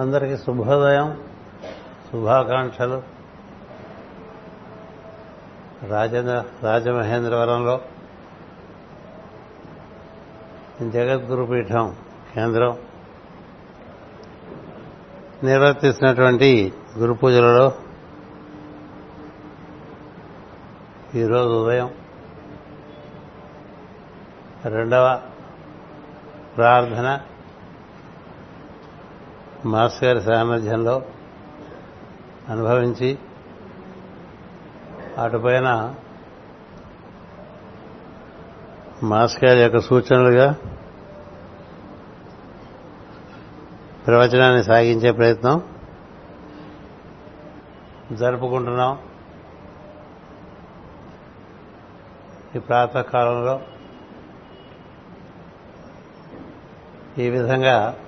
అందరికీ శుభోదయం శుభాకాంక్షలు. రాజేంద్ర రాజమహేంద్రవరంలో జగద్గురుపీఠం కేంద్రం నిర్వర్తిస్తున్నటువంటి గురు పూజలలో ఈరోజు ఉదయం రెండవ ప్రార్థన మాస్ గారి సాన్నిధ్యంలో అనుభవించి అటుపైన మాస్ గారి యొక్క సూచనలుగా ప్రవచనాన్ని సాగించే ప్రయత్నం జరుపుకుంటున్నాం. ఈ ప్రాతకాలంలో ఈ విధంగా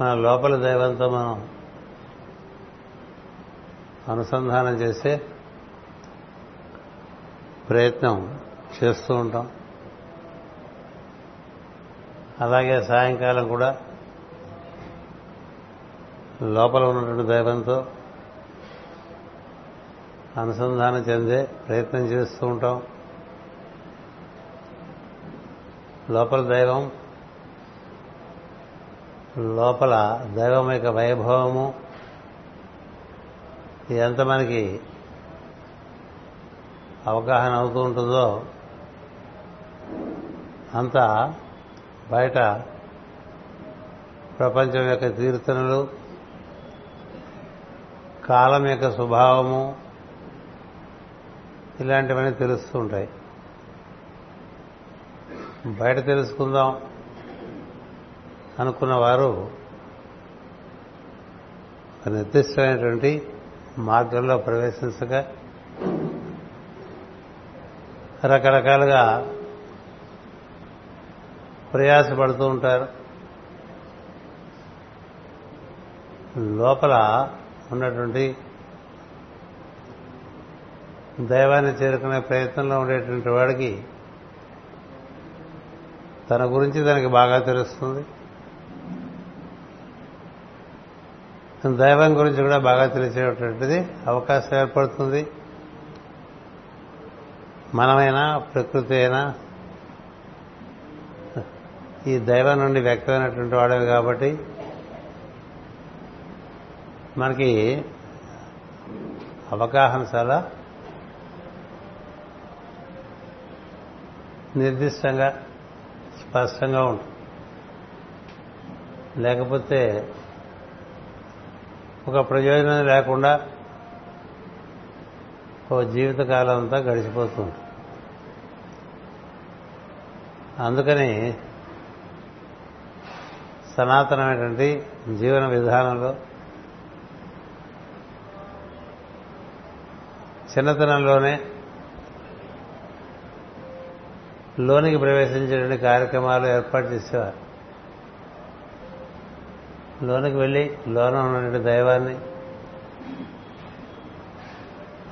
మన లోపల దైవంతో మనం అనుసంధానం చేసే ప్రయత్నం చేస్తూ ఉంటాం. అలాగే సాయంకాలం కూడా లోపల ఉన్నటువంటి దైవంతో అనుసంధానం చెందే ప్రయత్నం చేస్తూ ఉంటాం. లోపల దైవం లోపల దైవం యొక్క వైభవము ఎంత మనకి అవగాహన అవుతూ ఉంటుందో అంత బయట ప్రపంచం యొక్క కీర్తనలు కాలం యొక్క స్వభావము ఇలాంటివన్నీ తెలుస్తూ ఉంటాయి. బయట తెలుసుకుందాం. అనుకున్న వారు నిర్దిష్టమైనటువంటి మార్గంలో ప్రవేశించగా రకరకాలుగా ప్రయాసపడుతూ ఉంటారు. లోపల ఉన్నటువంటి దైవాన్ని చేరుకునే ప్రయత్నంలో ఉండేటువంటి వాడికి తన గురించి తనకి బాగా తెలుస్తుంది. దైవం గురించి కూడా బాగా తెలిసేటటువంటిది అవకాశం ఏర్పడుతుంది. మనమైనా ప్రకృతి అయినా ఈ దైవం నుండి వ్యక్తమైనటువంటి వాడవి కాబట్టి మనకి అవగాహన చాలా నిర్దిష్టంగా స్పష్టంగా ఉంటుంది. లేకపోతే ఒక ప్రయోజనం లేకుండా ఓ జీవితకాలం అంతా గడిచిపోతుంది అందుకని సనాతనమైనటువంటి జీవన విధానంలో చిన్నతనంలోనే లోనికి ప్రవేశించేటువంటి కార్యక్రమాలు ఏర్పాటు చేసేవారు. లోనికి వెళ్ళి లోన ఉన్నటువంటి దైవాన్ని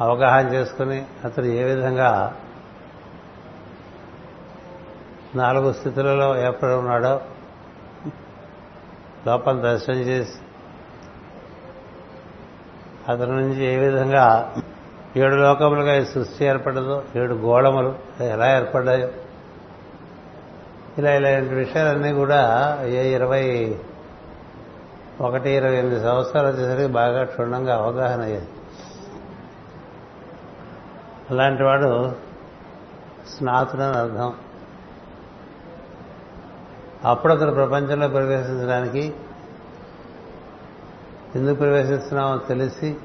అవగాహన చేసుకుని అతడు ఏ విధంగా నాలుగు స్థితులలో ఏర్పడి ఉన్నాడో లోపల దర్శనం చేసి అతని నుంచి ఏ విధంగా ఏడు లోకములుగా ఈ సృష్టి ఏర్పడదో ఏడు గోళములు ఎలా ఏర్పడ్డాయో ఇలా ఇలాంటి విషయాలన్నీ కూడా ఏ ఇరవై ఒకటి ఇరవై ఎనిమిది సంవత్సరాలు వచ్చేసరికి బాగా క్షుణ్ణంగా అవగాహన అయ్యేది అలాంటి వాడు స్నాతుడని అర్థం. అప్పుడు అతను ప్రపంచంలో ప్రవేశించడానికి ఎందుకు ప్రవేశిస్తున్నామో తెలిసి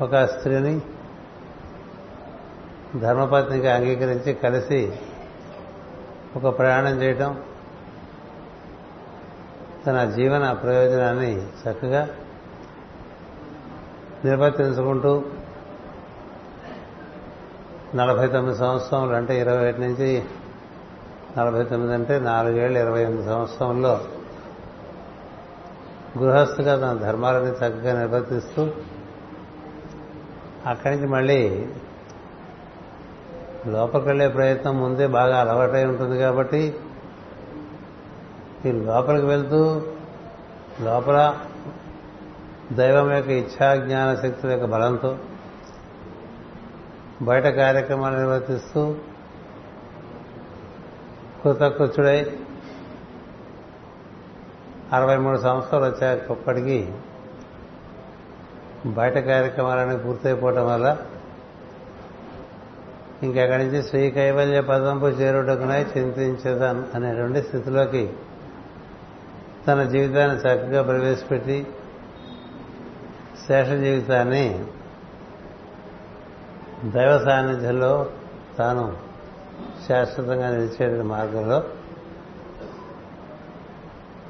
ఒక స్త్రీని ధర్మపత్నికి అంగీకరించి కలిసి ఒక ప్రయాణం చేయటం తన జీవన ప్రయోజనాన్ని చక్కగా నిర్వర్తించుకుంటూ నలభై తొమ్మిది సంవత్సరములు అంటే ఇరవై ఒకటి నుంచి నలభై తొమ్మిది అంటే నాలుగేళ్ళు ఇరవై ఎనిమిది సంవత్సరంలో గృహస్థుగా తన ధర్మాలని చక్కగా నిర్వర్తిస్తూ అక్కడి నుంచి మళ్ళీ లోపలికి వెళ్ళే ప్రయత్నం ముందే బాగా అలవాటై ఉంటుంది కాబట్టి ఈ లోపలికి వెళ్తూ లోపల దైవం యొక్క ఇచ్ఛా జ్ఞాన శక్తుల యొక్క బలంతో బయట కార్యక్రమాలు నిర్వర్తిస్తూ కృతకృత్యుడై అరవై మూడు సంవత్సరాలు వచ్చేటప్పటికీ బయట కార్యక్రమాలన్నీ పూర్తయిపోవటం వల్ల ఇంకెక్కడి నుంచి శ్రీ కైవల్య పదంపు చేరుటకునై అనే అనేటువంటి స్థితిలోకి తన జీవితాన్ని చక్కగా ప్రవేశపెట్టి శేష జీవితాన్ని దైవ సాన్నిధ్యంలో తాను శాశ్వతంగా నిలిచే మార్గంలో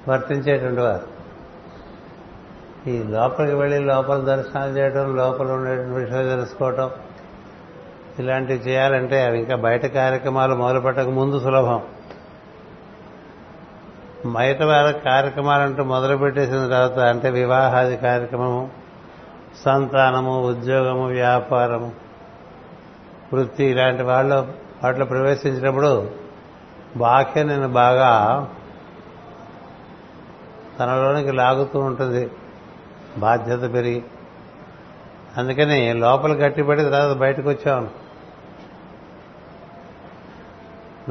వర్తించేటువంటి వారు. ఈ లోపలికి వెళ్ళి లోపల దర్శనాలు చేయడం లోపల ఉండేటువంటి విషయాలు తెలుసుకోవటం ఇలాంటివి చేయాలంటే అవి ఇంకా బయట కార్యక్రమాలు మొదలుపెట్టక ముందు సులభం. బయట వారి కార్యక్రమాలంటూ మొదలుపెట్టేసిన తర్వాత అంటే వివాహాది కార్యక్రమము సంతానము ఉద్యోగము వ్యాపారము వృత్తి ఇలాంటి వాళ్ళు వాటిలో ప్రవేశించినప్పుడు బాక్య నేను బాగా తనలోనికి లాగుతూ ఉంటుంది బాధ్యత పెరిగి. అందుకని లోపల గట్టిపడి తర్వాత బయటకు వచ్చాను.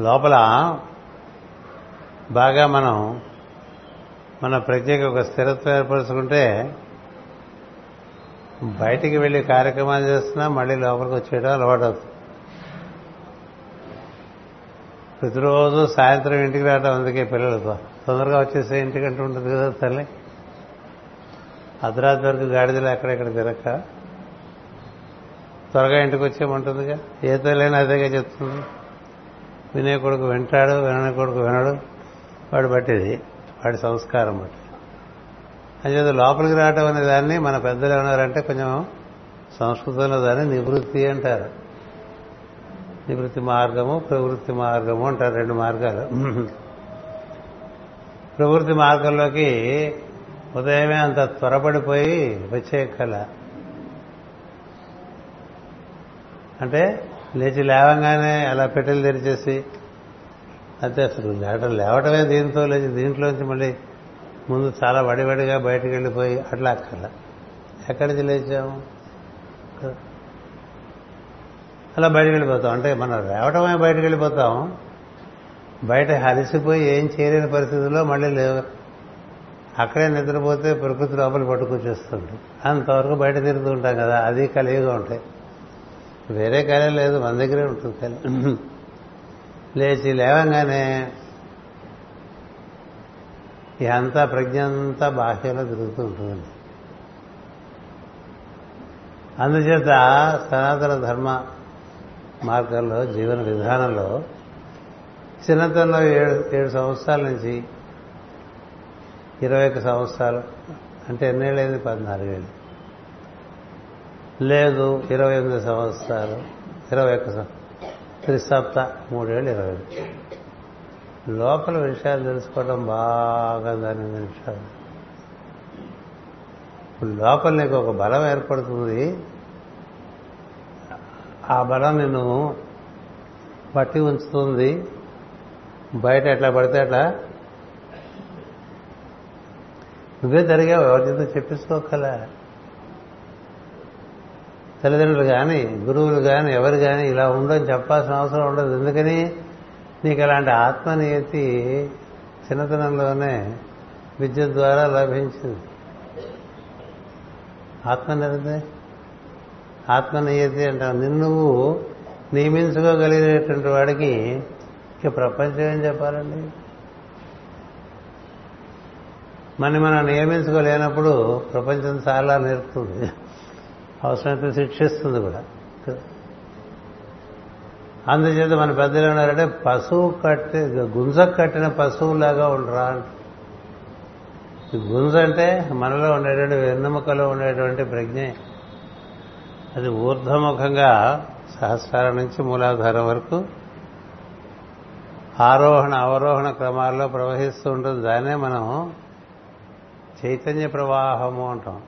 లోపల బాగా మనం మన ప్రజ్ఞకి ఒక స్థిరత్వం ఏర్పరుచుకుంటే బయటికి వెళ్ళి కార్యక్రమాలు చేస్తున్నా మళ్ళీ లోపలికి వచ్చేయడం అలవాటు అవుతుంది. ప్రతిరోజు సాయంత్రం ఇంటికి రావడం అందుకే పిల్లలతో. తొందరగా వచ్చేసే ఇంటికంటూ ఉంటుంది కదా తల్లి. అర్ధరాత్రి వరకు గాడిదలు ఎక్కడెక్కడ తిరక్క? త్వరగా ఇంటికి వచ్చేయమంటుందిగా. ఏ తల్లైనా అదేగా చెప్తుంది. వినే కొడుకు వింటాడు వినని కొడుకు వినడు. వాడు బట్టిది వాడి సంస్కారం బట్టి అంచేత లోపలికి రావటం అనే దాన్ని మన పెద్దలు ఏమన్నారంటే కొంచెం సంస్కృతంలో దాన్ని నివృత్తి అంటారు. నివృత్తి మార్గము ప్రవృత్తి మార్గము అంటారు రెండు మార్గాలు. ప్రవృత్తి మార్గంలోకి ఉదయమే అంత త్వరపడిపోయి వచ్చే కళ. అంటే లేచి లేవంగానే అలా పెట్టెలు తెరిచేసి అయితే అసలు లేవటం లేవటమే దీంతో లేచి దీంట్లోంచి మళ్ళీ ముందు చాలా వడివడిగా బయటకు వెళ్ళిపోయి అట్లా అక్కర్ల. ఎక్కడి నుంచి లేచాము అలా బయటకు వెళ్ళిపోతాం అంటే మనం రావటమే బయటకు వెళ్ళిపోతాం. బయట హలిసిపోయి ఏం చేయలేని పరిస్థితుల్లో మళ్ళీ లేవు అక్కడే నిద్రపోతే ప్రకృతి లోపల పట్టుకొచ్చేస్తుంది అంతవరకు బయట తిరుగుతూ ఉంటాం కదా. అది కలిగిగా ఉంటాయి వేరే కళ లేదు. మన దగ్గరే ఉంటుంది కళ. లేచి లేవంగానే అంతా ప్రజ్ఞ అంతా బాహ్యంలో తిరుగుతూ ఉంటుంది. అందుచేత సనాతన ధర్మ మార్గంలో జీవన విధానంలో చిన్నతనంలో ఏడు ఏడు సంవత్సరాల నుంచి ఇరవై ఒక్క సంవత్సరాలు అంటే ఎన్నేళ్ళైంది? పద్నాలుగేళ్ళు. లేదు ఇరవై ఎనిమిది సంవత్సరాలు ఇరవై ఒక్క త్రిసప్త మూడేళ్ళు ఇరవై లోపల విషయాలు తెలుసుకోవడం బాగా దాని నిమిషాలు లోపల నీకు ఒక బలం ఏర్పడుతుంది. ఆ బలం నిన్ను పట్టి ఉంచుతుంది. బయట ఎట్లా పడితే అట్లా నువ్వే జరిగావు. ఎవరితో చెప్పేసుకోగల తల్లిదండ్రులు కానీ గురువులు కానీ ఎవరు కానీ ఇలా ఉండని చెప్పాల్సిన అవసరం ఉండదు. ఎందుకని? నీకు అలాంటి ఆత్మనియతి చిన్నతనంలోనే విద్య ద్వారా లభించింది. ఆత్మనియతి ఆత్మనియతి అంటావు నిన్ను నువ్వు నియమించుకోగలిగినటువంటి వాడికి ఇక ప్రపంచం ఏం చెప్పాలండి? మన మనం నియమించుకోలేనప్పుడు ప్రపంచం చాలా నేర్పుతుంది. అవసరమైతే శిక్షిస్తుంది కూడా. అందుచేత మన పెద్దలు ఉన్నారంటే పశువు కట్టి గుంజ కట్టిన పశువులాగా ఉండరా గుంజ అంటే మనలో ఉండేటువంటి వెన్నెముకలో ఉండేటువంటి ప్రజ్ఞ. అది ఊర్ధముఖంగా సహస్రాల నుంచి మూలాధారం వరకు ఆరోహణ అవరోహణ క్రమాల్లో ప్రవహిస్తూ ఉంటుంది. దాన్నే మనం చైతన్య ప్రవాహము అంటాం.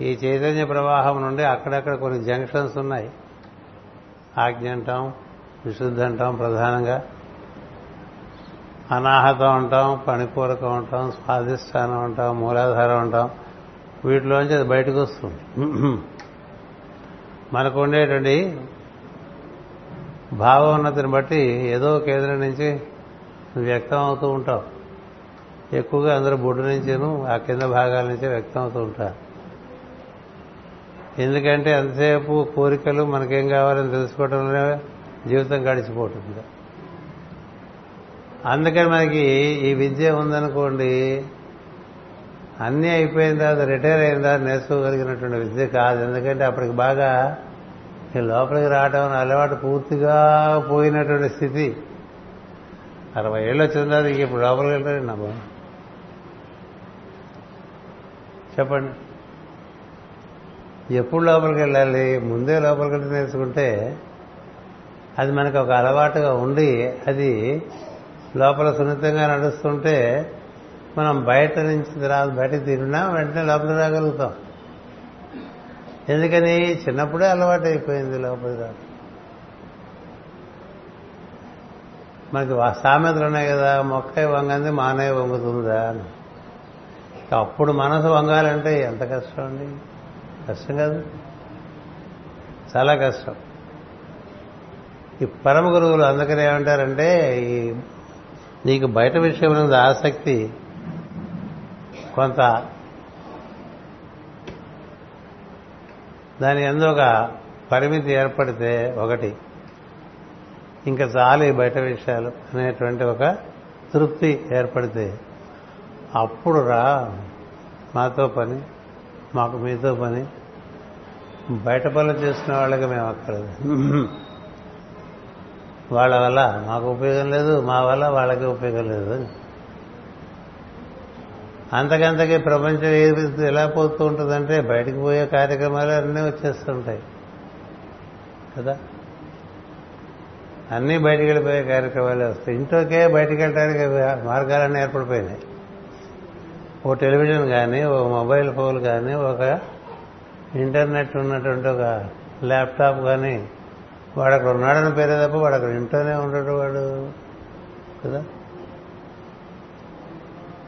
ఈ చైతన్య ప్రవాహం నుండి అక్కడక్కడ కొన్ని జంక్షన్స్ ఉన్నాయి. ఆజ్ఞ అంటాం విశుద్ధి అంటాం ప్రధానంగా. అనాహతం ఉంటాం పనిపూరకం ఉంటాం స్వాధిష్టానం ఉంటాం మూలాధారం ఉంటాం వీటిలోంచి అది బయటకు వస్తుంది. మనకు ఉండేటువంటి భావోన్నతిని బట్టి ఏదో కేంద్రం నుంచి వ్యక్తం అవుతూ ఉంటావు ఎక్కువగా అందరూ బొడ్డు నుంచిను ఆ కింద భాగాల నుంచి వ్యక్తం అవుతూ ఉంటారు. ఎందుకంటే అంతసేపు కోరికలు మనకేం కావాలని తెలుసుకోవడంలో జీవితం గడిచిపోతుంది. అందుకని మనకి ఈ విద్య ఉందనుకోండి అన్నీ అయిపోయిన తర్వాత రిటైర్ అయిన తర్వాత నేర్చుకోగలిగినటువంటి విద్య కాదు. ఎందుకంటే అప్పటికి బాగా లోపలికి రావడం అలవాటు పూర్తిగా పోయినటువంటి స్థితి. అరవై ఏళ్ళు వచ్చిన తర్వాత ఇంక ఇప్పుడు లోపలికి వెళ్తారండి అబ్బా? చెప్పండి. ఎప్పుడు లోపలికి వెళ్ళాలి? ముందే లోపలికి వెళ్ళి నేర్చుకుంటే అది మనకు ఒక అలవాటుగా ఉండి అది లోపల సున్నితంగా నడుస్తుంటే మనం బయట నుంచి రాదు బయటకు తిరిగినా వెంటనే లోపలికి రాగలుగుతాం. ఎందుకని? చిన్నప్పుడే అలవాటు అయిపోయింది లోపలి రా మనకి సామెతలు ఉన్నాయి కదా మొక్క వంగంది మానయ్య వంగుతుందా అని. అప్పుడు మనసు వంగాలంటే ఎంత కష్టం అండి? కష్టం కాదు. చాలా కష్టం. ఈ పరమ గురువులు అందుకని ఏమంటారంటే ఈ నీకు బయట విషయం మీద ఆసక్తి కొంత. దాని ఎందు ఒక పరిమితి ఏర్పడితే ఒకటి. ఇంకా చాలు ఈ బయట విషయాలు అనేటువంటి ఒక తృప్తి ఏర్పడితే అప్పుడు రా మాతో పని మాకు మీతో పని బయట పనులు చేసుకునే వాళ్ళకి మేము అక్కర్లేదు. వాళ్ళ వల్ల మాకు ఉపయోగం లేదు మా వల్ల వాళ్ళకి ఉపయోగం లేదు అంతకంతకి ప్రపంచం ఏ ఎలా పోతూ ఉంటుందంటే బయటకు పోయే కార్యక్రమాలు అన్నీ వచ్చేస్తుంటాయి. కదా? అన్నీ బయటికి వెళ్ళిపోయే కార్యక్రమాలే వస్తాయి. ఇంట్లోకే బయటికి వెళ్ళడానికి మార్గాలన్నీ ఏర్పడిపోయినాయి. ఓ టెలివిజన్ కానీ ఓ మొబైల్ ఫోన్ కానీ ఒక ఇంటర్నెట్ ఉన్నటువంటి ఒక ల్యాప్టాప్ కానీ వాడు అక్కడ ఉన్నాడని పేరే తప్ప వాడు అక్కడ ఇంట్లోనే ఉండడు వాడు. కదా?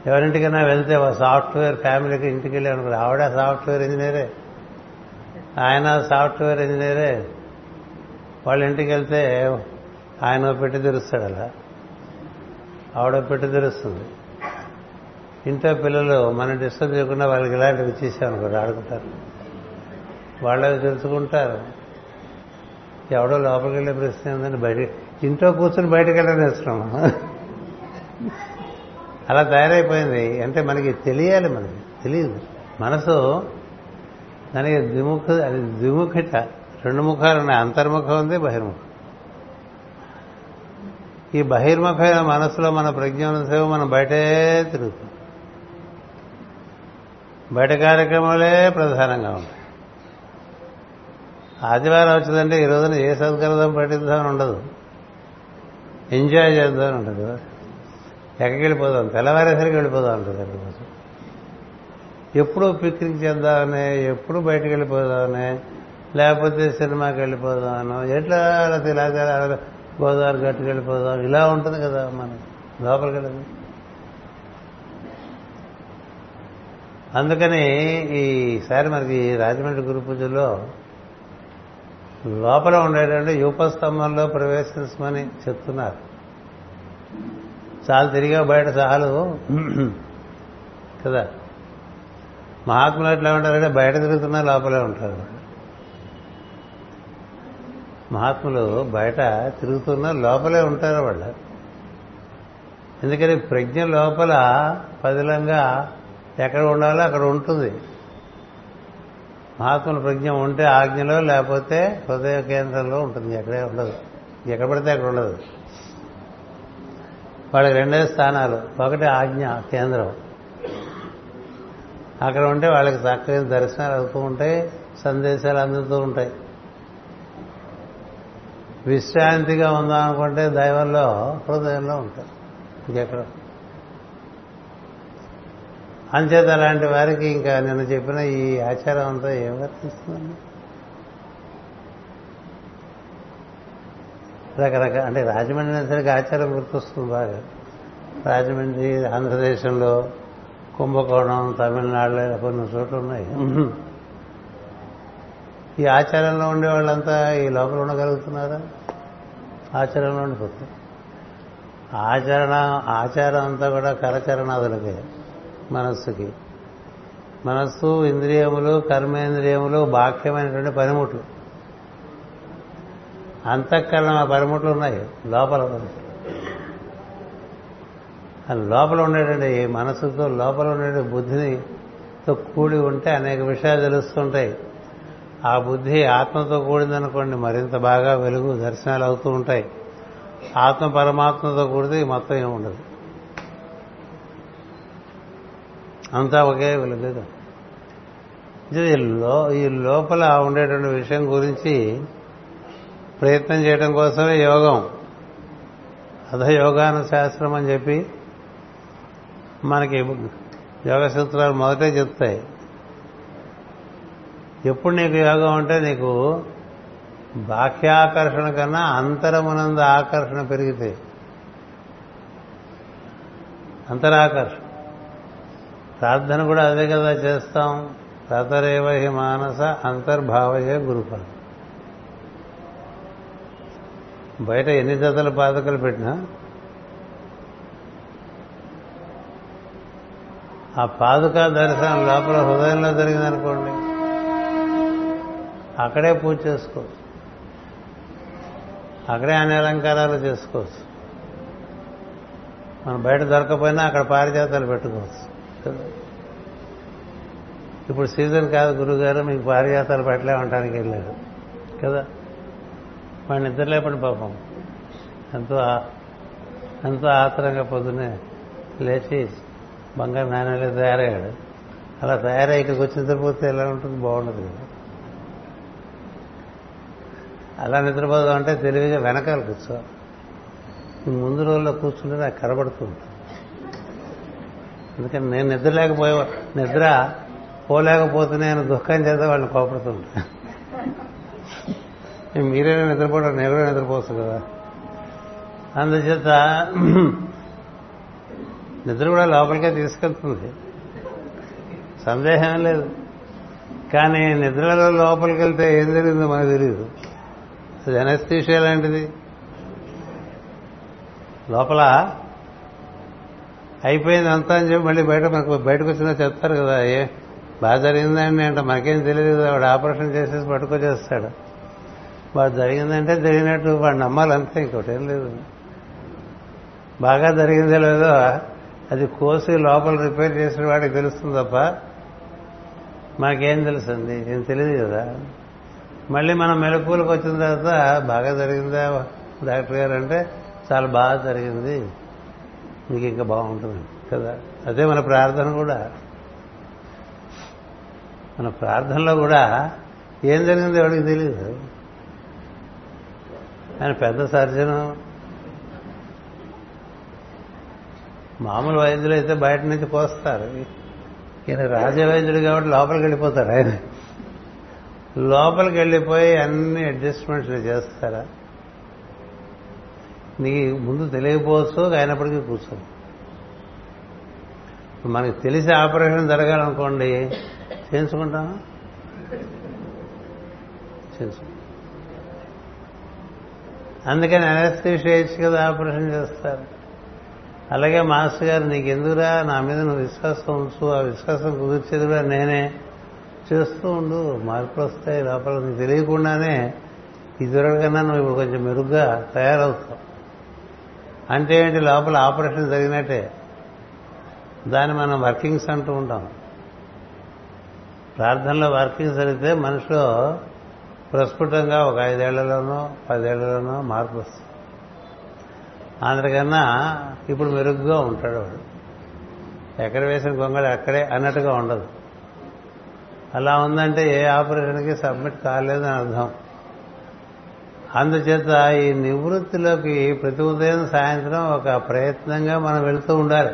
ఎవరింటికైనా వెళ్తే సాఫ్ట్వేర్ ఫ్యామిలీకి ఇంటికి వెళ్ళి అనుకో ఆవిడ సాఫ్ట్వేర్ ఇంజనీరే. ఆయన సాఫ్ట్వేర్ ఇంజనీరే. వాళ్ళ ఇంటికి వెళ్తే ఆయన పెట్టి తెరుస్తాడు అలా. ఆవిడ పెట్టి తెరుస్తుంది. ఇంట్లో పిల్లలు మనం డిస్టర్బ్ చేయకుండా వాళ్ళకి ఇలాంటివి ఇచ్చేసామనుకోండి ఆడుకుంటారు. వాళ్ళవి తెలుసుకుంటారు. ఎవడో లోపలికి వెళ్ళే ప్రశ్న ఉందని బయట ఇంట్లో కూర్చొని బయటకు వెళ్ళడం అలా తయారైపోయింది. అంటే మనకి తెలియాలి మనకి. తెలియదు. మనసు దానికి ద్విముఖ అది ద్విముఖట. రెండు ముఖాలు ఉన్నాయి. అంతర్ముఖం ఉంది బహిర్ముఖం. ఈ బహిర్ముఖమైన మనసులో మన ప్రజ్ఞాన సేవ మనం బయటే తిరుగుతాం. బయట కార్యక్రమాలే ప్రధానంగా ఉంటాయి. ఆదివారం వచ్చిందంటే ఈ రోజున ఏ సత్కరదం పట్టిద్దామని ఉండదు. ఎంజాయ్ చేద్దామని ఉంటుంది. ఎక్కడికి వెళ్ళిపోదాం తెల్లవారేసరికి వెళ్ళిపోదాం ఉంటుంది అక్కడికి ఎప్పుడు పిక్నిక్ చేద్దామనే ఎప్పుడు బయటకు వెళ్ళిపోదామనే లేకపోతే సినిమాకి వెళ్ళిపోదామను ఎట్లా అలా గోదావరి గట్టుకు వెళ్ళిపోదాం ఇలా ఉంటుంది కదా మనం లోపలికి వెళ్ళదు అందుకని ఈసారి మనకి రాజమండ్రి గురు పూజలో లోపల ఉండేటువంటి యూపస్తంభంలో ప్రవేశించమని చెప్తున్నారు. చాలా తిరిగా బయట చాలు. కదా? మహాత్ములు ఎట్లా ఉంటారంటే బయట తిరుగుతున్నా లోపలే ఉంటారు. మహాత్ములు బయట తిరుగుతున్నా లోపలే ఉంటారు వాళ్ళు. ఎందుకని ప్రజ్ఞ లోపల పదిలంగా ఎక్కడ ఉండాలో అక్కడ ఉంటుంది. మహాత్ముల ప్రజ్ఞ ఉంటే ఆజ్ఞలో లేకపోతే హృదయ కేంద్రంలో ఉంటుంది. ఎక్కడే ఉండదు. ఎక్కడ పడితే అక్కడ ఉండదు. వాళ్ళకి రెండే స్థానాలు. ఒకటి ఆజ్ఞ కేంద్రం. అక్కడ ఉంటే వాళ్ళకి చక్కగా దర్శనాలు అవుతూ ఉంటాయి సందేశాలు అందుతూ ఉంటాయి. విశ్రాంతిగా ఉందాం అనుకుంటే దైవంలో హృదయంలో ఉంటాయి. ఇంకెక్కడ. అంచేత అలాంటి వారికి ఇంకా నేను చెప్పిన ఈ ఆచారం అంతా ఏం వర్తిస్తుందండి? రకరకాల అంటే రాజమండ్రి సరికి ఆచారం గుర్తొస్తుంది బాగా. రాజమండ్రి ఆంధ్రదేశంలో కుంభకోణం తమిళనాడులో కొన్ని చోట్ల ఉన్నాయి. ఈ ఆచారంలో ఉండే వాళ్ళంతా ఈ లోపల ఉండగలుగుతున్నారా? ఆచారంలో ఉండిపోతుంది ఆచరణ ఆచారం అంతా కూడా కరచరణాదులకే. మనస్సుకి. మనస్సు ఇంద్రియములు కర్మేంద్రియములు బాహ్యమైనటువంటి పనిముట్లు. అంతఃకరణ పనిముట్లు ఉన్నాయి లోపల లోపల ఉండేటువంటి ఈ మనసుతో లోపల ఉండే బుద్ధినితో కూడి ఉంటే అనేక విషయాలు తెలుస్తుంటాయి. ఆ బుద్ధి ఆత్మతో కూడిందనుకోండి మరింత బాగా వెలుగు దర్శనాలు అవుతూ ఉంటాయి. ఆత్మ పరమాత్మతో కూడితే మొత్తం ఏమి ఉండదు అంతా ఒకే వెలుగు ఈ లో ఈ లోపల ఉండేటువంటి విషయం గురించి ప్రయత్నం చేయడం కోసమే యోగం. అధయోగాన శాస్త్రం అని చెప్పి మనకి యోగ సూత్రాలు మొదటే చెప్తాయి. ఎప్పుడు నీకు యోగం అంటే నీకు బాహ్యాకర్షణ కన్నా అంతరమునందు ఆకర్షణ పెరిగితే అంతరాకర్షణ. ప్రార్థన కూడా అదే కదా చేస్తాం. తతరేవ హి మానస అంతర్భావయే గురుపద. బయట ఎన్ని జతల పాదకలు పెట్టినా ఆ పాదుక దర్శనం లోపల హృదయంలో జరిగిందనుకోండి అక్కడే పూజ చేసుకోవచ్చు. అక్కడే అన్ని అలంకారాలు చేసుకోవచ్చు. మనం బయట దొరకపోయినా అక్కడ పారిజాతాలు పెట్టుకోవచ్చు. ఇప్పుడు సీజన్ కాదు గురుగారు మీకు పారిజాతాలు పెట్టలేమంటానికి వెళ్ళారు కదా? వాడిని నిద్రలేపండి పాపం. ఎంతో ఎంతో ఆత్రంగా పొద్దునే లేచి బంగారు నాణ్యాలు తయారయ్యాడు. అలా తయారై ఇక్కడికి వచ్చి నిద్రపోతే ఎలా ఉంటుంది? బాగుండదు కదా. అలా నిద్రపోదాం అంటే తెలివిగా వెనకాల కూర్చో. ముందు రోజుల్లో కూర్చుంటే నాకు కనబడుతూ ఎందుకంటే నేను నిద్ర లేకపోయే నిద్ర పోలేకపోతే నేను దుఃఖం చేత వాళ్ళని కోపడుతుంటా. మీరైనా నిద్రపోవడం? నేను కూడా నిద్రపోవచ్చు కదా. అందుచేత నిద్ర కూడా లోపలికే తీసుకెళ్తుంది. సందేహం లేదు. కానీ నిద్రలో లోపలికి వెళ్తే ఏం జరిగిందో మనకు తెలియదు అది ఎనస్థీషియా లాంటిది. లోపల అయిపోయింది అంతా అని చెప్పి మళ్ళీ బయట మనకు బయటకు వచ్చిందో చెప్తారు కదా ఏ బాగా జరిగిందండి అంటే మనకేం తెలియదు కదా వాడు ఆపరేషన్ చేసేసి పట్టుకొచ్చేస్తాడు. వాడు జరిగిందంటే జరిగినట్టు వాడు నమ్మాలి అంతే ఇంకోటి ఏం లేదు. బాగా జరిగిందో లేదో అది కోసి లోపల రిపేర్ చేసిన వాడికి తెలుస్తుంది తప్ప మాకేం తెలుస్తుంది ఏం తెలియదు కదా. మళ్ళీ మనం మెలకువలకు వచ్చిన తర్వాత బాగా జరిగిందా డాక్టర్ గారు అంటే చాలా బాగా జరిగింది. మీకు ఇంకా బాగుంటుంది. కదా? అదే మన ప్రార్థన కూడా. మన ప్రార్థనలో కూడా ఏం జరిగింది ఎవరికి తెలియదు ఆయన పెద్ద సర్జనం. మామూలు వైద్యులు అయితే బయట నుంచి పోస్తారు. ఈయన రాజవైద్యుడు కాబట్టి లోపలికి వెళ్ళిపోతారు ఆయన. లోపలికి వెళ్ళిపోయి అన్ని అడ్జస్ట్మెంట్స్ చేస్తారా? నీ ముందు తెలియకపోవచ్చు అయినప్పటికీ కూర్చో మనకి తెలిసి ఆపరేషన్ జరగాలనుకోండి చేయించుకుంటాను చేయించు అందుకని అనస్థిషియా కదా ఆపరేషన్ చేస్తారు. అలాగే మాస్టర్ గారు నీకెందుకురా? నా మీద నువ్వు విశ్వాసం ఉంచు. ఆ విశ్వాసం కుదిర్చేదిరా నేనే. చేస్తూ ఉండు. మార్పులు వస్తాయి లోపల. నీకు తెలియకుండానే ఇదివరకన్నా నువ్వు ఇప్పుడు కొంచెం మెరుగ్గా తయారవుతావు. అంటే ఏంటి? లోపల ఆపరేషన్ జరిగినట్టే. దాన్ని మనం వర్కింగ్స్ అంటూ ఉంటాం. ప్రార్థనలో వర్కింగ్స్ జరిగితే మనిషిలో ప్రస్ఫుటంగా ఒక ఐదేళ్ళలోనో పదేళ్ళలోనో మార్పు వస్తుంది. అందుకన్నా ఇప్పుడు మెరుగ్గా ఉంటాడు వాడు. ఎక్కడ వేసిన గొంగళి అక్కడే అన్నట్టుగా ఉండదు. అలా ఉందంటే ఏ ఆపరేషన్కి సబ్మిట్ కాలేదని అర్థం. అందుచేత ఈ నివృత్తిలోకి ప్రతి ఉదయం సాయంత్రం ఒక ప్రయత్నంగా మనం వెళుతూ ఉండాలి.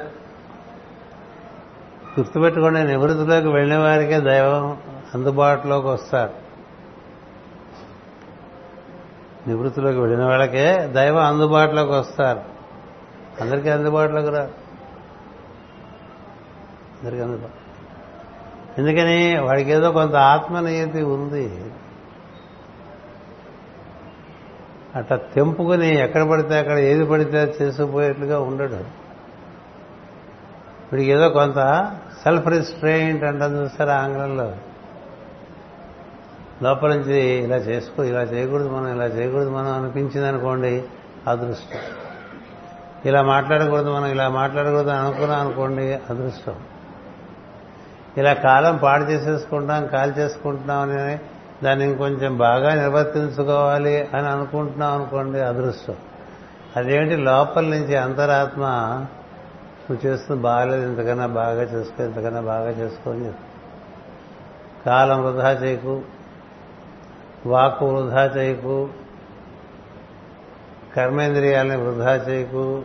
గుర్తుపెట్టుకోండి నివృత్తిలోకి వెళ్ళిన వారికే దైవం అందుబాటులోకి వస్తారు. నివృత్తిలోకి వెళ్ళిన వాళ్ళకే దైవం అందుబాటులోకి వస్తారు. అందరికీ అందుబాటులోకి రా అందరికీ అందుబాటు. ఎందుకని? వాడికి ఏదో కొంత ఆత్మనియతి ఉంది. అట్లా తెంపుకుని ఎక్కడ పడితే అక్కడ ఏది పడితే చేసుకుపోయేట్లుగా ఉండడు. వీడికి ఏదో కొంత సెల్ఫ్ రిస్ట్రెయింట్ అంటాం చూస్తారా ఆంగ్లంలో. లోపల నుంచి ఇలా చేసుకో ఇలా చేయకూడదు మనం ఇలా చేయకూడదు మనం అనిపించింది అనుకోండి అదృష్టం. ఇలా మాట్లాడకూడదు మనం ఇలా మాట్లాడకూడదు అనుకున్నాం అనుకోండి అదృష్టం. ఇలా కాలం పాడు చేసేసుకుంటాం కాల్ చేసుకుంటున్నాం అని దాన్ని ఇంకొంచెం బాగా నిర్వర్తించుకోవాలి అని అనుకుంటున్నాం అనుకోండి అదృష్టం. అదేమిటి? లోపల నుంచి అంతరాత్మ నువ్వు చేస్తుంది బాగాలేదు ఇంతకన్నా బాగా చేసుకో ఇంతకన్నా బాగా చేసుకో అని కాలం వృధా చేయకు వాక్కు వృధా చేయకు కర్మేంద్రియాలని వృధా చేయకు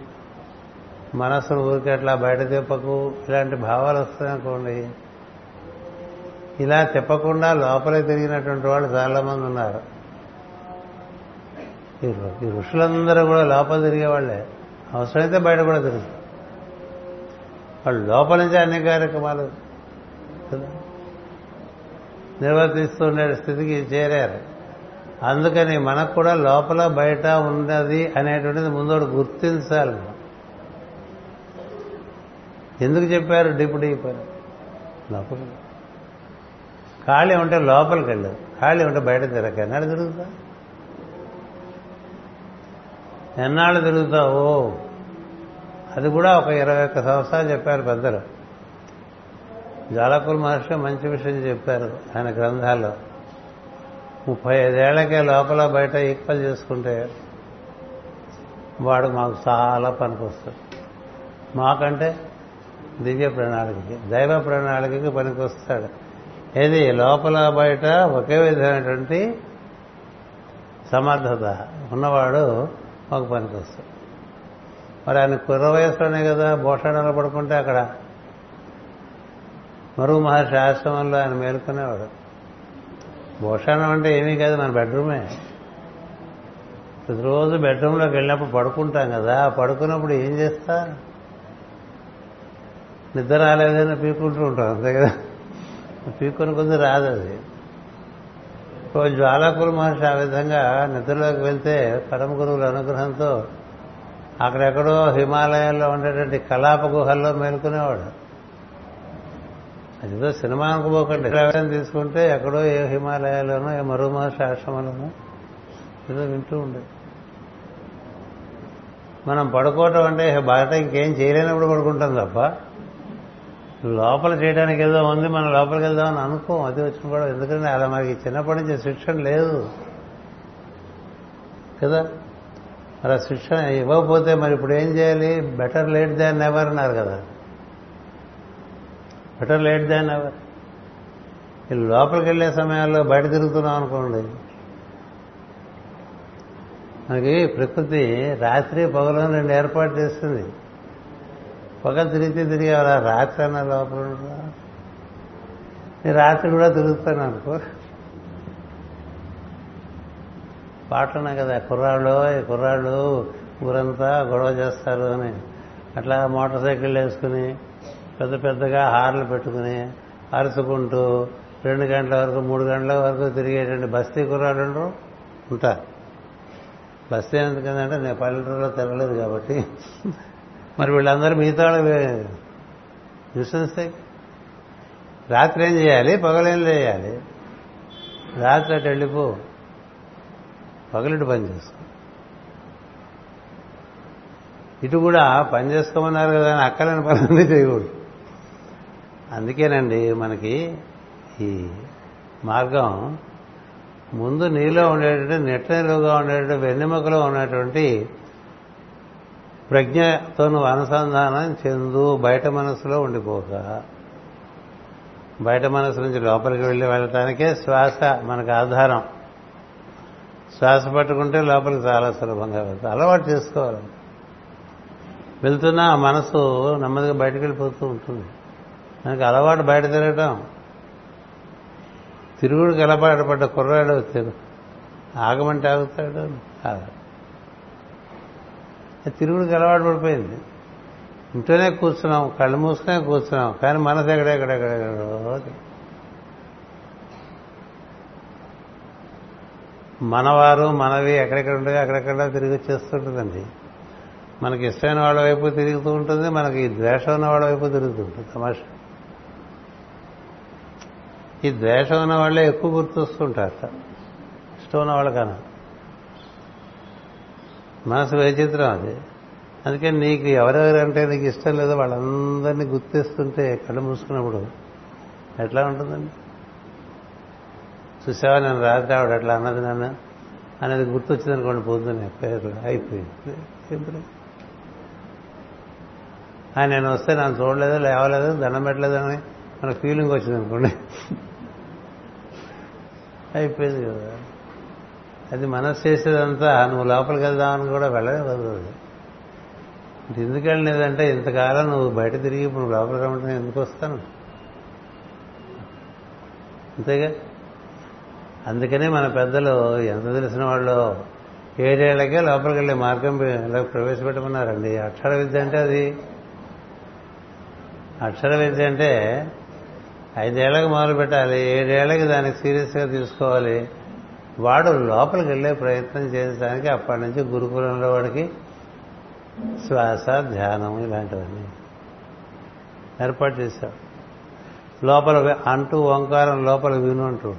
మనస్సును ఊరికి అట్లా బయట తిప్పకు ఇలాంటి భావాలు వస్తాయనుకోండి ఇలా తిప్పకుండా లోపలే తిరిగినటువంటి వాళ్ళు చాలా మంది ఉన్నారు. ఈ ఋషులందరూ కూడా లోపల తిరిగేవాళ్ళే అవసరమైతే బయట కూడా తిరుగుతారు. వాళ్ళు లోపల నుంచి అన్ని కార్యక్రమాలు నిర్వర్తిస్తుండే స్థితికి చేరారు. అందుకని మనకు కూడా లోపల బయట ఉన్నది అనేటువంటిది ముందోడు గుర్తించాలి మనం. ఎందుకు చెప్పారు? డిప్యూటీ అయిపోయారు. లోపల ఖాళీ ఉంటే లోపలికి వెళ్ళదు ఖాళీ ఉంటే బయట తిరగ ఎన్నాళ్ళు తిరుగుతా ఎన్నాళ్ళు తిరుగుతావు? అది కూడా ఒక ఇరవై ఒక్క సంవత్సరాలు చెప్పారు పెద్దలు. జాలకుల మహర్షి మంచి విషయం చెప్పారు ఆయన గ్రంథాల్లో. ముప్పై ఐదేళ్ళకే లోపల బయట ఈక్వల్ చేసుకుంటే వాడు మాకు చాలా పనికొస్తాడు. మాకంటే దివ్య ప్రణాళికకి దైవ ప్రణాళికకి పనికొస్తాడు. ఏది? లోపల బయట ఒకే విధమైనటువంటి సమర్థత ఉన్నవాడు మాకు పనికొస్తాడు. మరి ఆయన కుర్ర వయసులోనే కదా భూషణాలు పడుకుంటే అక్కడ మరుగు మహర్షి ఆశ్రమంలో ఆయన మేలుకునేవాడు. భూషణం అంటే ఏమీ కాదు మన బెడ్రూమే. ప్రతిరోజు బెడ్రూమ్లోకి వెళ్ళినప్పుడు పడుకుంటాం కదా పడుకున్నప్పుడు ఏం చేస్తా నిద్ర రాలేదని పీకుంటూ ఉంటాం అంతే కదా? పీక్కొని కొద్ది రాదు అది. ఓ జ్వాలాకుల మహర్షి ఆ విధంగా నిద్రలోకి వెళ్తే పరమ గురువుల అనుగ్రహంతో అక్కడెక్కడో హిమాలయాల్లో ఉండేటువంటి కలాప గుహల్లో మేలుకునేవాడు. అదిదో సినిమా అనుకోకండి తీసుకుంటే ఎక్కడో ఏ హిమాలయాల్లోనో ఏ మరో మహర్షి ఆశ్రమంలోనో ఏదో వింటూ ఉండేది. మనం పడుకోవటం అంటే బయట ఇంకేం చేయలేనప్పుడు పడుకుంటాం తప్ప. లోపల చేయడానికి ఏదో ఉంది మనం లోపలికి వెళ్దామని అనుకోం. అది వచ్చిన కూడా ఎందుకంటే అలా మనకి చిన్నప్పటి నుంచి శిక్షణ లేదు. కదా? మరి ఆ శిక్షణ ఇవ్వకపోతే మరి ఇప్పుడు ఏం చేయాలి? బెటర్ లేట్ దాన్ నెవర్ అన్నారు కదా. బెటర్ లేట్ దాన్ ఎవర్ లోపలికి వెళ్ళే సమయాల్లో బయట తిరుగుతున్నాం అనుకోండి. మనకి ప్రకృతి రాత్రి పగలను రెండు ఏర్పాటు చేస్తుంది. పగలు తిరిగితే తిరిగి అలా రాత్రి అన్న లోపల నేను రాత్రి కూడా తిరుగుతాను అనుకో. పాటలున్నాయి కదా కుర్రాళ్ళు ఈ కుర్రాళ్ళు ఊరంతా గొడవ చేస్తారు అని. అట్లా మోటార్ సైకిల్ వేసుకుని పెద్ద పెద్దగా హార్లు పెట్టుకుని అరుచుకుంటూ రెండు గంటల వరకు మూడు గంటల వరకు తిరిగేటువంటి బస్తీ కుర్రాళ్ళు ఉంటారు. బస్తీ ఎందుకంటే నేను పల్లెటూరులో తిరగలేదు కాబట్టి. మరి వీళ్ళందరూ మిగతా చూసేస్తే రాత్రి ఏం చేయాలి? పగలేం చేయాలి? రాత్రి అటు వెళ్ళిపో. పగలిటి పని చేసుకో ఇటు కూడా పని చేసుకోమన్నారు కదా అని అక్కలేని పని చేయకూడదు అందుకేనండి మనకి ఈ మార్గం ముందు నీలో ఉండేటువంటి నెట్టనిలుగా ఉండేటువంటి వెన్నెముకలో ఉన్నటువంటి ప్రజ్ఞతో నువ్వు అనుసంధానం చెందు బయట మనసులో ఉండిపోక. బయట మనసు నుంచి లోపలికి వెళ్ళి వెళ్ళటానికే శ్వాస మనకు ఆధారం. శ్వాస పట్టుకుంటే లోపలికి చాలా సులభంగా వెళ్తాం. అలవాటు చేసుకోవాలి. వెళ్తున్నా ఆ మనసు నెమ్మదిగా బయటకు వెళ్ళిపోతూ ఉంటుంది. మనకి అలవాటు బయట తిరగటం. తిరుగుడికి కలపాటు పడ్డ కుర్రాడు తిరుగు ఆగమంటే ఆగుతాడు ఆగడు. తిరుగుడికి అలవాటు పడిపోయింది. ఇంట్లోనే కూర్చున్నాం కళ్ళు మూసుకునే కూర్చున్నాం కానీ మనసు ఎక్కడెక్కడెక్కడెక్కడో మనవారు మనవి ఎక్కడెక్కడ ఉంటాయో అక్కడెక్కడ తిరిగి వచ్చేస్తుంటుందండి. మనకి ఇష్టమైన వాళ్ళ వైపు తిరుగుతూ ఉంటుంది మనకి ద్వేషం ఉన్న వాళ్ళ వైపు తిరుగుతూ ఉంటుంది తమాషా. ఈ ద్వేషం ఉన్న వాళ్ళే ఎక్కువ గుర్తొస్తుంటారు ఇష్టం ఉన్న వాళ్ళకన్నా. మనసు విచిత్రం అది. అందుకని నీకు ఎవరెవరంటే నీకు ఇష్టం లేదో వాళ్ళందరినీ గుర్తిస్తుంటే కళ్ళు మూసుకున్నప్పుడు ఎట్లా ఉంటుందండి? చూసావా నేను రాత్రి ఆవిడ అట్లా అన్నది నన్ను? అనేది గుర్తొచ్చింది అనుకోండి పోతుంది పేరు అయిపోయింది. సింపుల్. ఆయన నేను వస్తే నన్ను చూడలేదు లేవలేదు దండం పెట్టలేదని మనకు ఫీలింగ్ వచ్చింది అనుకోండి అయిపోయింది కదా. అది మనసు చేసేదంతా నువ్వు లోపలికి వెళ్దామని కూడా వెళ్ళలేదు ఎందుకు వెళ్ళలేదంటే ఇంతకాలం నువ్వు బయట తిరిగి ఇప్పుడు లోపలికి రమ్మంటే ఎందుకు వస్తాను? అంతేగా? అందుకనే మన పెద్దలు ఎంత తెలిసిన వాళ్ళు ఏడేళ్ళకే లోపలికి వెళ్ళే మార్గం ప్రవేశపెట్టమన్నారండి. అక్షర విద్య అంటే అది. అక్షర విద్య అంటే ఐదేళ్ళకు మొదలు పెట్టాలి ఏడేళ్ళకి దానికి సీరియస్గా తీసుకోవాలి. వాడు లోపలికి వెళ్ళే ప్రయత్నం చేయడానికి అప్పటి నుంచి గురుకులంలో వాడికి శ్వాస ధ్యానం ఇలాంటివన్నీ ఏర్పాటు చేశాడు. లోపల అంటూ ఓంకారం లోపల విను అంటూ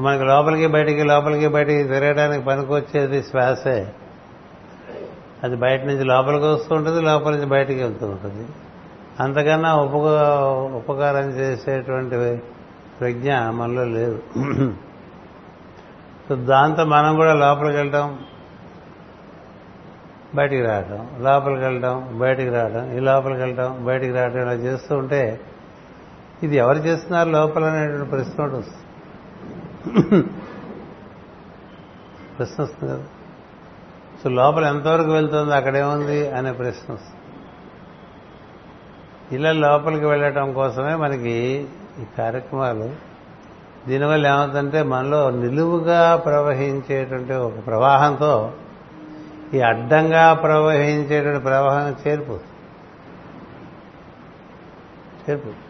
మనకి లోపలికి బయటికి లోపలికి బయటికి తిరగడానికి పనికొచ్చేది శ్వాసే. అది బయట నుంచి లోపలికి వస్తూ ఉంటుంది లోపల నుంచి బయటికి వెళ్తూ ఉంటుంది. అంతకన్నా ఉప ఉపకారం చేసేటువంటి ప్రజ్ఞ మనలో లేదు. సో దాంతో మనం కూడా లోపలికి వెళ్ళటం బయటికి రావటం లోపలికి వెళ్ళటం బయటికి రావడం ఈ లోపలికి వెళ్ళటం బయటికి రావడం ఇలా చేస్తూ ఉంటే ఇది ఎవరు చేస్తున్నారు లోపల అనేటువంటి ప్రశ్న ఒకటి వస్తుంది. ప్రశ్న వస్తుంది కదా. సో లోపల ఎంతవరకు వెళ్తుంది అక్కడేముంది అనే ప్రశ్న వస్తుంది. ఇలా లోపలికి వెళ్ళటం కోసమే మనకి ఈ కార్యక్రమాలు దీనివల్ల ఏమవుతుందంటే మనలో నిలువుగా ప్రవహించేటువంటి ఒక ప్రవాహంతో ఈ అడ్డంగా ప్రవహించేటువంటి ప్రవాహం చేర్పు చేర్పు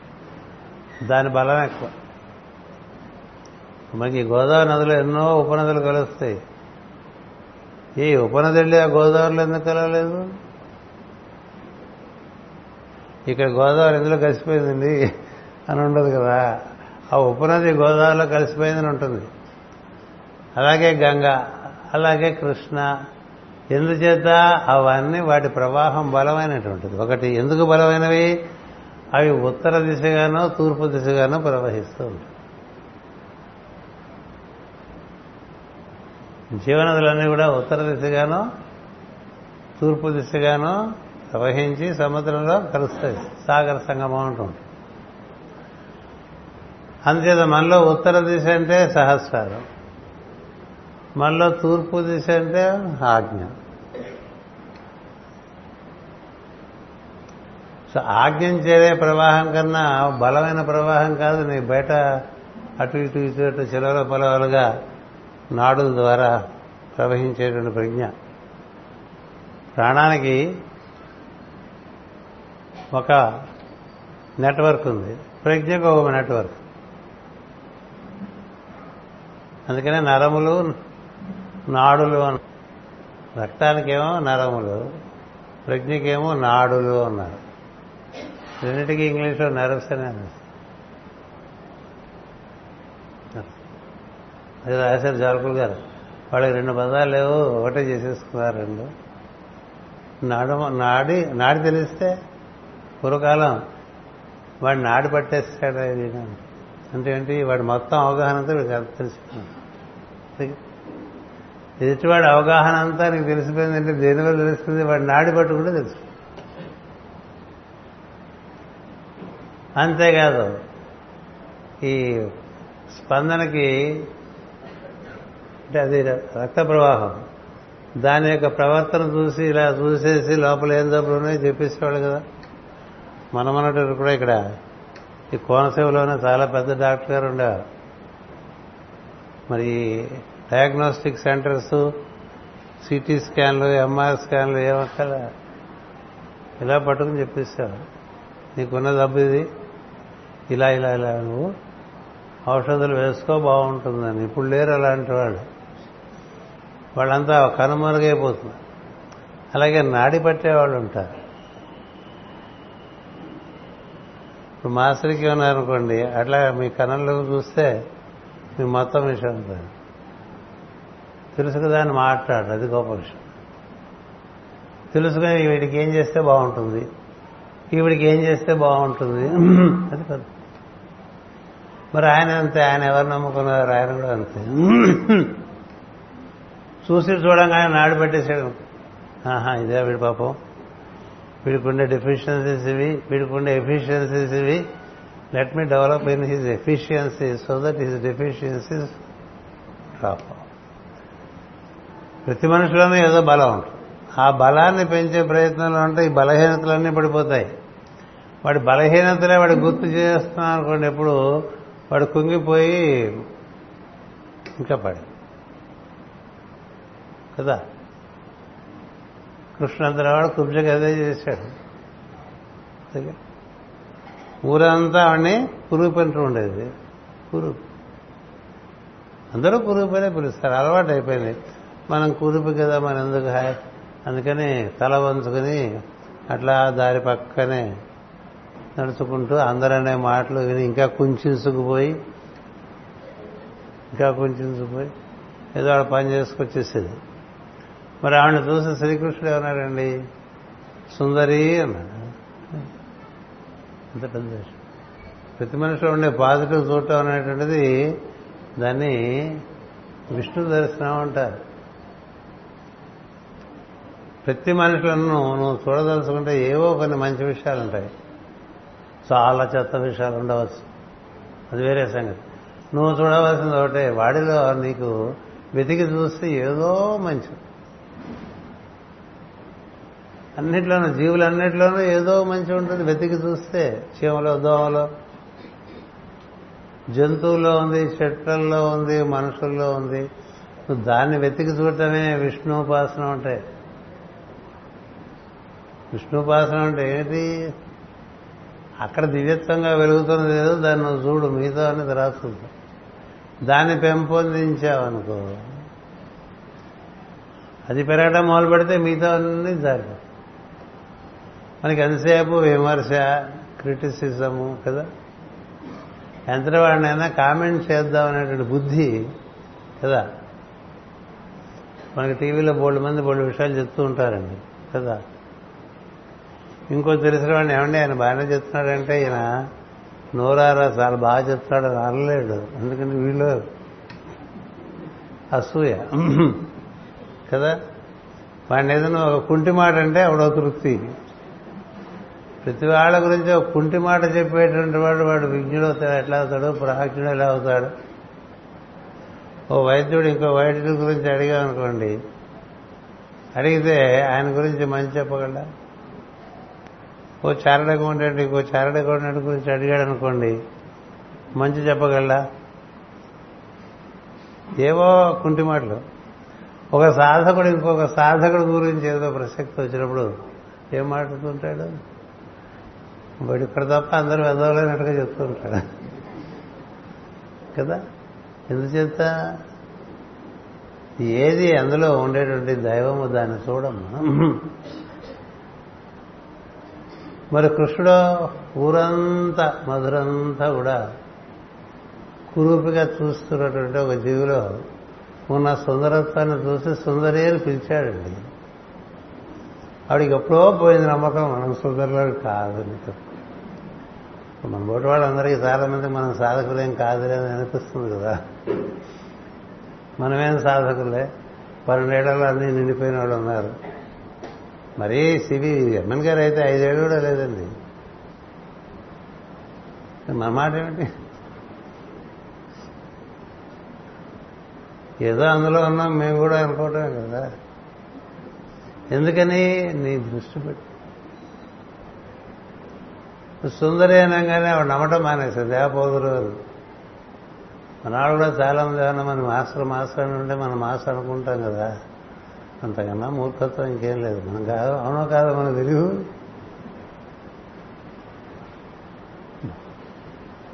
దాని బలం ఎక్కువ. మనకి గోదావరి నదిలో ఎన్నో ఉపనదులు కలుస్తాయి. ఈ ఉపనది వెళ్ళి ఆ గోదావరిలో ఎందుకు కలవలేదు? ఇక్కడ గోదావరి ఎందులో కలిసిపోయిందండి? అని ఉండదు కదా. ఆ ఉపనది గోదావరిలో కలిసిపోయిందని ఉంటుంది. అలాగే గంగ అలాగే కృష్ణ ఎందుచేత అవన్నీ వాటి ప్రవాహం బలమైనటువంటిది. ఒకటి ఎందుకు బలమైనవి? అవి ఉత్తర దిశగానో తూర్పు దిశగానో ప్రవహిస్తూ ఉంటాయి. జీవనదులన్నీ కూడా ఉత్తర దిశగానో తూర్పు దిశగానో ప్రవహించి సముద్రంలో కలుస్తాయి. సాగర సంగమం ఉంటుంది అందుచేత మనలో ఉత్తర దిశ అంటే సహస్రారం. మనలో తూర్పు దిశ అంటే ఆజ్ఞ. సో ఆజ్ఞం చేరే ప్రవాహం కన్నా బలమైన ప్రవాహం కాదు నీ బయట అటు ఇటు ఇటు అటు చిలవల పొలవలుగా నాడుల ద్వారా ప్రవహించేటువంటి ప్రజ్ఞ. ప్రాణానికి ఒక నెట్వర్క్ ఉంది. ప్రజ్ఞకు ఒక నెట్వర్క్. అందుకనే నరములు నాడులు రక్తానికేమో నరములు ప్రజ్ఞకేమో నాడులు అన్నారు. రెండింటికి ఇంగ్లీష్లో నర్వ్స్ అని అన్నారు. అది రాశారు జాలకులు గారు. వాళ్ళకి రెండు పదాలు లేవు ఒకటే చేసేసుకున్నారు రెండు. నాడు నాడి నాడి తెలిస్తే పూర్వకాలం వాడు నాడి పట్టేస్తాడు అంటే ఏంటి? వాడు మొత్తం అవగాహనతో వీడికి తెలుసుకున్నాడు ఎదుటివాడి అవగాహన అంతా నీకు తెలిసిపోయిందంటే దేనివల్ల తెలుస్తుంది? వాడి నాడి పట్టు కూడా తెలుసు. అంతేకాదు ఈ స్పందనకి అంటే అది రక్త ప్రవాహం. దాని యొక్క ప్రవర్తన చూసి ఇలా చూసేసి లోపల ఏం దప్పులు ఉన్నాయో చెప్పేసేవాడు కదా. మనమన్నట్టు కూడా ఇక్కడ ఈ కోనసీమలోనే చాలా పెద్ద డాక్టర్ గారు ఉండేవారు. మరి డయాగ్నోస్టిక్ సెంటర్స్ సిటీ స్కాన్లు ఎంఆర్ స్కాన్లు ఏమక్కల ఇలా పట్టుకుని చెప్పిస్తావు నీకున్న డబ్బు ఇది. ఇలా ఇలా ఇలా నువ్వు ఔషధాలు వేసుకో బాగుంటుందని. ఇప్పుడు లేరు అలాంటి వాళ్ళు. వాళ్ళంతా కనుమరుగైపోతున్నారు. అలాగే నాడి పట్టేవాళ్ళు ఉంటారు. ఇప్పుడు మాస్టర్కి ఉన్నారనుకోండి అట్లా మీ కనుల్లో చూస్తే మీ మొత్తం విషయం ఉంటుంది తెలుసు కదా అని మాట్లాడు అది గొప్ప విషయం. తెలుసుకుని వీడికి ఏం చేస్తే బాగుంటుంది? ఈవిడికి ఏం చేస్తే బాగుంటుంది? అది కదా. మరి ఆయన అంతే ఆయన ఎవరు నమ్ముకున్నారు ఆయన కూడా అంతే. చూసి చూడంగానే నాడు పెట్టేశాడు. ఆహా ఇదే వీడి పాపం. వీడికి ఉండే డెఫిషియన్సీస్ ఇవి వీడికి ఉండే ఎఫిషియన్సీస్ ఇవి. Let me develop in his efficiency so that his deficiencies drop ప్రతి మనిషిలోనూ ఏదో బలం ఉంటుంది. ఆ బలాన్ని పెంచే ప్రయత్నంలో ఉంటే ఈ బలహీనతలన్నీ పడిపోతాయి. వాడి బలహీనతలే వాడి గుర్తు చేస్తున్నాం అనుకోండి ఎప్పుడు వాడు కుంగిపోయి ఇంకా పడి కదా? కృష్ణంతరావాడు కుబ్జకి అదే చేశాడు. ఊరంతా ఆవిడని పురుగు పెంటూ ఉండేది. పురుగు అందరూ పురుగు పనే పిలుస్తారు. అలవాటు అయిపోయింది. మనం కురుపు కదా మన ఎందుకు హాయ్ అందుకని తల వంచుకుని అట్లా దారి పక్కనే నడుచుకుంటూ అందరనే మాటలు విని ఇంకా కుంచుకుపోయి ఇంకా కుంచుకుపోయి ఏదో ఆడ పని చేసుకొచ్చేసేది. మరి ఆవిడని చూసి శ్రీకృష్ణుడు ఏమన్నాడండి? సుందరి అన్నాడు. అంత పెద్ద విషయం. ప్రతి మనిషిలో ఉండే పాజిటివ్ చూడటం అనేటువంటిది దాన్ని విష్ణు దర్శనం అంటారు. ప్రతి మనుషులను నువ్వు చూడదలుచుకుంటే ఏవో కొన్ని మంచి విషయాలు ఉంటాయి. చాలా చెత్త విషయాలు ఉండవచ్చు. అది వేరే సంగతి. నువ్వు చూడవలసింది ఒకటే వాడిలో నీకు వెతికి చూస్తే ఏదో మంచిది. అన్నిట్లోనూ జీవులన్నిట్లోనూ ఏదో మంచి ఉంటుంది. వెతికి చూస్తే చీమలో దోమలో జంతువుల్లో ఉంది చెట్లల్లో ఉంది మనుషుల్లో ఉంది. నువ్వు దాన్ని వెతికి చూడటమే విష్ణుపాసన ఉంటాయి విష్ణుపాసన అంటే ఏంటి? అక్కడ దివ్యత్వంగా వెలుగుతున్నది ఏదో దాన్ని నువ్వు చూడు మిగతా అనేది రాస్తుంది దాన్ని పెంపొందించావనుకో. అది పెరగడం మొదలు పెడితే మిగతా అన్ని జారి మనకి ఎంతసేపు విమర్శ క్రిటిసిజము కదా? ఎంత వాడినైనా కామెంట్ చేద్దాం అనేటువంటి బుద్ధి కదా? మనకి టీవీలో బోల్డ్ మంది బోల్డ్ విషయాలు చెప్తూ ఉంటారండి కదా? ఇంకో తెలిసిన వాడిని ఏమండి ఆయన బాగానే చెప్తున్నాడంటే ఈయన నోరారా చాలా బాగా చెప్తున్నాడు అని అనలేడు. ఎందుకంటే వీళ్ళు అసూయ. కదా? వాడిని ఏదైనా ఒక కుంటి మాట అంటే ఆవిడ తృప్తి. ప్రతి వాళ్ళ గురించి ఒక కుంటి మాట చెప్పేటువంటి వాడు వాడు విజ్ఞుడు అవుతాడు ఎట్లా అవుతాడు ప్రాజ్ఞుడు ఎలా అవుతాడు? ఓ వైద్యుడు ఇంకో వైద్యుడి గురించి అడిగామనుకోండి అడిగితే ఆయన గురించి మంచి చెప్పగలరా ఓ చారడ అకౌంటెంట్ ఇంకో చారడ అకౌంటెంట్ గురించి అడిగాడు అనుకోండి మంచి చెప్పగలరా ఏవో కుంటి మాటలు. ఒక సాధకుడు ఇంకొక సాధకుడు గురించి ఏదో ప్రసక్తి వచ్చినప్పుడు ఏం మాట్లాడుతుంటాడు? వాడు ఇక్కడ తప్ప అందరూ వెదవలేనట్టుగా చెప్తూ ఉంటాడు కదా? ఎందుచేత? ఏది అందులో ఉండేటువంటి దైవము దాన్ని చూడము. మరి కృష్ణుడు ఊరంతా మధురంతా కూడా కురూపిగా చూస్తున్నటువంటి ఒక జీవిలో ఉన్న సుందరత్వాన్ని చూసి సుందరి అని పిలిచాడండి. ఆవిడకి ఎప్పుడో పోయింది నమ్మకం మనం సుందరులు కాదు మన బోటి వాళ్ళందరికీ చాలా మంది మనం సాధకులేం కాదులే అని అనిపిస్తుంది కదా. మనమేం సాధకులే? పన్నెండేళ్ళలో అన్నీ నిండిపోయిన వాళ్ళు ఉన్నారు. మరీ సివి ఎమ్మెన్ గారు అయితే ఐదేళ్ళు కూడా లేదండి. మన మాట ఏమిటి? ఏదో అందులో ఉన్నాం మేము కూడా అనుకోవటమే కదా. ఎందుకని? నీ దృష్టి పెట్టి. సుందరి అనగానే ఆవిడ నమ్మటం మానేశారు దేవపోదురు మనాడు కూడా చాలా మంది ఏమన్నా మన మాస్టర్ మాస్టర్ అని ఉంటే మనం మాస్టర్ అనుకుంటాం కదా. అంతకన్నా మూర్ఖత్వం ఇంకేం లేదు. మనం కాదు అవునో కాదో మనకు తెలియదు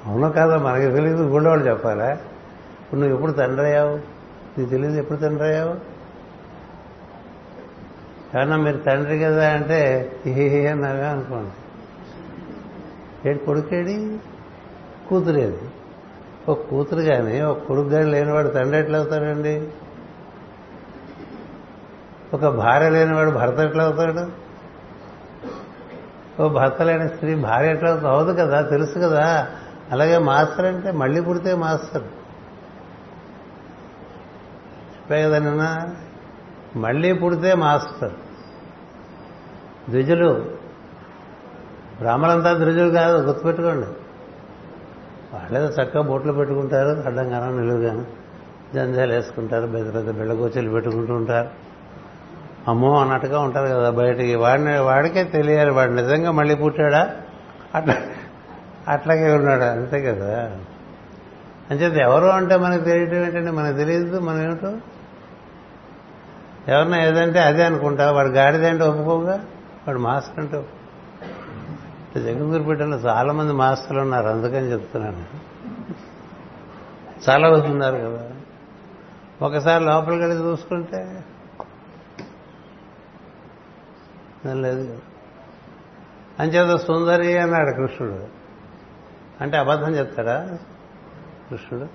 అవునో కాదో మనకి తెలియదు గుళ్ళవాళ్ళు చెప్పాలా? ఇప్పుడు నువ్వు ఎప్పుడు తండ్రి అయ్యావు? నీకు తెలియదు ఎప్పుడు తండ్రి అయ్యావు? కారణం మీరు తండ్రి కదా అంటే ఏ అన్నాగా అనుకోండి. ఏడు కొడుకేడి కూతురేది. ఒక కూతురు కానీ ఒక కొడుకు కానీ లేనివాడు తండ్రి ఎట్లవుతాడండి? ఒక భార్య లేనివాడు భర్త ఎట్లవుతాడు? ఓ భర్త లేని స్త్రీ భార్య ఎట్లా అవదు కదా తెలుసు కదా. అలాగే మాస్టర్ అంటే మళ్ళీ పుడితే మాస్టర్. చెప్పే కదా నిన్న? మళ్ళీ పుడితే మాస్టర్. ద్విజులు బ్రాహ్మణంతా ద్విజులు కాదు గుర్తుపెట్టుకోండి. వాళ్ళేదో చక్కగా బొట్లు పెట్టుకుంటారు అడ్డంగానో నిలువుగాను జంజాలు వేసుకుంటారు పెద్ద పెద్ద బిళ్ళగోచలు పెట్టుకుంటూ ఉంటారు. అమ్మో అన్నట్టుగా ఉంటారు కదా బయటికి. వాడిని వాడికే తెలియాలి వాడు నిజంగా మళ్ళీ పుట్టాడా? అట్లా అట్లాగే ఉన్నాడు అంతే కదా. అంచేది ఎవరు అంటే మనకు తెలియటం ఏంటంటే మనకు తెలియదు మనం ఏమిటో? ఎవరన్నా ఏదంటే అదే అనుకుంటా. వాడు గాడిదంటే ఒప్పుకోగా వాడు మాస్క్ అంటే జగన్గురిపేటలో చాలా మంది మాస్టర్లు ఉన్నారు అందుకని చెప్తున్నాను. చాలా మంది ఉన్నారు కదా. ఒకసారి లోపలికి వెళ్ళి చూసుకుంటే లేదు. అంచేత సుందరి అన్నాడు కృష్ణుడు. అంటే అబద్ధం చెప్తాడా కృష్ణుడు?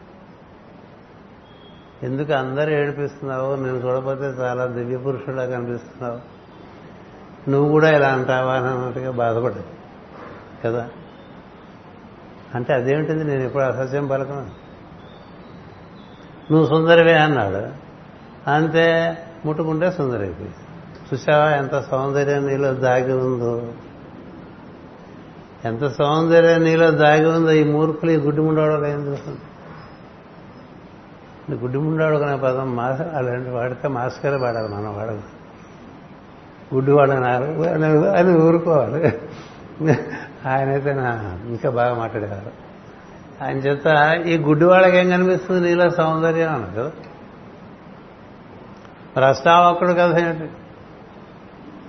ఎందుకు అందరూ ఏడిపిస్తున్నావు? నేను చూడపోతే చాలా దివ్య పురుషుడా కనిపిస్తున్నావు. నువ్వు కూడా ఇలా అంటావా? అన్నట్టుగా బాధపడ్డావు కదా? అంటే అదేమిటిది? నేను ఎప్పుడు అసత్యం పలకను. నువ్వు సుందరివే అన్నాడు. అంతే ముట్టుకుంటే సుందరైపోయి. చూసావా ఎంత సౌందర్యం నీలో దాగి ఉందో? ఎంత సౌందర్యం నీలో దాగి ఉందో ఈ మూర్ఖులు ఈ గుడ్డి ముండవాడు ఏం చూస్తుంది గుడ్డి ముండాడు అనే పదం మాస్ అలాంటి వాడితే మాస్కరే వాడాలి మనం వాడదు గుడ్డివాడన్నారు అని ఊరుకోవాలి. ఆయనైతే నా ఇంకా బాగా మాట్లాడేవారు. ఆయన చేత ఈ గుడ్డి వాళ్ళకి ఏం కనిపిస్తుంది? నీలో సౌందర్యం అన్న కదా మరి అష్టావకుడు కదా ఏంటి?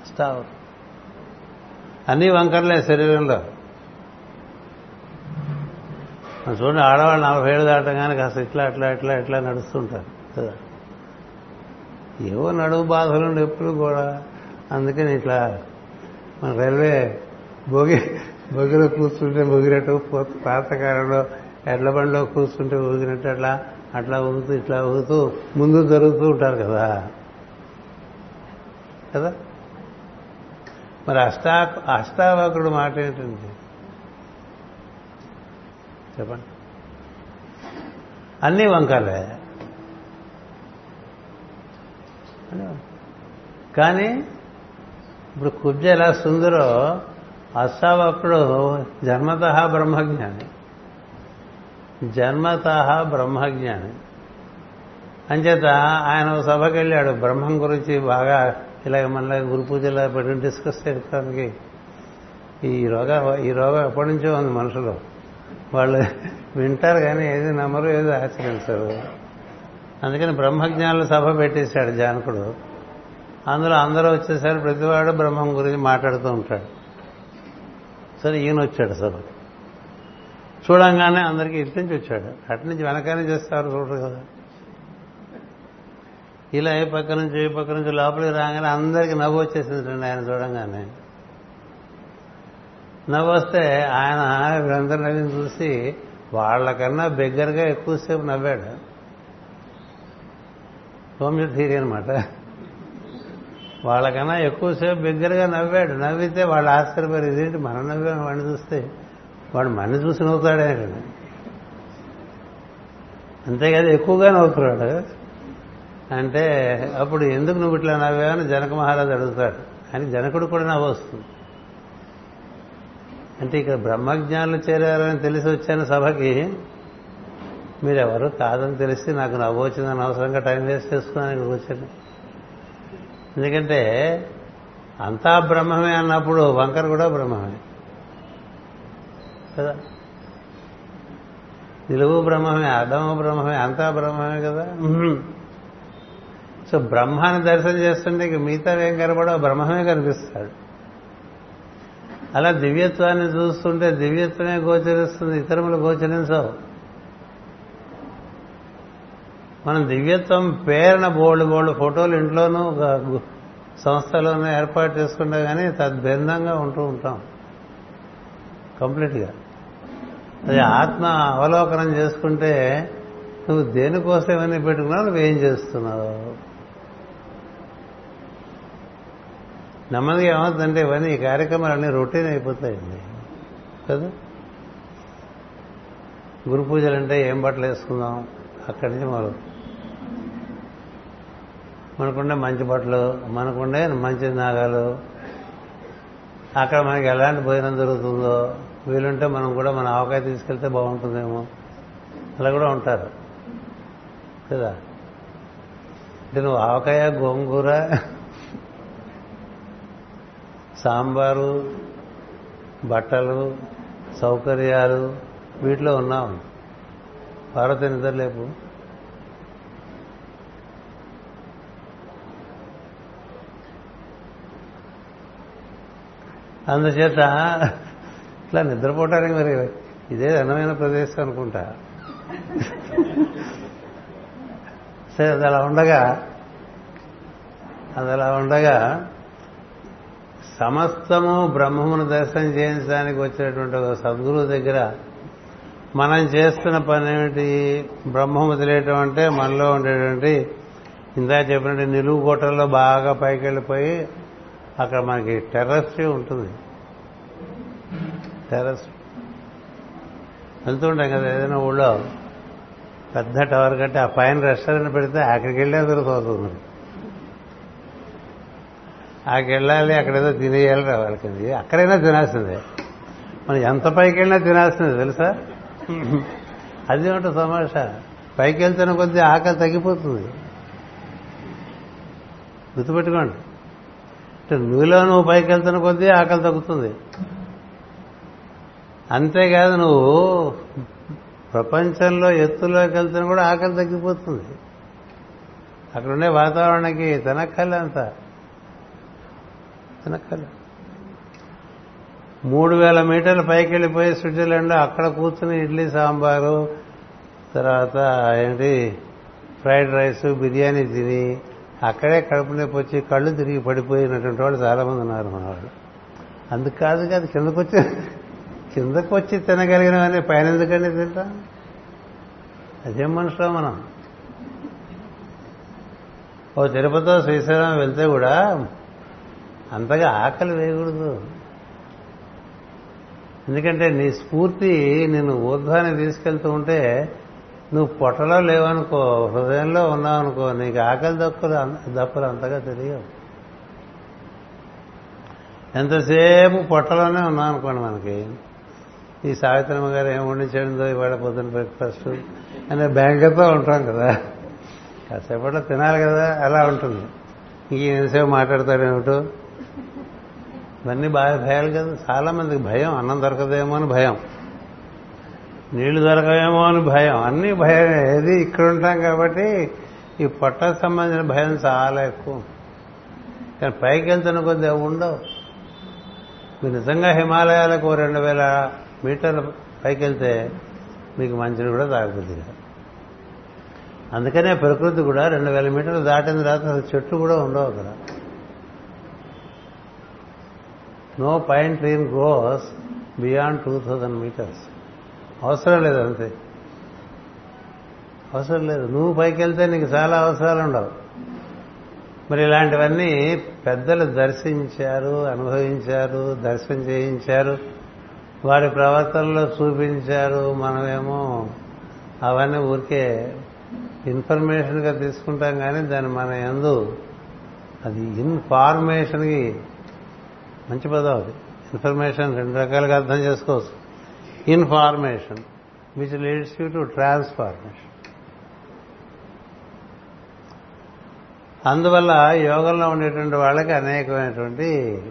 అష్టావకుడు అన్నీ వంకర్లే శరీరంలో. చూడండి ఆడవాళ్ళు నలభై ఏళ్ళు దాటగానే కాస్త ఇట్లా అట్లా ఇట్లా ఇట్లా నడుస్తుంటారు. కదా. ఏవో నడువు బాధలు ఎప్పుడు కూడా. అందుకని ఇట్లా మన రైల్వే భోగి బొగిలో కూర్చుంటే ఊగినట్టు పాతకాలంలో ఎడ్ల బండిలో కూర్చుంటే ఊగినట్టు అట్లా అట్లా ఊగుతూ ఇట్లా ఊగుతూ ముందు జరుగుతూ ఉంటారు కదా. కదా? మరి అష్టా అష్టావకుడు మాట ఏంటండి చెప్పండి. అన్నీ వంకాలే. కానీ ఇప్పుడు కుబ్జ ఎలా సుందరో అష్టావకుడు జన్మత బ్రహ్మజ్ఞాని. జన్మత బ్రహ్మజ్ఞాని. అంచేత ఆయన సభకి వెళ్ళాడు. బ్రహ్మం గురించి బాగా ఇలాగ మళ్ళీ గురు పూజలో పెట్టి డిస్కస్ చేయడానికి. ఈ రోగం ఈ రోగం ఎప్పటి నుంచో ఉంది మనుషులు వాళ్ళు వింటారు కానీ ఏది నమ్మరు ఏది ఆచరించరు అందుకని బ్రహ్మజ్ఞానుల సభ పెట్టేశాడు జానకుడు. అందులో అందరూ వచ్చేసరి ప్రతివాడు బ్రహ్మం గురించి మాట్లాడుతూ ఉంటాడు. సరే ఈయన వచ్చాడు సభకి చూడంగానే అందరికీ ఇటు నుంచి వచ్చాడు. అటు నుంచి వెనకాలే చేస్తారు చూడరు కదా. ఇలా ఏ పక్క నుంచి ఏ పక్క నుంచి లోపలికి రాగానే అందరికీ నవ్వు వచ్చేసింది ఆయన చూడంగానే. నవ్వు వస్తే ఆయన వీళ్ళందరూ నవ్విని చూసి వాళ్ళకన్నా బిగ్గరగా ఎక్కువసేపు నవ్వాడు. హోమియో థీరీ అనమాట వాళ్ళకన్నా ఎక్కువసేపు బిగ్గరగా నవ్వాడు. నవ్వితే వాళ్ళు ఆశ్చర్యపోయారు ఇదేంటి మనం నవ్వే వాడిని చూస్తే. వాడు మన చూసి నవ్వుతాడే అంతేకాదు ఎక్కువగా నవ్వుతున్నాడు. అంటే అప్పుడు ఎందుకు నువ్వు ఇట్లా నవ్వావని జనక మహారాజు అడుగుతాడు. అని జనకుడు కూడా నవ్వు వస్తుంది అంటే ఇక్కడ బ్రహ్మజ్ఞానులు చేరారని తెలిసి వచ్చాను సభకి. మీరెవరు కాదని తెలిసి నాకు నవ్వు వచ్చిందని అవసరంగా టైం వేస్ట్ చేసుకున్నాను ఇక్కడికి వచ్చాను ఎందుకంటే అంతా బ్రహ్మమే అన్నప్పుడు వంకర కూడా బ్రహ్మమే. కదా? నిలువు బ్రహ్మమే అర్థము బ్రహ్మమే అంతా బ్రహ్మమే కదా? సో బ్రహ్మాన్ని దర్శనం చేస్తుంటే ఇక మిగతా ఏం కనబడో బ్రహ్మమే కనిపిస్తాడు. అలా దివ్యత్వాన్ని చూస్తుంటే దివ్యత్వమే గోచరిస్తుంది ఇతరములు గోచరించవు. మనం దివ్యత్వం పేరున బోల్డ్ బోల్డ్ ఫోటోలు ఇంట్లోనూ ఒక సంస్థలోనూ ఏర్పాటు చేసుకుంటాం కానీ తద్భిన్నంగా ఉంటూ ఉంటాం. కంప్లీట్గా. అది ఆత్మ అవలోకనం చేసుకుంటే నువ్వు దేనికోసం ఇవన్నీ పెట్టుకున్నావు నువ్వేం చేస్తున్నావు? నెమ్మదిగా ఏమవుతుందంటే ఇవన్నీ ఈ కార్యక్రమాలన్నీ రొటీన్ అయిపోతాయండి. కదా? గురు పూజలు అంటే ఏం బట్టలు వేసుకుందాం అక్కడి నుంచి మొదలు. మనకుండే మంచి బట్టలు మనకుండే మంచి నాగాలు. అక్కడ మనకి ఎలాంటి భోజనం దొరుకుతుందో వీలుంటే మనం కూడా మన ఆవకాయ తీసుకెళ్తే బాగుంటుందేమో. అలా కూడా ఉంటారు. కదా? అంటే నువ్వు ఆవకాయ గోంగూర సాంబారు బట్టలు సౌకర్యాలు వీటిలో ఉన్నాం పార్వతి నిద్రలేపు అందుచేత ఇట్లా నిద్రపోవటానికి మరి ఇదే అందమైన ప్రదేశం అనుకుంటా. సరే అది అలా ఉండగా అది అలా ఉండగా సమస్తము బ్రహ్మమును దర్శనం చేయించడానికి వచ్చినటువంటి ఒక సద్గురువు దగ్గర మనం చేస్తున్న పని ఏమిటి బ్రహ్మము తెలియటం అంటే మనలో ఉండేటువంటి ఇందా చెప్పినట్టు నిలువు కోటల్లో బాగా పైకి వెళ్ళిపోయి అక్కడ మనకి టెర్రస్ ఉంటుంది. టెర్రస్. వెళ్తుంటాం కదా ఏదైనా ఊళ్ళో పెద్ద టవర్ కట్టి ఆ పైన రెస్టారెంట్ పెడితే అక్కడికి వెళ్ళే దొరుకుతుంది అక్కడికి వెళ్ళాలి అక్కడేదో తినేయాలి రావాలి అక్కడైనా తినాల్సిందే. మనం ఎంత పైకి వెళ్ళినా తినాల్సిందే తెలుసా? అది ఒకటి తమాషా. పైకి వెళ్తున్న కొద్దీ ఆకలి తగ్గిపోతుంది. గుర్తుపెట్టుకోండి. నువ్వులో నువ్వు పైకి వెళ్తున్న కొద్దీ ఆకలి తగ్గుతుంది. అంతేకాదు నువ్వు ప్రపంచంలో ఎత్తులోకి వెళ్తున్నా కూడా ఆకలి తగ్గిపోతుంది. అక్కడ ఉండే వాతావరణానికి తినక్కర్లే అంత. తినక్కర్లే. మూడు వేల మీటర్ల పైకి వెళ్ళిపోయి స్విట్జర్లాండ్ అక్కడ కూర్చుని ఇడ్లీ సాంబారు తర్వాత ఏంటి ఫ్రైడ్ రైస్ బిర్యానీ తిని అక్కడే కడుపు నొప్పి వచ్చి కళ్ళు తిరిగి పడిపోయినటువంటి వాళ్ళు చాలామంది ఉన్నారు మన వాళ్ళు. అందుకు కాదు కాదు కిందకొచ్చి కిందకొచ్చి తినగలిగినవన్నీ పైన ఎందుకండి తింటాం? అదేం మనుషులో మనం. ఓ తిరుపతిలో శ్రీశైలం వెళ్తే కూడా అంతగా ఆకలి వేయకూడదు. ఎందుకంటే నీ స్ఫూర్తి నేను ఊర్ధ్వాన్ని తీసుకెళ్తూ ఉంటే నువ్వు పొట్టలో లేవనుకో హృదయంలో ఉన్నావనుకో నీకు ఆకలి దక్కులు దప్పులు అంతగా తెలియవు. ఎంతసేపు పొట్టలోనే ఉన్నాం అనుకోండి మనకి ఈ సావిత్రమ్మ గారు ఏం వండించాడిందో ఇవాళ పొద్దున్న బ్రేక్ఫాస్ట్ అనే బ్యాంకుతో ఉంటాం కదా. కాసేపట్లో తినాలి కదా అలా ఉంటుంది. ఇంక ఎంతసేపు మాట్లాడతాడేమిటో ఇవన్నీ బాగా భయాలు కదా. చాలా మందికి భయం అన్నం దొరకదేమో అని భయం. నీళ్ళు దొరకవేమో అని భయం. అన్నీ భయం ఏది ఇక్కడ ఉంటాం కాబట్టి ఈ పొట్టకు సంబంధించిన భయం చాలా ఎక్కువ. కానీ పైకి వెళ్తున్న కొద్ది ఉండవు. మీరు నిజంగా హిమాలయాలకు రెండు వేల మీటర్ల పైకి వెళ్తే మీకు మంచిని కూడా తాగుతుంది. అందుకనే ప్రకృతి కూడా రెండు వేల మీటర్లు దాటిన తర్వాత చెట్టు చెట్లు కూడా ఉండవు అక్కడ. No pine tree grows beyond two thousand metres అవసరం లేదు అంతే. అవసరం లేదు. నువ్వు పైకి వెళ్తే నీకు చాలా అవసరాలు ఉండవు. మరి ఇలాంటివన్నీ పెద్దలు దర్శించారు అనుభవించారు దర్శనం చేయించారు. వారి ప్రవర్తనలో చూపించారు. మనమేమో అవన్నీ ఊరికే ఇన్ఫర్మేషన్గా తీసుకుంటాం కానీ దాన్ని మన ఎందు అది ఇన్ఫార్మేషన్కి మంచి పదం అది. ఇన్ఫర్మేషన్ రెండు రకాలుగా అర్థం చేసుకోవచ్చు. Information which leads you to transformation అందువల్ల యోగంలో ఉండేటువంటి వాళ్ళకి అనేకమైనటువంటి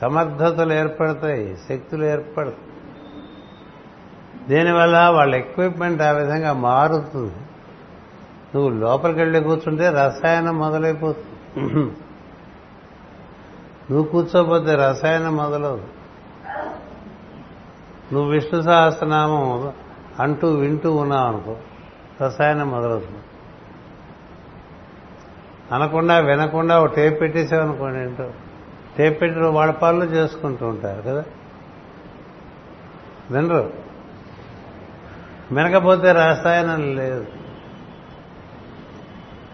సమర్థతలు ఏర్పడతాయి శక్తులు ఏర్పడతాయి. దీనివల్ల వాళ్ళ ఎక్విప్మెంట్ ఆ విధంగా మారుతుంది. నువ్వు లోపలికి వెళ్ళి కూర్చుంటే రసాయనం మొదలైపోతుంది. నువ్వు కూర్చోపోతే రసాయనం మొదలవుతుంది. నువ్వు విష్ణు సహస్రనామం అంటూ వింటూ ఉన్నావు అనుకో రసాయనం మొదలవుతుంది. అనకుండా వినకుండా ఒక టేప్ పెట్టేసావు అనుకోండి ఏంటో. టేప్ పెట్టి వాళ్ళ పనులు చేసుకుంటూ ఉంటారు కదా. వినరు. వినకపోతే రసాయనం లేదు.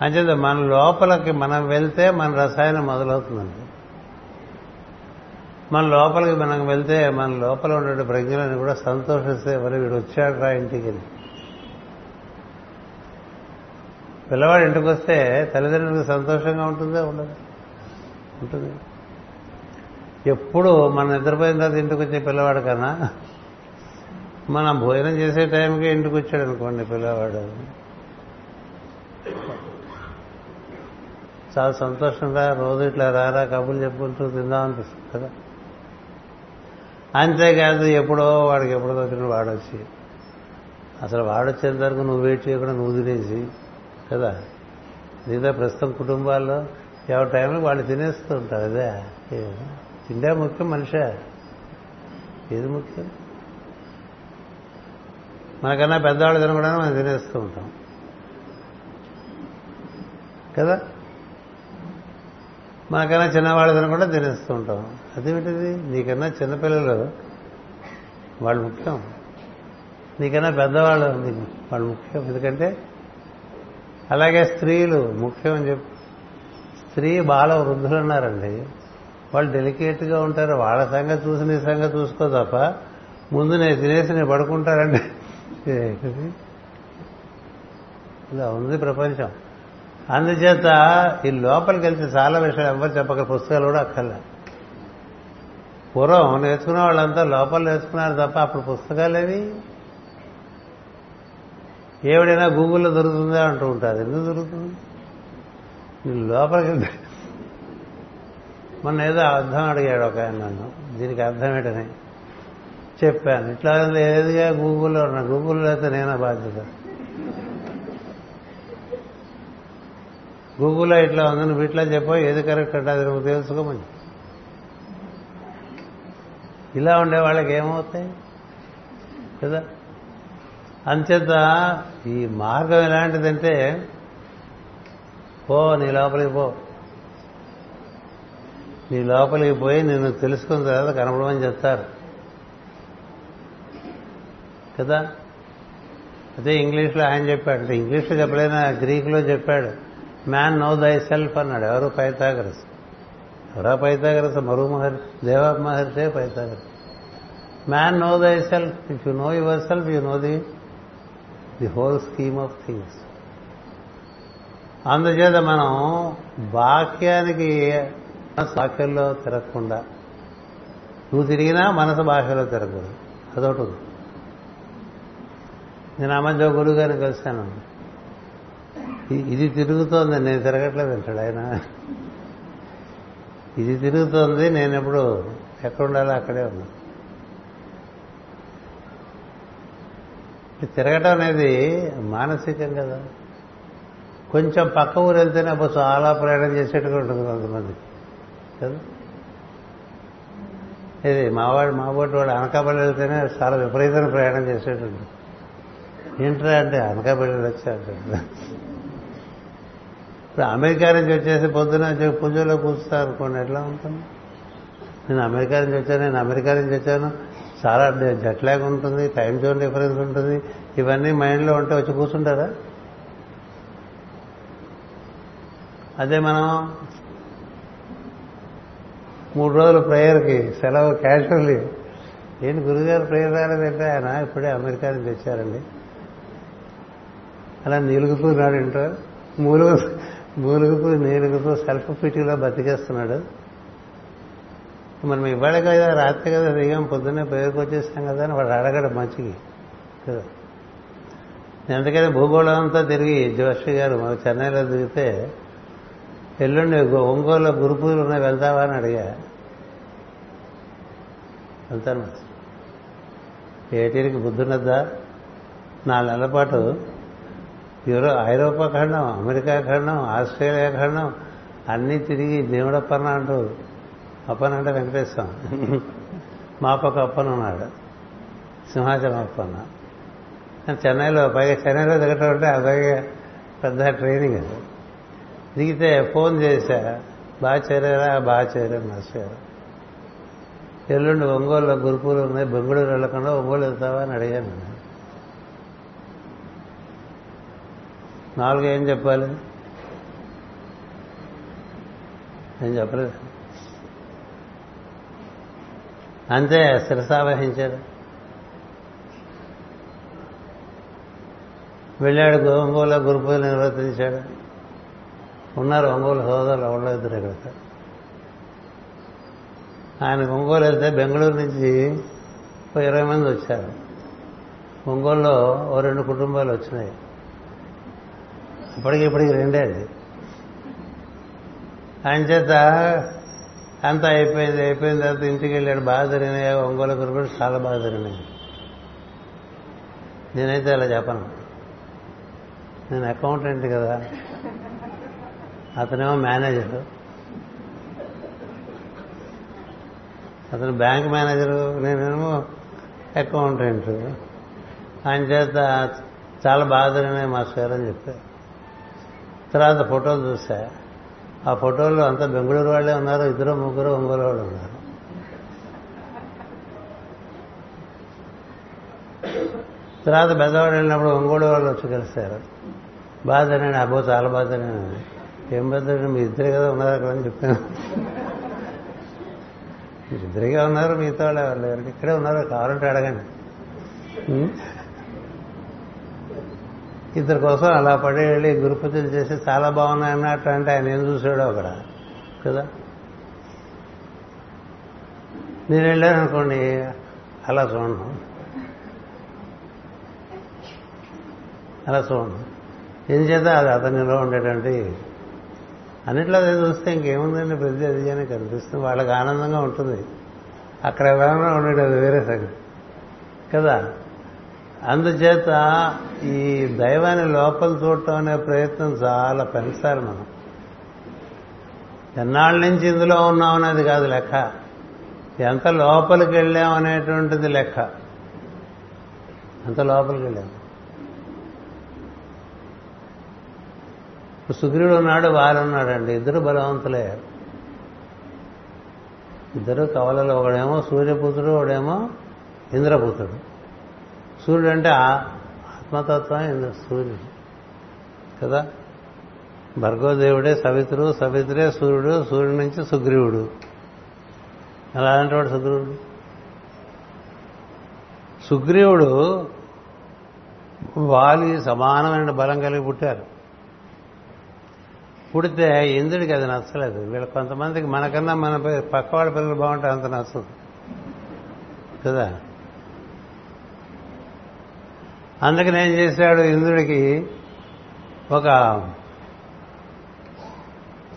అంచేత మన లోపలికి మనం వెళ్తే మన రసాయనం మొదలవుతుందండి. మన లోపలికి మనం వెళ్తే మన లోపల ఉండే ప్రజ్ఞలని కూడా సంతోషిస్తే మరి వీడు వచ్చాడు రా ఇంటికి. పిల్లవాడు ఇంటికి వస్తే తల్లిదండ్రులకు సంతోషంగా ఉంటుందా? ఉండదు. ఉంటుంది. ఎప్పుడు మన నిద్రపోయిన తర్వాత ఇంటికి వచ్చే పిల్లవాడు కన్నా మనం భోజనం చేసే టైంకి ఇంటికి వచ్చాడు అనుకోండి పిల్లవాడు. చాలా సంతోషంగా రోజు ఇట్లా రారా కబుర్లు చెప్పుకుంటూ తిందాం అనిపిస్తుంది కదా. అంతేకాదు ఎప్పుడో వాడికి ఎప్పుడో దొరికిన వాడొచ్చి. అసలు వాడొచ్చేంత వరకు నువ్వు వెయిట్ చేయకుండా నువ్వు తినేసి కదా? లేదా ప్రస్తుతం కుటుంబాల్లో ఎవరి టైంలో వాళ్ళు తినేస్తూ ఉంటారు అదే? తిండే ముఖ్యం మనిషే. ఏది ముఖ్యం? మనకన్నా పెద్దవాళ్ళు తినకుండా మనం తినేస్తూ ఉంటాం. కదా? మనకన్నా చిన్నవాళ్ళు తినకుండా తినేస్తూ ఉంటాం. అదేమిటిది? నీకన్నా చిన్నపిల్లలు వాళ్ళు ముఖ్యం. నీకన్నా పెద్దవాళ్ళు వాళ్ళు ముఖ్యం. ఎందుకంటే అలాగే స్త్రీలు ముఖ్యం అని చెప్పి. స్త్రీ బాల వృద్ధులు ఉన్నారండి వాళ్ళు డెలికేట్గా ఉంటారు. వాళ్ళ సంగతి చూసి నీ సంగతి చూసుకో తప్ప ముందు నేను తినేసి నేను పడుకుంటారండి ఇలా ఉంది ప్రపంచం. అందుచేత ఈ లోపలికి వెళ్తే చాలా విషయాలు ఎవరు చెప్పక పుస్తకాలు కూడా అక్కర్లే. పూర్వం నేర్చుకున్న వాళ్ళంతా లోపల నేర్చుకున్నారు తప్ప అప్పుడు పుస్తకాలేవి? ఏవిడైనా గూగుల్లో దొరుకుతుందా అంటూ ఉంటారు. ఎందుకు దొరుకుతుంది? లోపలికి మొన్న ఏదో అర్థం అడిగాడు ఒక ఆయన నన్ను. దీనికి అర్థం ఏంటని చెప్పాను. ఇట్లా లేదుగా గూగుల్లో ఉన్నా గూగుల్లో అయితే నేనా బాధ్యత. గూగుల్లో ఇట్లా ఉందని వీటిలో ఇట్లా చెప్పో ఏది కరెక్ట్ అంటే అది నువ్వు తెలుసుకోమని. ఇలా ఉండే వాళ్ళకి ఏమవుతాయి? కదా? అంచేత ఈ మార్గం ఎలాంటిదంటే పో నీ లోపలికి పో. నీ లోపలికి పోయి నిన్ను తెలుసుకున్న తర్వాత కనపడమని చెప్తారు. కదా? అదే ఇంగ్లీష్లో ఆయన చెప్పాడు. అంటే ఇంగ్లీష్లో చెప్పలేనా? గ్రీకులో చెప్పాడు. మ్యాన్ నో దై సెల్ఫ్ అన్నాడు. ఎవరు? పైతాగరస్ ఎవరా పైతాగరస? మరు మహర్షి. దేవ మహర్షే Pythagoras. Man know thy self if you know your self you know the the whole scheme of things అందుచేత మనం వాక్యానికి వాక్యంలో తిరగకుండా నువ్వు తిరిగినా మనసు భాషలో తిరగకూడదు. అదొకటి ఉంది. నేను ఆ మధ్య గురువు గారిని కలిశాను. ఇది తిరుగుతోంది. నేను తిరగట్లేదు అంటాడు ఆయన. ఇది తిరుగుతోంది నేను ఎప్పుడు ఎక్కడ ఉండాలో అక్కడే ఉన్నా. తిరగటం అనేది మానసికం కదా. కొంచెం పక్క ఊరు వెళ్తేనే అప్పుడు చాలా ప్రయాణం చేసేట్టుగా ఉంటుంది కొంతమంది. కదా? ఇది మావాడు మాబోటి వాడు అనకాపల్లి వెళ్తేనే చాలా విపరీతమైన ప్రయాణం చేసేటట్టు. ఏంట్రా అంటే అనకాపల్లి వచ్చాడు ఇప్పుడు అమెరికా నుంచి వచ్చేసి పొద్దున పూజలో కూర్చుతారు అనుకోండి ఎట్లా ఉంటుంది? నేను అమెరికా నుంచి వచ్చాను నేను అమెరికా నుంచి వచ్చాను చాలా జెట్ లాగ్ ఉంటుంది టైం జోన్ డిఫరెన్స్ ఉంటుంది. ఇవన్నీ మైండ్లో ఉంటే వచ్చి కూర్చుంటారా? అదే మనం మూడు రోజులు ప్రేయర్కి సెలవు క్యాజువల్లీ. ఏంటి గురుగారు ప్రేయర్ రాలేదంటే ఆయన ఇప్పుడే అమెరికా నుంచి వచ్చారండి అలా నిలుగుతున్నాడు ఇంటర్. మూలుగు మూలుగుతూ నీలుగుతూ సెల్ఫ్ పిటీలో బతికేస్తున్నాడు మనం ఇవాళ కదా రాత్రి కదా దిగాం పొద్దున్నే పేరుకు వచ్చేసాం కదా అని వాడు అడగడు మంచికి. కదా? ఎందుకైనా భూగోళం అంతా తిరిగి జోషి గారు చెన్నైలో దిగితే ఎల్లుండి ఒంగోలు గురు ఉన్నాయి వెళ్తావా అని అడిగా. వెళ్తాను ఏటీరికి బుద్ధున్నద్దా? నాలుగు నెలల పాటు యూరో ఐరోపా ఖండం అమెరికా ఖండం ఆస్ట్రేలియా ఖండం అన్నీ తిరిగి దేవుడప్పన అంటూ అప్పన అంటే వెంకటేశ్వరం. మాపక అప్పన అప్పన్న ఉన్నాడు. సింహాచలం అప్పన్న చెన్నైలో పైగా చెన్నైలో దిగటం అంటే అదే పెద్ద ట్రైనింగ్ అది. దిగితే ఫోన్ చేశా బాగా చేరారా? బాగా చేరారు? మాస్టర్ ఎల్లుండి ఒంగోలులో గురుకులు ఉన్నాయి బెంగళూరు వెళ్ళకుండా ఒంగోలు వెళ్తావా? అని అడిగాను నాలుగు ఏం చెప్పాలి? ఏం చెప్పలేదు. అంతే శిరసావహించాడు వెళ్ళాడు ఒంగోలు గురుపూజలు నిర్వర్తించాడు. ఉన్నారు ఒంగోలు సోదరులు ఎవరో ఇద్దరు ఇక్కడ. ఆయన ఒంగోలు వెళ్తే బెంగళూరు నుంచి ఇరవై మంది వచ్చారు. ఒంగోలులో ఓ రెండు కుటుంబాలు వచ్చినాయి. ఇప్పటికి ఇప్పటికి రెండే అది ఆయన అంత అంతా అయిపోయింది అయిపోయిన తర్వాత ఇంటికి వెళ్ళాడు బాగా జరిగినాయి ఒంగోలు కూడా చాలా బాగా జరిగినాయి. నేనైతే అలా చెప్పను. నేను అకౌంటెంట్ కదా. అతనేమో మేనేజర్. అతను బ్యాంక్ మేనేజరు నేనేమో అకౌంటెంట్. ఆయన చేత చాలా బాగా జరిగినాయి మా సార్ అని చెప్పారు. తర్వాత ఫోటోలు చూసా ఆ ఫోటోల్లో అంతా బెంగళూరు వాళ్ళే ఉన్నారు ఇద్దరు ముగ్గురు ఒంగోలు వాళ్ళు ఉన్నారు. తర్వాత పెద్దవాడు వెళ్ళినప్పుడు ఒంగోలు వాళ్ళు వచ్చి కలిశారు. బాధనండి అబ్బో చాలా బాధనండి ఏం బాధండి మీ ఇద్దరే కదా ఉన్నారు అక్కడ అని చెప్పాను. మీరు ఇద్దరిగా ఉన్నారు మిగతా వాళ్ళు ఎవరు లేరు. ఇక్కడే ఉన్నారు కావాలంటే అడగండి. ఇద్దరి కోసం అలా పడి వెళ్ళి గురుపూజలు చేసి చాలా బాగున్నాయి అన్నట్టు అంటే ఆయన ఏం చూసాడో అక్కడ కదా? నేను వెళ్ళాను అనుకోండి అలా చూడను అలా చూడను ఏం చేత అది అతనిలో ఉండేటువంటి అన్నిట్లో అదే చూస్తే ఇంకేముందండి? ప్రతి అది అని కనిపిస్తుంది. వాళ్ళకి ఆనందంగా ఉంటుంది. అక్కడ ఎవరైనా ఉండేది అది వేరే సంగతి. కదా? అందుచేత ఈ దైవాన్ని లోపల చూడటం అనే ప్రయత్నం చాలా పెంచాలి మనం. ఎన్నాళ్ళ నుంచి ఇందులో ఉన్నాం అనేది కాదు లెక్క. ఎంత లోపలికి వెళ్ళాం అనేటువంటిది లెక్క. ఎంత లోపలికి వెళ్ళాం. సుగ్రీవుడు ఉన్నాడు వారు ఉన్నాడండి ఇద్దరు బలవంతులే. ఇద్దరు కవలలో ఒకడేమో సూర్యపుత్రుడు ఒకడేమో ఇంద్రపుత్రుడు. సూర్యుడు అంటే ఆత్మతత్వం ఇంద్ర సూర్యుడు. కదా? భర్గోదేవుడే సవిత్రు సవిత్రే సూర్యుడు సూర్యుడి నుంచి సుగ్రీవుడు. ఎలా అంటాడు సుగ్రీవుడు సుగ్రీవుడు వాలి సమానమైన బలం కలిగి పుట్టారు. పుడితే ఇంద్రుడికి అది నచ్చలేదు. వీళ్ళ కొంతమందికి మనకన్నా మన పక్కవాడి పిల్లలు బాగుంటే అంత నచ్చదు. కదా? అందుకని ఏం చేశాడు ఇంద్రుడికి ఒక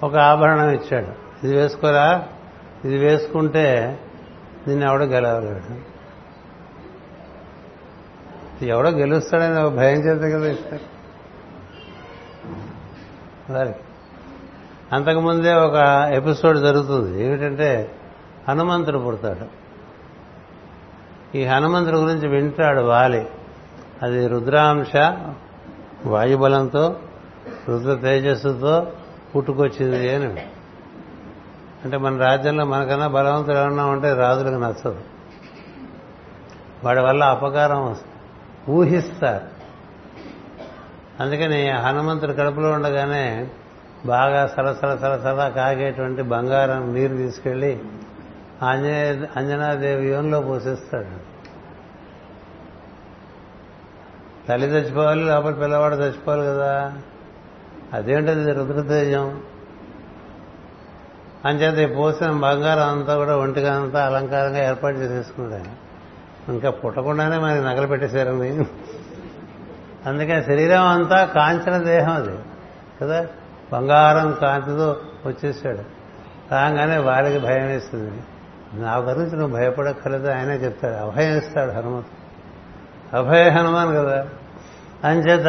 ఒక ఆభరణం ఇచ్చాడు. ఇది వేసుకోరా? ఇది వేసుకుంటే నిన్ను ఎవడో గెలవలేడు ఎవడో గెలుస్తాడని ఒక భయం చేత కదా ఇస్తారు వారికి అంతకుముందే ఒక ఎపిసోడ్ జరుగుతుంది. ఏమిటంటే హనుమంతుడు పుడతాడు. ఈ హనుమంతుడి గురించి వింటాడు వాలి. అది రుద్రాంశ వాయుబలంతో రుద్ర తేజస్సుతో పుట్టుకొచ్చింది అని. అంటే మన రాజ్యంలో మనకన్నా బలవంతులు ఏమన్నా ఉంటే రాజులకు నచ్చదు. వాడి వల్ల అపకారం ఊహిస్తారు. అందుకని హనుమంతుడు కడుపులో ఉండగానే బాగా సరసర సరసర కాగేటువంటి బంగారం నీరు తీసుకెళ్ళి ఆంజనేయ అంజనాదేవి యోన్లో పోషిస్తాడు. తల్లి చచ్చిపోవాలి లోపల పిల్లవాడు చచ్చిపోవాలి కదా. అదేంటది రుద్రతేజం? అంచేత ఈ పోసిన బంగారం అంతా కూడా ఒంటిగా అంతా అలంకారంగా ఏర్పాటు చేసేసుకున్నాడు ఇంకా పుట్టకుండానే మరి నగలు పెట్టేశారని అందుకే శరీరం అంతా కాంచన దేహం అది. కదా? బంగారం కాంతితో వచ్చేసాడు. రాగానే వారికి భయం వేస్తుంది. నా గురించి నువ్వు భయపడక్కర్లేదు ఆయనే చెప్తాడు. అభయం ఇస్తాడు హనుమంతు అభయ హనుమాన్ కదా? అంచేత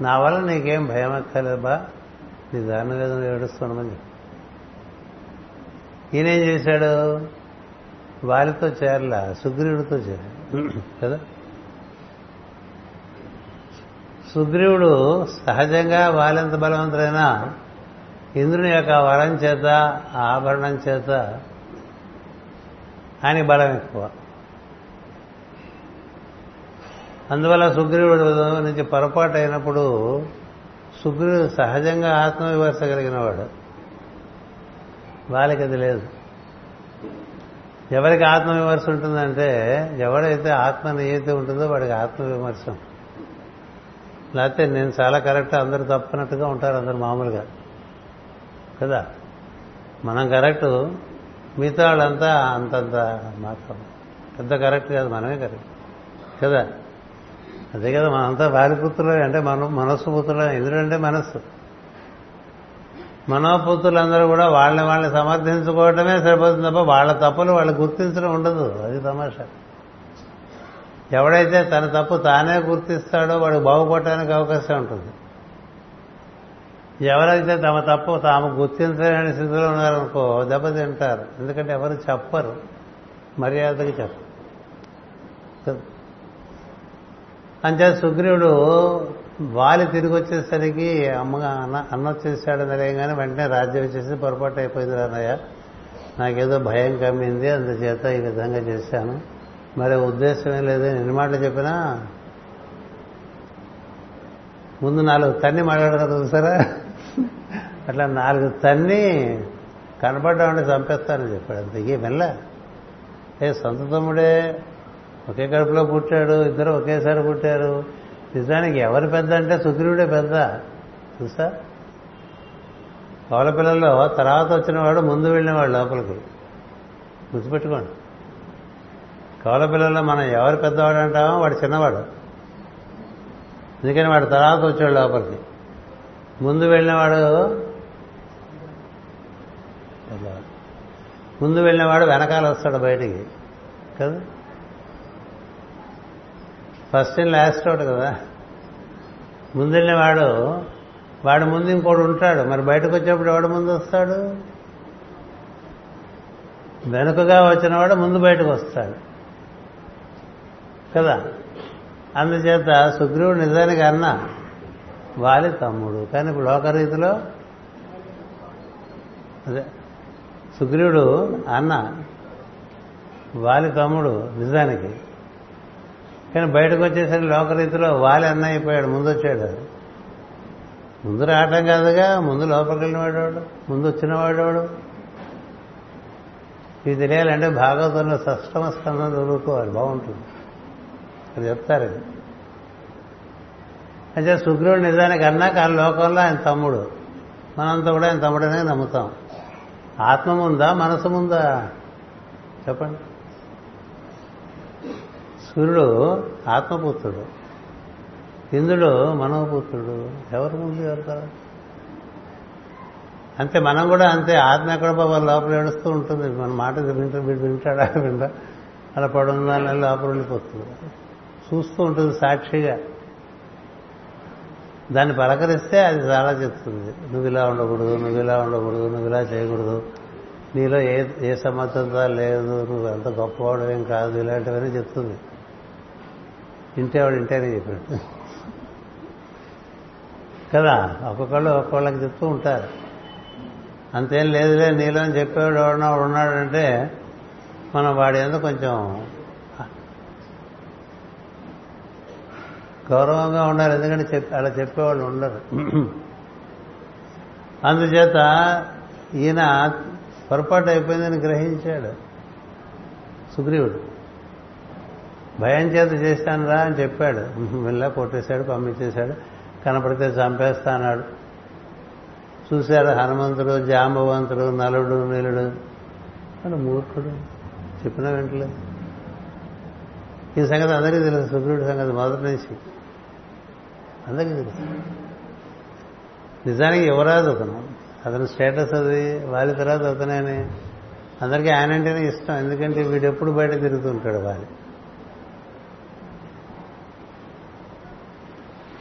నా వల్ల నీకేం భయం అక్కర్లేదు బా. నీ దాని మీద ఏడుస్తున్నామని చెప్పి. ఈయనేం చేశాడు? వారితో చేరలా సుగ్రీవుడితో చేరాడు. కదా? సుగ్రీవుడు సహజంగా వాలెంత బలవంతుడైనా ఇంద్రుని యొక్క వరం చేత ఆభరణం చేత ఆయనకి బలం ఎక్కువ. అందువల్ల సుగ్రీవుడు నుంచి పొరపాటు అయినప్పుడు సుగ్రీవుడు సహజంగా ఆత్మవిమర్శ కలిగిన వాడు వాళ్ళకి అది లేదు. ఎవరికి ఆత్మవిమర్శ ఉంటుందంటే ఎవడైతే ఆత్మ నియతి ఉంటుందో వాడికి ఆత్మవిమర్శం. లేకపోతే నేను చాలా కరెక్ట్ అందరూ తప్పనట్టుగా ఉంటారు అందరు మామూలుగా. కదా? మనం కరెక్ట్ మిగతా వాళ్ళంతా అంతంత మాత్రం. పెద్ద కరెక్ట్ కాదు మనమే కరెక్ట్. కదా? అదే కదా మనంతా వారిపుత్రులే అంటే మన మనస్సు పుత్రులే ఎందుకంటే మనస్సు. మనోపుత్రులందరూ కూడా వాళ్ళని వాళ్ళని సమర్థించుకోవటమే సరిపోతుంది తప్ప వాళ్ళ తప్పులు వాళ్ళు గుర్తించడం ఉండదు. అది తమాషా. ఎవడైతే తన తప్పు తానే గుర్తిస్తాడో వాడు బాగుపడటానికి అవకాశం ఉంటుంది. ఎవరైతే తమ తప్పు తాము గుర్తించలేని స్థితిలో ఉన్నారనుకో దెబ్బతింటారు. ఎందుకంటే ఎవరు చెప్పరు. మర్యాదకి చెప్పరు. అంతే సుగ్రీవుడు వాలి తిరిగి వచ్చేసరికి అమ్మగా అన్న అన్న వచ్చేసాడు కానీ వెంటనే రాజ్యం వచ్చేసి పొరపాటు అయిపోయింది అన్నయ్య. నాకేదో భయం కమ్మింది అందుచేత ఈ విధంగా చేశాను. మరి ఉద్దేశం ఏం లేదు. ఎన్ని మాటలు చెప్పినా? ముందు నాలుగు తన్ని మాట్లాడతారు చూసారా? అట్లా నాలుగు తన్ని కనపడ్డామంటే చంపేస్తానని చెప్పాడు. అంత. ఏ ఏ సొంత తమ్ముడే ఒకే కడుపులో పుట్టాడు ఇద్దరు ఒకేసారి పుట్టారు. నిజానికి ఎవరు పెద్ద అంటే సుగ్రీవుడే పెద్ద. చూసా కవల పిల్లల్లో తర్వాత వచ్చిన వాడు ముందు వెళ్ళినవాడు లోపలికి. గుర్తుపెట్టుకోండి. కవల పిల్లల్లో మనం ఎవరు పెద్దవాడు అంటామో వాడు చిన్నవాడు. ఎందుకని వాడు తర్వాత వచ్చాడు లోపలికి. ముందు వెళ్ళినవాడు ముందు వెళ్ళినవాడు వెనకాల వస్తాడు బయటికి. కదా? ఫస్ట్ ఇన్ లాస్ట్ అవుట్ కదా. ముందున్న వాడు వాడు ముందు ఇంకోటి ఉంటాడు. మరి బయటకు వచ్చేప్పుడు ఎవడు ముందు వస్తాడు? వెనుకగా వచ్చినవాడు ముందు బయటకు వస్తాడు. కదా? అందుచేత సుగ్రీవుడు నిజానికి అన్న వాలి తమ్ముడు. కానీ ఇప్పుడు లోకరీతిలో అదే సుగ్రీవుడు అన్న వాలి తమ్ముడు నిజానికి కానీ బయటకు వచ్చేసరికి లోకరీతిలో వాలి అన్న అయిపోయాడు ముందు వచ్చాడు ముందు రావటం కాదుగా ముందు లోపలికి వెళ్ళినవాడు ముందు వచ్చినవాడు ఇది తెలియాలంటే భాగవతంలో సష్టమ స్కందం చదువుకోవాలి బాగుంటుంది. అది చెప్తారు. అయితే అంటే సుగ్రీవుడు నిజానికి అన్నా కానీ లోకంలో ఆయన తమ్ముడు. మనంతా కూడా ఆయన తమ్ముడనే నమ్ముతాం. ఆత్మ ముందా మనసు ముందా? చెప్పండి. సూర్యుడు ఆత్మపుత్రుడు ఇంద్రుడు మనోపుత్రుడు ఎవరు ముందు ఎవరు కదా అంతే మనం కూడా అంతే. ఆత్మ ఎక్కడ బాబా? లోపల ఏడుస్తూ ఉంటుంది. మన మాట వింటా వీడు వింటాడా వింటా? అలా పడుందని లోపల ఉండిపోతుంది. చూస్తూ ఉంటుంది సాక్షిగా. దాన్ని పలకరిస్తే అది చాలా చెప్తుంది. నువ్వు ఇలా ఉండకూడదు నువ్వు ఇలా ఉండకూడదు నువ్వు ఇలా చేయకూడదు. నీలో ఏ ఏ సమర్థత లేదు. నువ్వు అంత గొప్పవాడు ఏం కాదు. ఇలాంటివన్నీ చెప్తుంది. ఇంటే వాడు ఇంటేనే చెప్పాడు. కదా? ఒక్కొక్కళ్ళు ఒక్కొక్కళ్ళకి చెప్తూ ఉంటారు. అంతేం లేదులే నీలో అని చెప్పేవాడు ఎవడన్నా ఉన్నాడంటే మనం వాడి ఎందుకు కొంచెం గౌరవంగా ఉండాలి. ఎందుకంటే చెప్ అలా చెప్పేవాళ్ళు ఉండరు. అందుచేత ఈయన పొరపాటు అయిపోయిందని గ్రహించాడు సుగ్రీవుడు. భయం చేత చేశాను రా అని చెప్పాడు. మిల్లా కొట్టేశాడు పంపించేశాడు. కనపడితే చంపేస్తా అన్నాడు. చూశాడు హనుమంతుడు జాంబవంతుడు నలుడు నీలుడు. అని మూర్ఖుడు. చెప్పిన వెంటలే ఈ సంగతి అందరికీ తెలుసు. సుగ్రీవుడి సంగతి మొదటి నుంచి. అందరికీ తెలుసు. నిజానికి యువరాజు అతను. అతను స్టేటస్ అది వాళ్ళ తర్వాత అతనేని. అందరికీ ఆయన అంటేనే ఇష్టం. ఎందుకంటే వీడెప్పుడు బయట తిరుగుతుంటాడు వాళ్ళు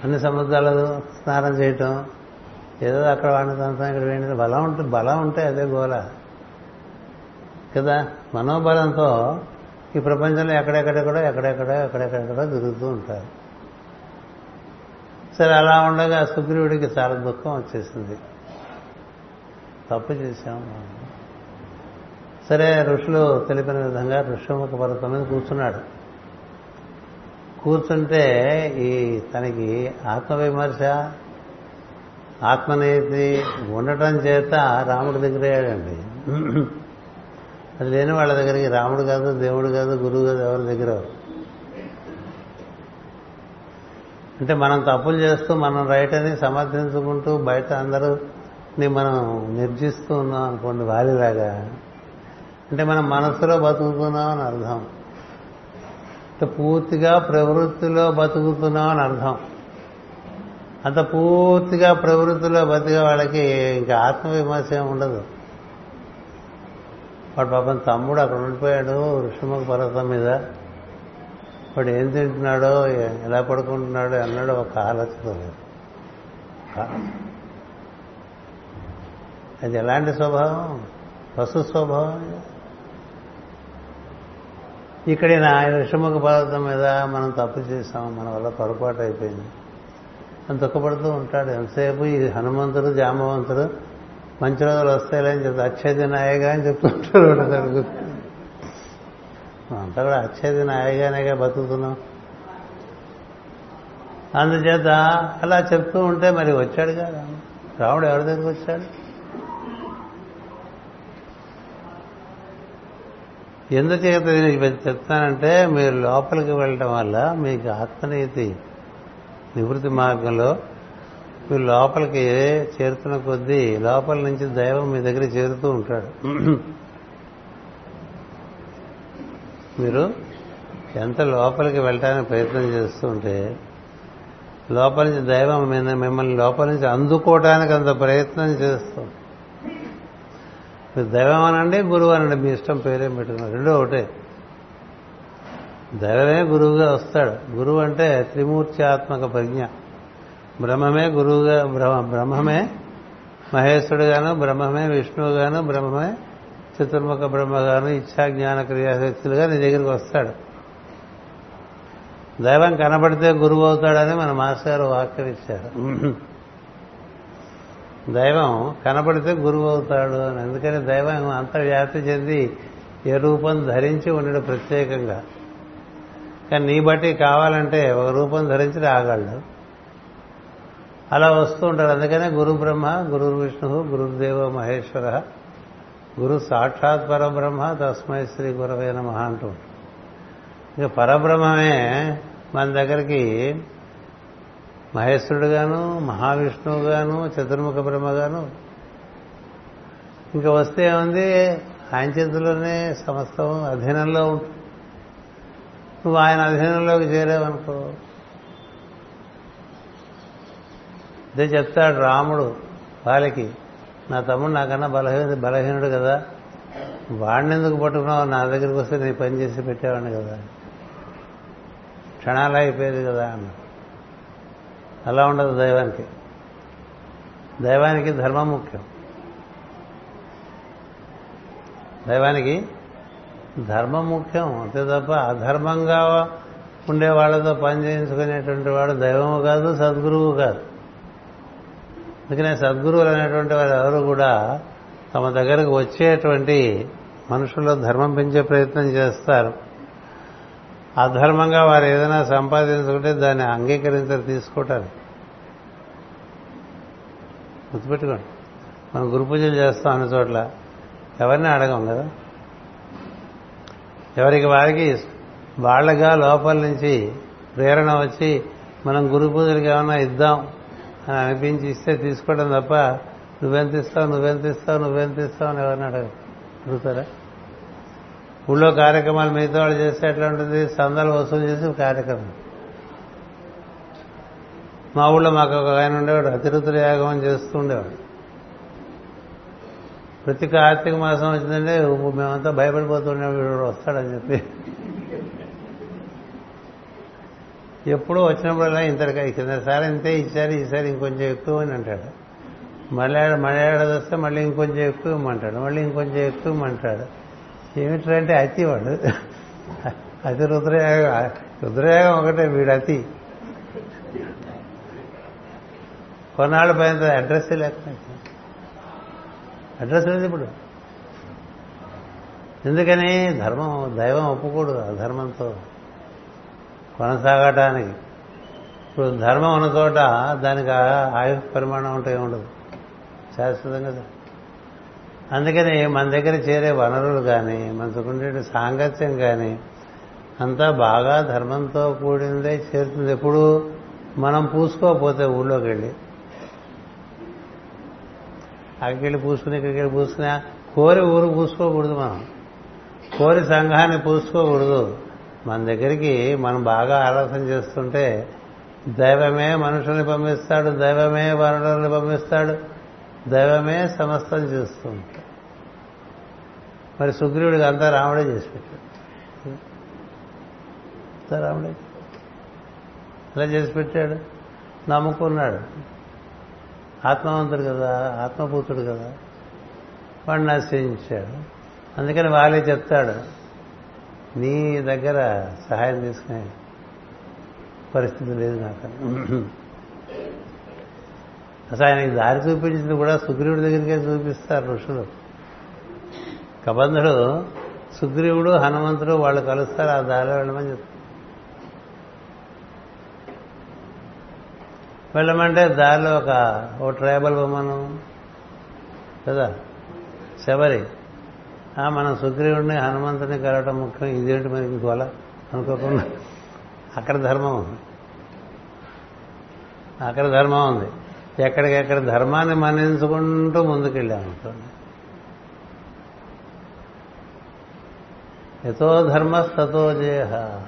అన్ని సముద్రాలలో స్నానం చేయటం ఏదో అక్కడ వాడిన తంత్రం ఇక్కడ వేయండి బలం ఉంటుంది బలం ఉంటే అదే గోల. కదా? మనోబలంతో ఈ ప్రపంచంలో ఎక్కడెక్కడెక్కడో ఎక్కడెక్కడో ఎక్కడెక్కడెక్కడో తిరుగుతూ ఉంటారు. సరే అలా ఉండగా సుగ్రీవుడికి చాలా దుఃఖం వచ్చేసింది. తప్పు చేశాం. సరే ఋషులు తెలిపిన విధంగా ఋషముఖ పర్వతం మీద కూర్చున్నాడు. కూర్చుంటే ఈ తనకి ఆత్మవిమర్శ ఆత్మనేతి ఉండటం చేత రాముడి దగ్గరయ్యాడండి అది లేని వాళ్ళ దగ్గరికి రాముడు కాదు దేవుడు కాదు గురువు కాదు ఎవరి దగ్గర? అంటే మనం తప్పులు చేస్తూ మనం రైట్ అని సమర్థించుకుంటూ బయట అందరూ మనం నిర్జిస్తూ ఉన్నాం అనుకోండి వారిలాగా. అంటే మనం మనసులో బతుకుతున్నాం అని అర్థం. పూర్తిగా ప్రవృత్తిలో బతుకుతున్నాం అని అర్థం. అంత పూర్తిగా ప్రవృత్తిలో బతికే వాళ్ళకి ఇంకా ఆత్మవిమర్శ ఉండదు. వాడు పాపం తమ్ముడు అక్కడ ఉండిపోయాడు ఋషిముఖ పర్వతం మీద. వాడు ఏం తింటున్నాడో ఎలా పడుకుంటున్నాడో అన్నాడు ఒక ఆలోచన లేదు. అది ఎలాంటి స్వభావం? పశు స్వభావం. ఇక్కడ ఆయన ఋషముఖ పర్వతం మీద మనం తప్పు చేసాం మన వల్ల పొరపాటు అయిపోయింది. అని దుఃఖపడుతూ ఉంటాడు. ఎంతసేపు ఈ హనుమంతుడు జామవంతుడు మంచి రోజులు వస్తాయని చెప్తే అక్షయ నాయగా అని చెప్తుంటారు వాడు అంతా కూడా అక్షయ నాయగానేగా బతుకుతున్నాం. అందుచేత అలా చెప్తూ ఉంటే మరి వచ్చాడు కదా. రాముడు ఎవరి దగ్గరికి వచ్చాడు? ఎందుచేత చెప్తానంటే మీరు లోపలికి వెళ్ళటం వల్ల మీకు ఆత్మనీతి నివృత్తి మార్గంలో మీరు లోపలికి చేరుతున్న కొద్దీ లోపల నుంచి దైవం మీ దగ్గర చేరుతూ ఉంటాడు. మీరు ఎంత లోపలికి వెళ్ళటానికి ప్రయత్నం చేస్తూ ఉంటే లోపల నుంచి దైవం మిమ్మల్ని లోపల నుంచి అందుకోవటానికి అంత ప్రయత్నం చేస్తూ మీరు దైవం అనండి గురువు అనండి మీ ఇష్టం పేరేం పెట్టుకున్నారు. రెండో ఒకటే. దైవమే గురువుగా వస్తాడు. గురువు అంటే త్రిమూర్త్యాత్మక ప్రజ్ఞ. బ్రహ్మమే గురువుగా బ్రహ్మ బ్రహ్మమే మహేశ్వరుడుగాను బ్రహ్మమే విష్ణువుగాను బ్రహ్మమే చతుర్ముఖ బ్రహ్మగాను ఇచ్ఛా జ్ఞాన క్రియాశక్తులుగా నీ దగ్గరికి వస్తాడు. దైవం కనబడితే గురువు అవుతాడని మన మాస్టర్ గారు వాక్యం ఇచ్చారు. దైవం కనబడితే గురువు అవుతాడు అని. ఎందుకని దైవం అంత వ్యాప్తి చెంది ఏ రూపం ధరించి ఉండడు ప్రత్యేకంగా. కానీ నీ బట్టి కావాలంటే ఒక రూపం ధరించి రాగలడు. అలా వస్తూ ఉంటారు అందుకనే గురు బ్రహ్మ గురు విష్ణు గురుదేవ మహేశ్వర గురు సాక్షాత్ పరబ్రహ్మ తస్మై శ్రీ గురవే నమ అంటూ ఇక పరబ్రహ్మమే మన దగ్గరికి మహేశ్వరుడుగాను మహావిష్ణువుగాను చతుర్ముఖ బ్రహ్మగాను. ఇంకా వస్తే ఏముంది? ఆయన చేతిలోనే సమస్తం అధీనంలో ఉంటుంది నువ్వు ఆయన అధీనంలోకి చేరావనుకో. ఇదే చెప్తాడు రాముడు వాళ్ళకి నా తమ్ముడు నాకన్నా బలహీన బలహీనుడు కదా. వాడిని ఎందుకు పట్టుకున్నావు? నా దగ్గరికి వస్తే నేను పని చేసి పెట్టేవాడిని కదా. క్షణాలు అయిపోయేది కదా అన్నాడు. అలా ఉండదు దైవానికి. దైవానికి ధర్మం ముఖ్యం. దైవానికి ధర్మం ముఖ్యం. అంతే తప్ప అధర్మంగా ఉండే వాళ్ళతో పని చేయించుకునేటువంటి వాడు దైవము కాదు సద్గురువు కాదు. అందుకనే సద్గురువులు అనేటువంటి వారు ఎవరు కూడా తమ దగ్గరకు వచ్చేటువంటి మనుషుల్లో ధర్మం పెంచే ప్రయత్నం చేస్తారు. అధర్మంగా వారు ఏదైనా సంపాదించుకుంటే దాన్ని అంగీకరించారు తీసుకోవటానికి. గుర్తుపెట్టుకోండి. మనం గురు పూజలు చేస్తాం అన్ని చోట్ల. ఎవరిని అడగం కదా? ఎవరికి వారికి వాళ్ళగా లోపల నుంచి ప్రేరణ వచ్చి మనం గురు పూజలకు ఏమన్నా ఇద్దాం అని అనిపించి ఇస్తే తీసుకోవడం తప్ప నువ్వెంత ఇస్తావు నువ్వెంత ఇస్తావు నువ్వెంత ఇస్తావు అని ఎవరిని అడగ? అడుగుతారా? ఊళ్ళో కార్యక్రమాలు మిగతా వాళ్ళు చేస్తే ఎట్లా ఉంటుంది? సందాలు వసూలు చేసి కార్యక్రమం. మా ఊళ్ళో మాకు ఒక ఆయన ఉండేవాడు అతిరుతుల యాగం చేస్తూ ఉండేవాడు. ప్రతి కార్తీక మాసం వచ్చిందంటే మేమంతా భయపడిపోతుండే వీడు వస్తాడని చెప్పి. ఎప్పుడూ వచ్చినప్పుడల్లా ఇంతటిగా కిందసారి ఇంతే ఇచ్చారు ఈసారి ఇంకొంచెం ఎక్కువ అని అంటాడు. మళ్ళీ మళ్ళీ ఏడాది వస్తే మళ్ళీ ఇంకొంచెం ఎక్కువ ఇమ్మంటాడు మళ్ళీ ఇంకొంచెం ఎక్కువ ఇమ్మంటాడు ఏమిటంటే అతి వాడు. అతి రుద్రయాగం. రుద్రయాగం ఒకటే వీడు అతి. కొన్నాళ్ళ పైన అడ్రస్ లేకపోయింది అడ్రస్ లేదు ఇప్పుడు. ఎందుకని? ధర్మం దైవం ఒప్పుకోడు ఆ ధర్మంతో. కొనసాగటానికి. ఇప్పుడు ధర్మం ఉన్న చోట దానికి ఆయు పరిమాణం ఉంటే ఉండదు శాశ్వతం కదా అందుకని మన దగ్గర చేరే వనరులు కానీ మనకుండే సాంగత్యం కానీ అంతా బాగా ధర్మంతో కూడిందే చేరుతుంది. ఎప్పుడు మనం పూసుకోకపోతే ఊళ్ళోకి వెళ్ళి అక్కడికి వెళ్ళి పూసుకుని ఇక్కడికి వెళ్ళి పూసుకుని కోరి ఊరు పూసుకోకూడదు మనం. కోరి సంఘాన్ని పూసుకోకూడదు. మన దగ్గరికి మనం బాగా ఆలోచన చేస్తుంటే దైవమే మనుషుల్ని పంపిస్తాడు దైవమే వనరుల్ని పంపిస్తాడు దైవమే సమస్తం చేస్తుంది. మరి సుగ్రీవుడికి అంతా రాముడే చేసి పెట్టాడు రాముడే. ఇలా చేసి పెట్టాడు నమ్ముకున్నాడు. ఆత్మవంతుడు కదా ఆత్మభూతుడు కదా. వాడు నశించాడు అందుకని వాళ్ళే చెప్తాడు నీ దగ్గర సహాయం తీసుకునే పరిస్థితి లేదు నాకు. అసలు ఆయనకి దారి చూపించింది కూడా సుగ్రీవుడి దగ్గరికే చూపిస్తారు ఋషులు. కబంధుడు సుగ్రీవుడు హనుమంతుడు వాళ్ళు కలుస్తారు ఆ దారిలో వెళ్ళమని చెప్తారు. వెళ్ళమంటే దారిలో ఒక ఓ ట్రైబల్ ఉమెన్ కదా శబరి. మనం సుగ్రీవుడిని హనుమంతుని కలవటం ముఖ్యం ఇదేంటి మనకి ఇంకోల అనుకోకుండా? అక్కడ ధర్మం ఉంది. అక్కడ ధర్మం ఉంది. ఎక్కడికెక్కడ ధర్మాన్ని మన్నించుకుంటూ ముందుకెళ్ళామనుకోండి ధర్మ ధర్మస్తతో జేహ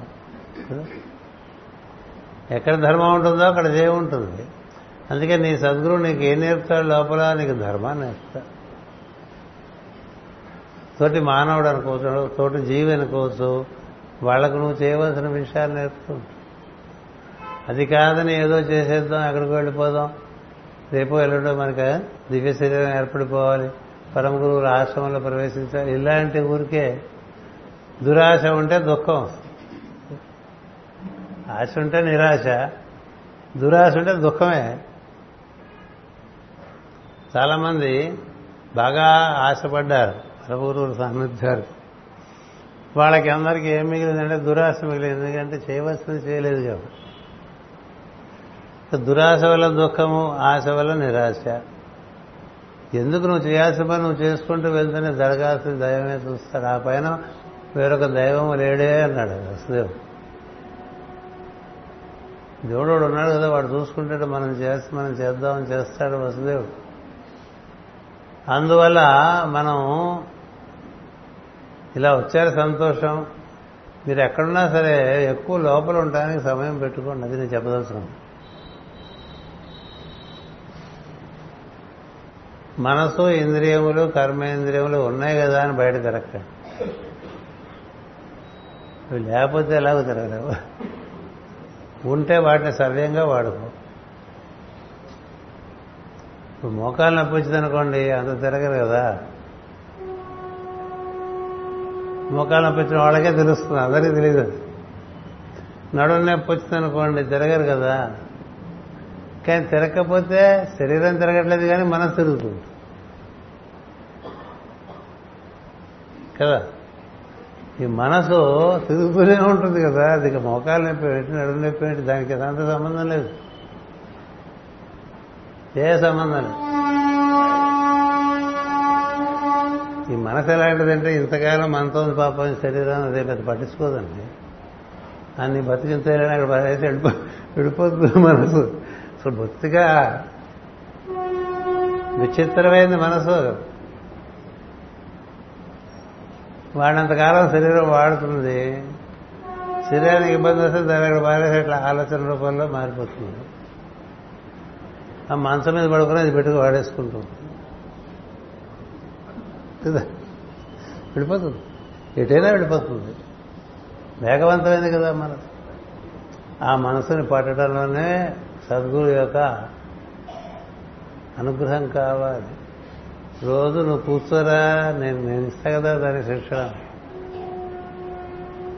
ఎక్కడ ధర్మం ఉంటుందో అక్కడ జయం ఉంటుంది. అందుకే నీ సద్గురువు నీకు ఏం నేర్పుతాడు లోపల? నీకు ధర్మాన్ని నేర్పుతాడు. తోటి మానవుడు అనుకోవచ్చు తోటి జీవి అనుకోవచ్చు వాళ్ళకు నువ్వు చేయవలసిన విషయాలు నేర్పుతూ అది కాదని ఏదో చేసేద్దాం ఎక్కడికి వెళ్ళిపోదాం. రేపు ఎల్లుండో మనకి దివ్య శరీరం ఏర్పడిపోవాలి. పరమ గురువుల ఆశ్రమంలో ప్రవేశించాలి. ఇలాంటి ఊరికే దురాశ ఉంటే దుఃఖం. ఆశ ఉంటే నిరాశ. దురాశ ఉంటే దుఃఖమే. చాలామంది బాగా ఆశపడ్డారు. పరమగురువులు సాన్నిధ్యాలు. వాళ్ళకి అందరికీ ఏం మిగిలిందంటే దురాశ మిగిలింది. ఎందుకంటే చేయవలసింది చేయలేదు కాబట్టి దురాశ వల్ల దుఃఖము ఆశ వల్ల నిరాశ. ఎందుకు నువ్వు చేయాల్సిన పని? నువ్వు చేసుకుంటూ వెళ్తేనే జరగాల్సిన దయమే చూస్తాడు. ఆ పైన వేరొక దైవం లేడే అన్నాడు వసుదేవ్. దేవుడు ఉన్నాడు కదా వాడు చూసుకుంటాడు మనం చేస్తే మనం చేద్దామని చేస్తాడు వసుదేవుడు అందువల్ల మనం ఇలా వచ్చారు సంతోషం. మీరు ఎక్కడున్నా సరే ఎక్కువ లోపల ఉండడానికి సమయం పెట్టుకోండి అది నేను చెప్పదలుచుకున్నాను మనసు ఇంద్రియములు కర్మేంద్రియములు ఉన్నాయి కదా అని బయట తిరగండి అవి లేకపోతే ఎలాగో తిరగలేవు ఉంటే వాటిని సవ్యంగా వాడుకో. ఇప్పుడు మోకాలు నొప్పి వచ్చిందనుకోండి అంత తిరగరు కదా. మోకాలు నొప్పి వచ్చిన వాళ్ళకే తెలుస్తుంది అందరికీ తెలియదు నడుము నొప్పి వచ్చిందనుకోండి తిరగరు కదా. కానీ తిరగకపోతే శరీరం తిరగట్లేదు కానీ మనసు తిరుగుతుంది. కదా? ఈ మనసు తిరుగుతూనే ఉంటుంది కదా. అది మోకాలు నొప్పి ఏంటి నడుము నొప్పి ఏంటి దానికి అంత సంబంధం లేదు. ఏ సంబంధం లేదు. ఈ మనసు ఎలాంటిదంటే ఇంతకాలం మనతో పాపం శరీరం అదే పెద్ద పట్టించుకోదండి. అన్ని బతికింతేలని అక్కడ అయితే వెళ్ళిపో వెళ్ళిపోతుంది మనసు. అసలు బొత్తిగా విచిత్రమైంది మనసు. వాడినంతకాలం శరీరం వాడుతుంది. శరీరానికి ఇబ్బంది వస్తే దాని అక్కడ పారేసి అట్లా ఆలోచన రూపంలో మారిపోతుంది. ఆ మంచం మీద పడుకుని అది పెట్టుకు వాడేసుకుంటుంది కదా? వెళ్ళిపోతుంది. ఎటైనా వెళ్ళిపోతుంది. వేగవంతమైంది కదా మనసు. ఆ మనసుని పట్టడంలోనే సద్గురు యొక్క అనుగ్రహం కావాలి. రోజు నువ్వు కూర్చోరా నేను నేను ఇస్తా కదా దాని శిక్షణ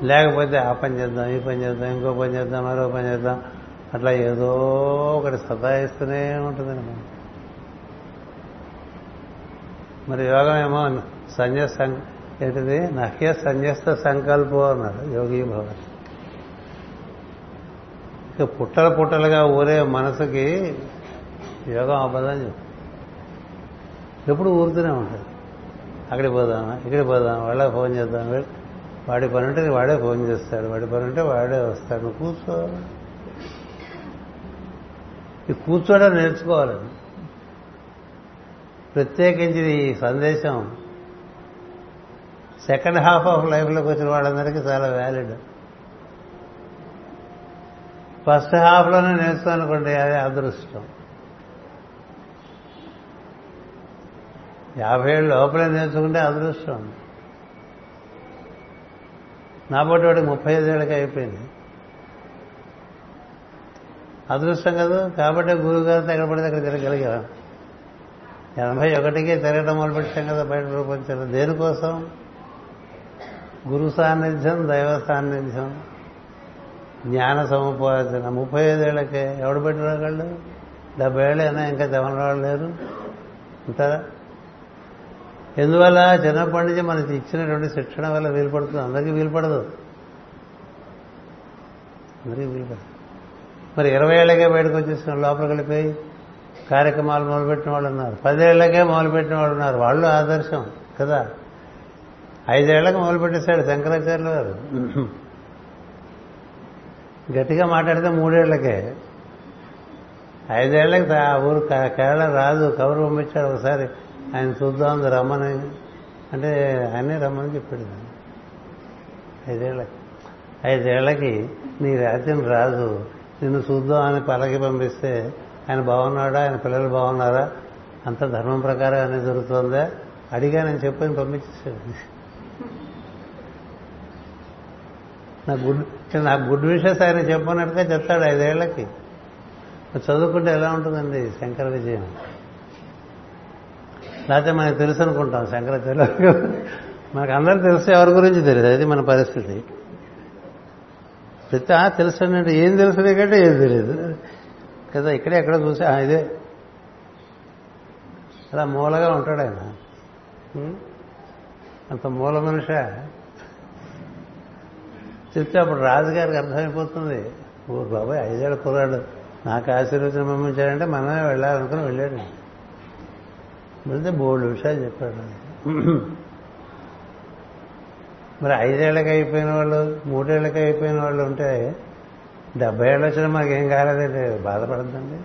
లేకపోతే ఆ పని చేద్దాం ఈ పని చేద్దాం ఇంకో పని చేద్దాం మరో పని చేద్దాం. అట్లా ఏదో ఒకటి సతాయిస్తూనే ఉంటుందండి మరి యోగం ఏమో సంజస్ ఏంటిది? నహ్య సంజస్త సంకల్పం అన్నారు యోగి భవన్ ఇక పుట్టలు పుట్టలుగా ఊరే మనసుకి యోగం అబద్ధం చెప్పు. ఎప్పుడు ఊరుతూనే ఉంటుంది అక్కడికి పోదామా ఇక్కడికి పోదాం వాళ్ళకి ఫోన్ చేద్దాం వాడి పని ఉంటే వాడే ఫోన్ చేస్తాడు వాడి పని ఉంటే వాడే వస్తాడు. నువ్వు కూర్చో. ఈ కూర్చోవడం నేర్చుకోవాలి. ప్రత్యేకించి ఈ సందేశం సెకండ్ హాఫ్ ఆఫ్ లైఫ్లోకి వచ్చిన వాళ్ళందరికీ చాలా వ్యాలిడ్. ఫస్ట్ హాఫ్లోనే నేర్చుకోనుకోండి అది అదృష్టం. యాభై ఏళ్ళు లోపలే నేర్చుకుంటే అదృష్టం. నా పోటీ ముప్పై ఐదేళ్ళకి అయిపోయింది. అదృష్టం కదా కాబట్టి గురువు గారితో ఎక్కడ పడితే అక్కడ తిరగలిగాం. ఎనభై ఒకటికే తిరగడం మొదలుపెట్టాం కదా బయట ప్రపంచంలో. దేనికోసం? గురు సాన్నిధ్యం దైవ సాన్నిధ్యం. జ్ఞాన సముపార్జన. ముప్పై ఐదేళ్ళకే ఎవడు పెట్టిన వాళ్ళు? డెబ్బై ఏళ్ళైనా ఇంకా తెమని వాళ్ళు లేరు. ఉంటారా ఎందువల్ల? చిన్నప్పటి నుంచి మనకి ఇచ్చినటువంటి శిక్షణ వల్ల వీలు పడుతుంది అందరికీ వీలు పడదు అందరికీ వీలు పడదు మరి ఇరవై ఏళ్ళకే బయటకు వచ్చేసిన లోపలికి వెళ్ళిపోయి కార్యక్రమాలు మొదలుపెట్టిన వాళ్ళు ఉన్నారు. పదేళ్ళకే మొదలుపెట్టిన వాళ్ళు ఉన్నారు. వాళ్ళు ఆదర్శం కదా? ఐదేళ్ళకు మొదలుపెట్టేశాడు శంకరాచార్యులు గారు. గట్టిగా మాట్లాడితే మూడేళ్ళకే ఐదేళ్ళకి ఆ ఊరు కేరళ రాజు కబురు పంపించాడు ఒకసారి. ఆయన చూద్దాం రమ్మని అంటే ఆయనే రమ్మని చెప్పాడు. ఐదేళ్ళ ఐదేళ్ళకి నీ రాజ్యం రాజు నిన్ను చూద్దాం అని పలకి పంపిస్తే ఆయన బాగున్నాడా? ఆయన పిల్లలు బాగున్నారా? అంత ధర్మం ప్రకారం అనేది జరుగుతుందా? అడిగా నేను చెప్పని పంపించేసాడు నా గుడ్ నా గుడ్ విషయస్ ఆయన చెప్పనట్టుగా చెప్తాడు ఐదేళ్ళకి చదువుకుంటే ఎలా ఉంటుందండి శంకర విజయం? లేకపోతే మనకు తెలుసు అనుకుంటాం శంకరాచార్య మనకు అందరూ తెలుసు ఎవరి గురించి తెలియదు. అది మన పరిస్థితి. ప్రతి ఆ తెలుసు అంటే ఏం తెలుసు కంటే ఏం తెలియదు. కదా ఇక్కడే ఎక్కడ చూసా ఇదే. అలా మూలగా ఉంటాడు ఆయన. అంత మూల మనిష. చెప్తే అప్పుడు రాజుగారికి అర్థమైపోతుంది. ఓ బాబాయ్ ఐదేళ్ళ కుర్రాడు. నాకు ఆశీర్వచనం పంపించాడంటే మనమే వెళ్ళాలనుకుని వెళ్ళాడు వెళ్తే బోల్డ్ విషయాలు చెప్పాడు మరి ఐదేళ్ళకి అయిపోయిన వాళ్ళు మూడేళ్ళకి అయిపోయిన వాళ్ళు ఉంటే డెబ్బై ఏళ్ళు వచ్చినా మాకేం కాలేదండి బాధపడద్దండి.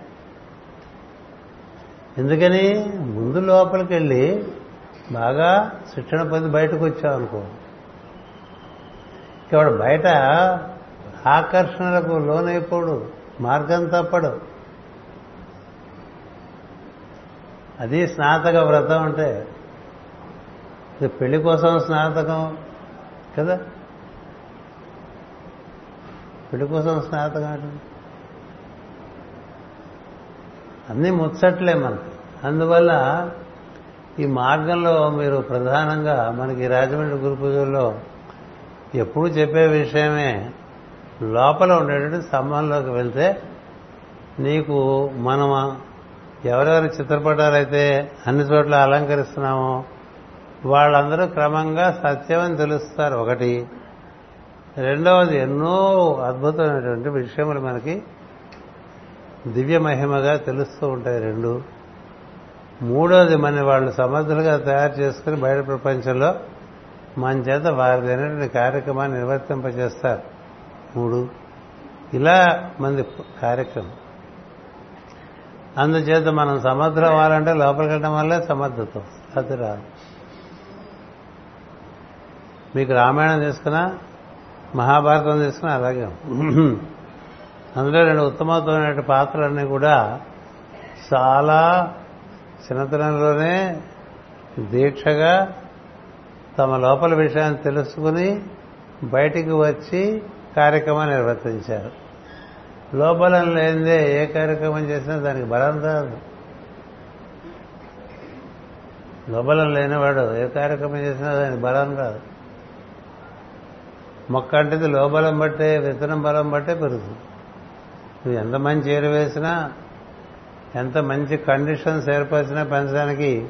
ఎందుకని? ముందు లోపలికి వెళ్ళి బాగా శిక్షణ పొంది బయటకు వచ్చావు అనుకో ఇక్కడ బయట ఆకర్షణలకు లోనైపోడు మార్గం తప్పడు. అది స్నాతక వ్రతం అంటే. ఇది పెళ్ళి కోసం స్నాతకం కదా? పెళ్ళి కోసం స్నాతకం అంటే? అన్నీ ముచ్చట్లే మనకి. అందువల్ల ఈ మార్గంలో మీరు ప్రధానంగా మనకి రాజమండ్రి గురు పూజల్లో ఎప్పుడు చెప్పే విషయమే లోపల ఉండేటువంటి స్తంభంలోకి వెళ్తే నీకు మనం ఎవరెవరి చిత్రపటాలైతే అన్ని చోట్ల అలంకరిస్తున్నామో వాళ్ళందరూ క్రమంగా సత్యం అని తెలుస్తారు. ఒకటి. రెండవది ఎన్నో అద్భుతమైనటువంటి విషయములు మనకి దివ్య మహిమగా తెలుస్తూ ఉంటాయి రెండు. మూడవది మన వాళ్ళు సమర్థులుగా తయారు చేసుకుని బయట ప్రపంచంలో మన చేత వారిదైనటువంటి కార్యక్రమాన్ని నిర్వర్తింపజేస్తారు. మూడు. ఇలా మంది కార్యక్రమం. అందుచేత మనం సమర్థులు అవ్వాలంటే లోపలికి వెళ్ళడం వల్లే సమర్థత అది రాదు. మీకు రామాయణం తీసుకున్నా మహాభారతం తీసుకున్నా అలాగే అందులో రెండు ఉత్తమోత్తమైన పాత్రలన్నీ కూడా చాలా చిన్నతనంలోనే దీక్షగా తమ లోపల విషయాన్ని తెలుసుకుని బయటికి వచ్చి కార్యక్రమాన్ని నిర్వర్తించారు. లోబలం లేనిదే ఏ కార్యక్రమం చేసినా దానికి బలం రాదు. లోబలం లేనివాడు ఏ కార్యక్రమం చేసినా దానికి బలం రాదు. మొక్క అంటే లోబలం బట్టే విత్తనం బలం బట్టే పెరుగుతుంది. నువ్వు ఎంత మంచి ఏరు వేసినా ఎంత మంచి కండిషన్స్ ఏర్పరిచినా పెంచడానికి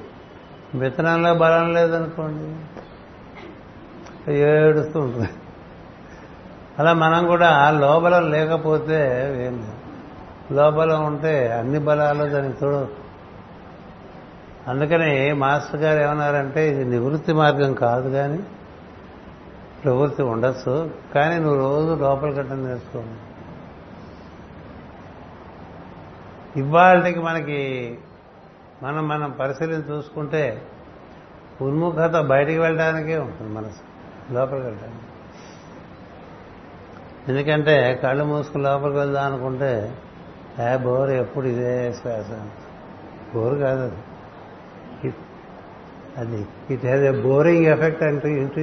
విత్తనంలో బలం లేదనుకోండి. ఏడుస్తూ ఉంటుంది. అలా మనం కూడా లోబలం లేకపోతే ఏం లేదు. లోబలం ఉంటే అన్ని బలాలు దానికి తోడు. అందుకని మాస్టర్ గారు ఏమన్నారంటే ఇది నివృత్తి మార్గం కాదు కానీ ప్రవృత్తి ఉండొచ్చు కానీ నువ్వు రోజు లోపల కట్టం నేర్చుకో ఇవాళకి మనకి మనం మనం పరిశీలన చూసుకుంటే ఉన్ముఖత బయటికి వెళ్ళడానికే ఉంటుంది మనసు లోపలికి వెళ్ళడానికి. ఎందుకంటే కళ్ళు మూసుకుని లోపలికి వెళ్దాం అనుకుంటే ఏ బోర్ ఎప్పుడు ఇదే శ్వాస? బోర్ కాదు అది. అది it has a boring effect అంటూ ఇంటూ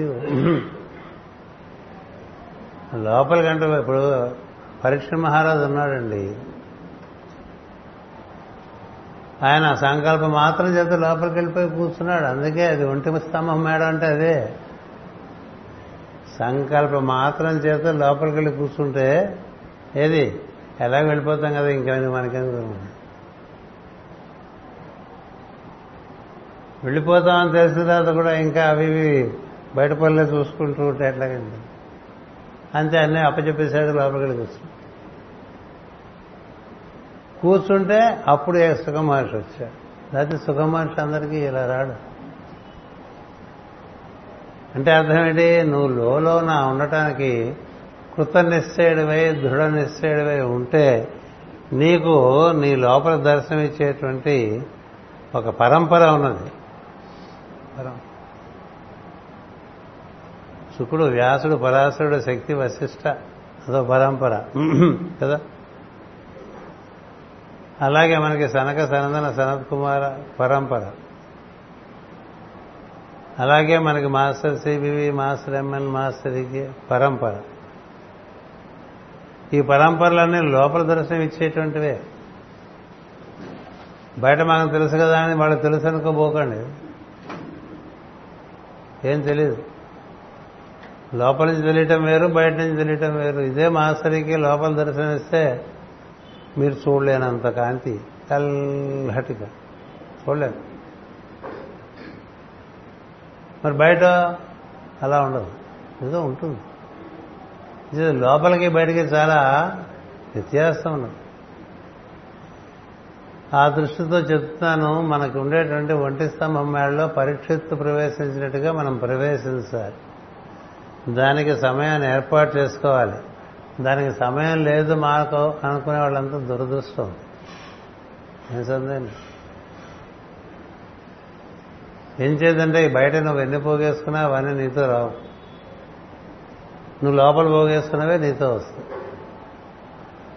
లోపలికంటే ఇప్పుడు పరీక్ష మహారాజు ఉన్నాడండి. ఆయన సంకల్పం మాత్రం చేత లోపలికి వెళ్ళిపోయి కూర్చున్నాడు. అందుకే అది ఒంటి స్తంభం మేడం అంటే అదే. సంకల్ప మాత్రం చేత లోపలికి వెళ్ళి కూర్చుంటే ఏది? ఎలా వెళ్ళిపోతాం కదా ఇంకా మనకెందుకు? వెళ్ళిపోతామని తెలిసిన తర్వాత కూడా ఇంకా అవి ఇవి బయట పనులే చూసుకుంటూ ఉంటే ఎట్లాగండి? అంతే అన్నీ అప్పచెప్పేసాడు లోపలికి వెళ్ళి కూర్చుంటే అప్పుడు ఏ సుఖమహర్షి వచ్చాడు? లేకపోతే సుఖమహర్షి అందరికీ ఇలా రాడు. అంటే అర్థం ఏంటి? నువ్వు లోన ఉండటానికి కృత నిశ్చయుడివై దృఢ నిశ్చయుడివై ఉంటే నీకు నీ లోపల దర్శనం ఇచ్చేటువంటి ఒక పరంపర ఉన్నది. శుకుడు వ్యాసుడు పరాశరుడు శక్తి వశిష్ట అదో పరంపర. కదా? అలాగే మనకి సనక సనందన సనత్ కుమార పరంపర. అలాగే మనకి master CBV master MN master పరంపర. ఈ పరంపరలన్నీ లోపల దర్శనం ఇచ్చేటువంటివే. బయట మనకు తెలుసు కదా అని వాళ్ళకి తెలుసు అనుకోబోకండి. ఏం తెలియదు లోపల నుంచి తెలియటం వేరు బయట నుంచి తెలియటం వేరు. ఇదే మాస్టర్కి లోపల దర్శనం ఇస్తే మీరు చూడలేనంత కాంతి చల్లటిగా చూడలేదు మరి బయట అలా ఉండదు. ఏదో ఉంటుంది. లోపలికి బయటికి చాలా వ్యత్యాసం ఉన్నది. ఆ దృష్టితో చెప్తున్నాను మనకు ఉండేటువంటి ఒంటి స్తంభం మేడలో పరీక్షిత్తు ప్రవేశించినట్టుగా మనం ప్రవేశించాలి. దానికి సమయాన్ని ఏర్పాటు చేసుకోవాలి. దానికి సమయం లేదు మాకు అనుకునే వాళ్ళంతా దురదృష్టం. ఏం సందేహం? ఏం చేద్దంటే బయట నువ్వు ఎన్ని పోగేసుకున్నా అవన్నీ నీతో రావు. నువ్వు లోపల పోగేసుకున్నవే నీతో వస్తాయి.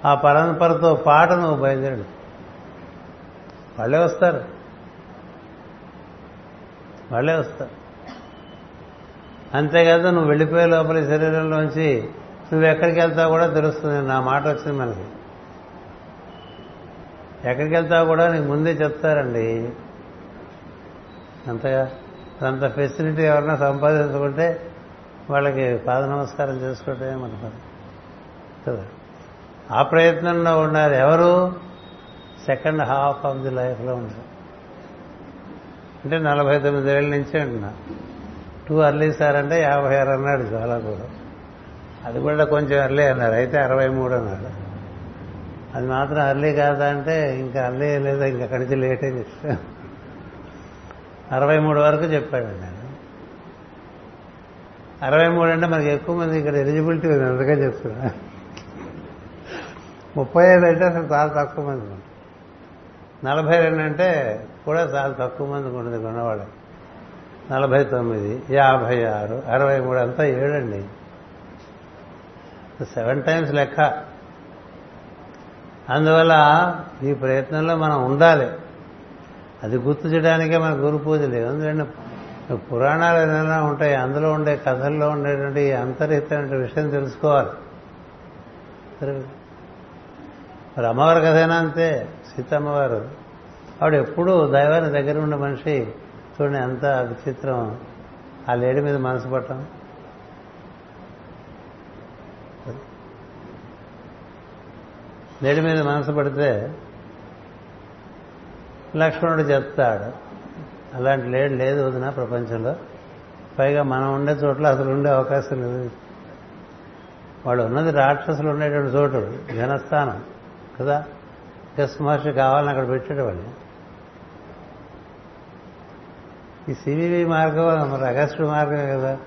ఆ పరంపరతో పాట నువ్వు బయలుదేరు. వాళ్ళే వస్తారు. వాళ్ళే వస్తారు. అంతేకాదు నువ్వు వెళ్ళిపోయే లోపల శరీరంలోంచి నువ్వు ఎక్కడికి వెళ్తావు కూడా తెలుస్తుంది. నా మాట వచ్చింది మనకి. ఎక్కడికి వెళ్తావు కూడా నీకు ముందే చెప్తారండి. అంతగా అంత ఫెసిలిటీ ఎవరైనా సంపాదించుకుంటే వాళ్ళకి పాద నమస్కారం చేసుకోవటమే మన పని. కదా? ఆ ప్రయత్నంలో ఉన్నారు ఎవరు? సెకండ్ హాఫ్ ఆఫ్ ది లైఫ్లో ఉన్నారు. అంటే నలభై తొమ్మిది ఏళ్ళ నుంచి అంటున్నా. టూ అర్లీ సార్ అంటే యాభై ఆరు అన్నాడు చాలా కూడా అది కూడా కొంచెం అర్లీ అన్నారు. అయితే అరవై మూడు అన్నాడు. అది మాత్రం అర్లీ కాదా అంటే ఇంకా అర్లీ లేదా ఇంకా అక్కడి నుంచి లేట్ అని చెప్పాను అరవై మూడు వరకు చెప్పాడండి నేను అరవై మూడు అంటే మనకి ఎక్కువ మంది ఇక్కడ ఎలిజిబిలిటీ ఉంది అందుకని చెప్తున్నా. ముప్పై ఐదు అంటే అసలు చాలా తక్కువ మంది నలభై రెండు అంటే కూడా చాలా తక్కువ మంది ఉండదు కొన్నవాళ్ళు. నలభై తొమ్మిది యాభై ఆరు అరవై మూడు అంతా ఏడండి. సెవెన్ టైమ్స్ లెక్క. అందువల్ల ఈ ప్రయత్నంలో మనం ఉండాలి. అది గుర్తు చేయడానికే మన గురు పూజలు ఎందుకంటే పురాణాలు ఏదైనా ఉంటాయి అందులో ఉండే కథల్లో ఉండేటువంటి ఈ అంతర్హితమైన విషయం తెలుసుకోవాలి. మరి అమ్మవారి కథైనా అంతే సీతమ్మవారు. ఆవిడ ఎప్పుడూ దైవాన్ని దగ్గర ఉన్న మనిషి. చూడండి ఎంత విచిత్రం. ఆ లేడి మీద మనసు పట్టం లేడి మీద మనసు పడితే లక్ష్మణుడు చెప్తాడు. అలాంటి లేడు లేదు వదిన ప్రపంచంలో. పైగా మనం ఉండే చోట్ల అసలు ఉండే అవకాశం లేదు. వాడు ఉన్నది రాక్షసులు ఉండేటువంటి చోటు జనస్థానం కదా? గస్ మహర్షి కావాలని అక్కడ పెట్టాడు వాడిని ఈ సివివి మార్గం మరి అగస్టు మార్గం కదా?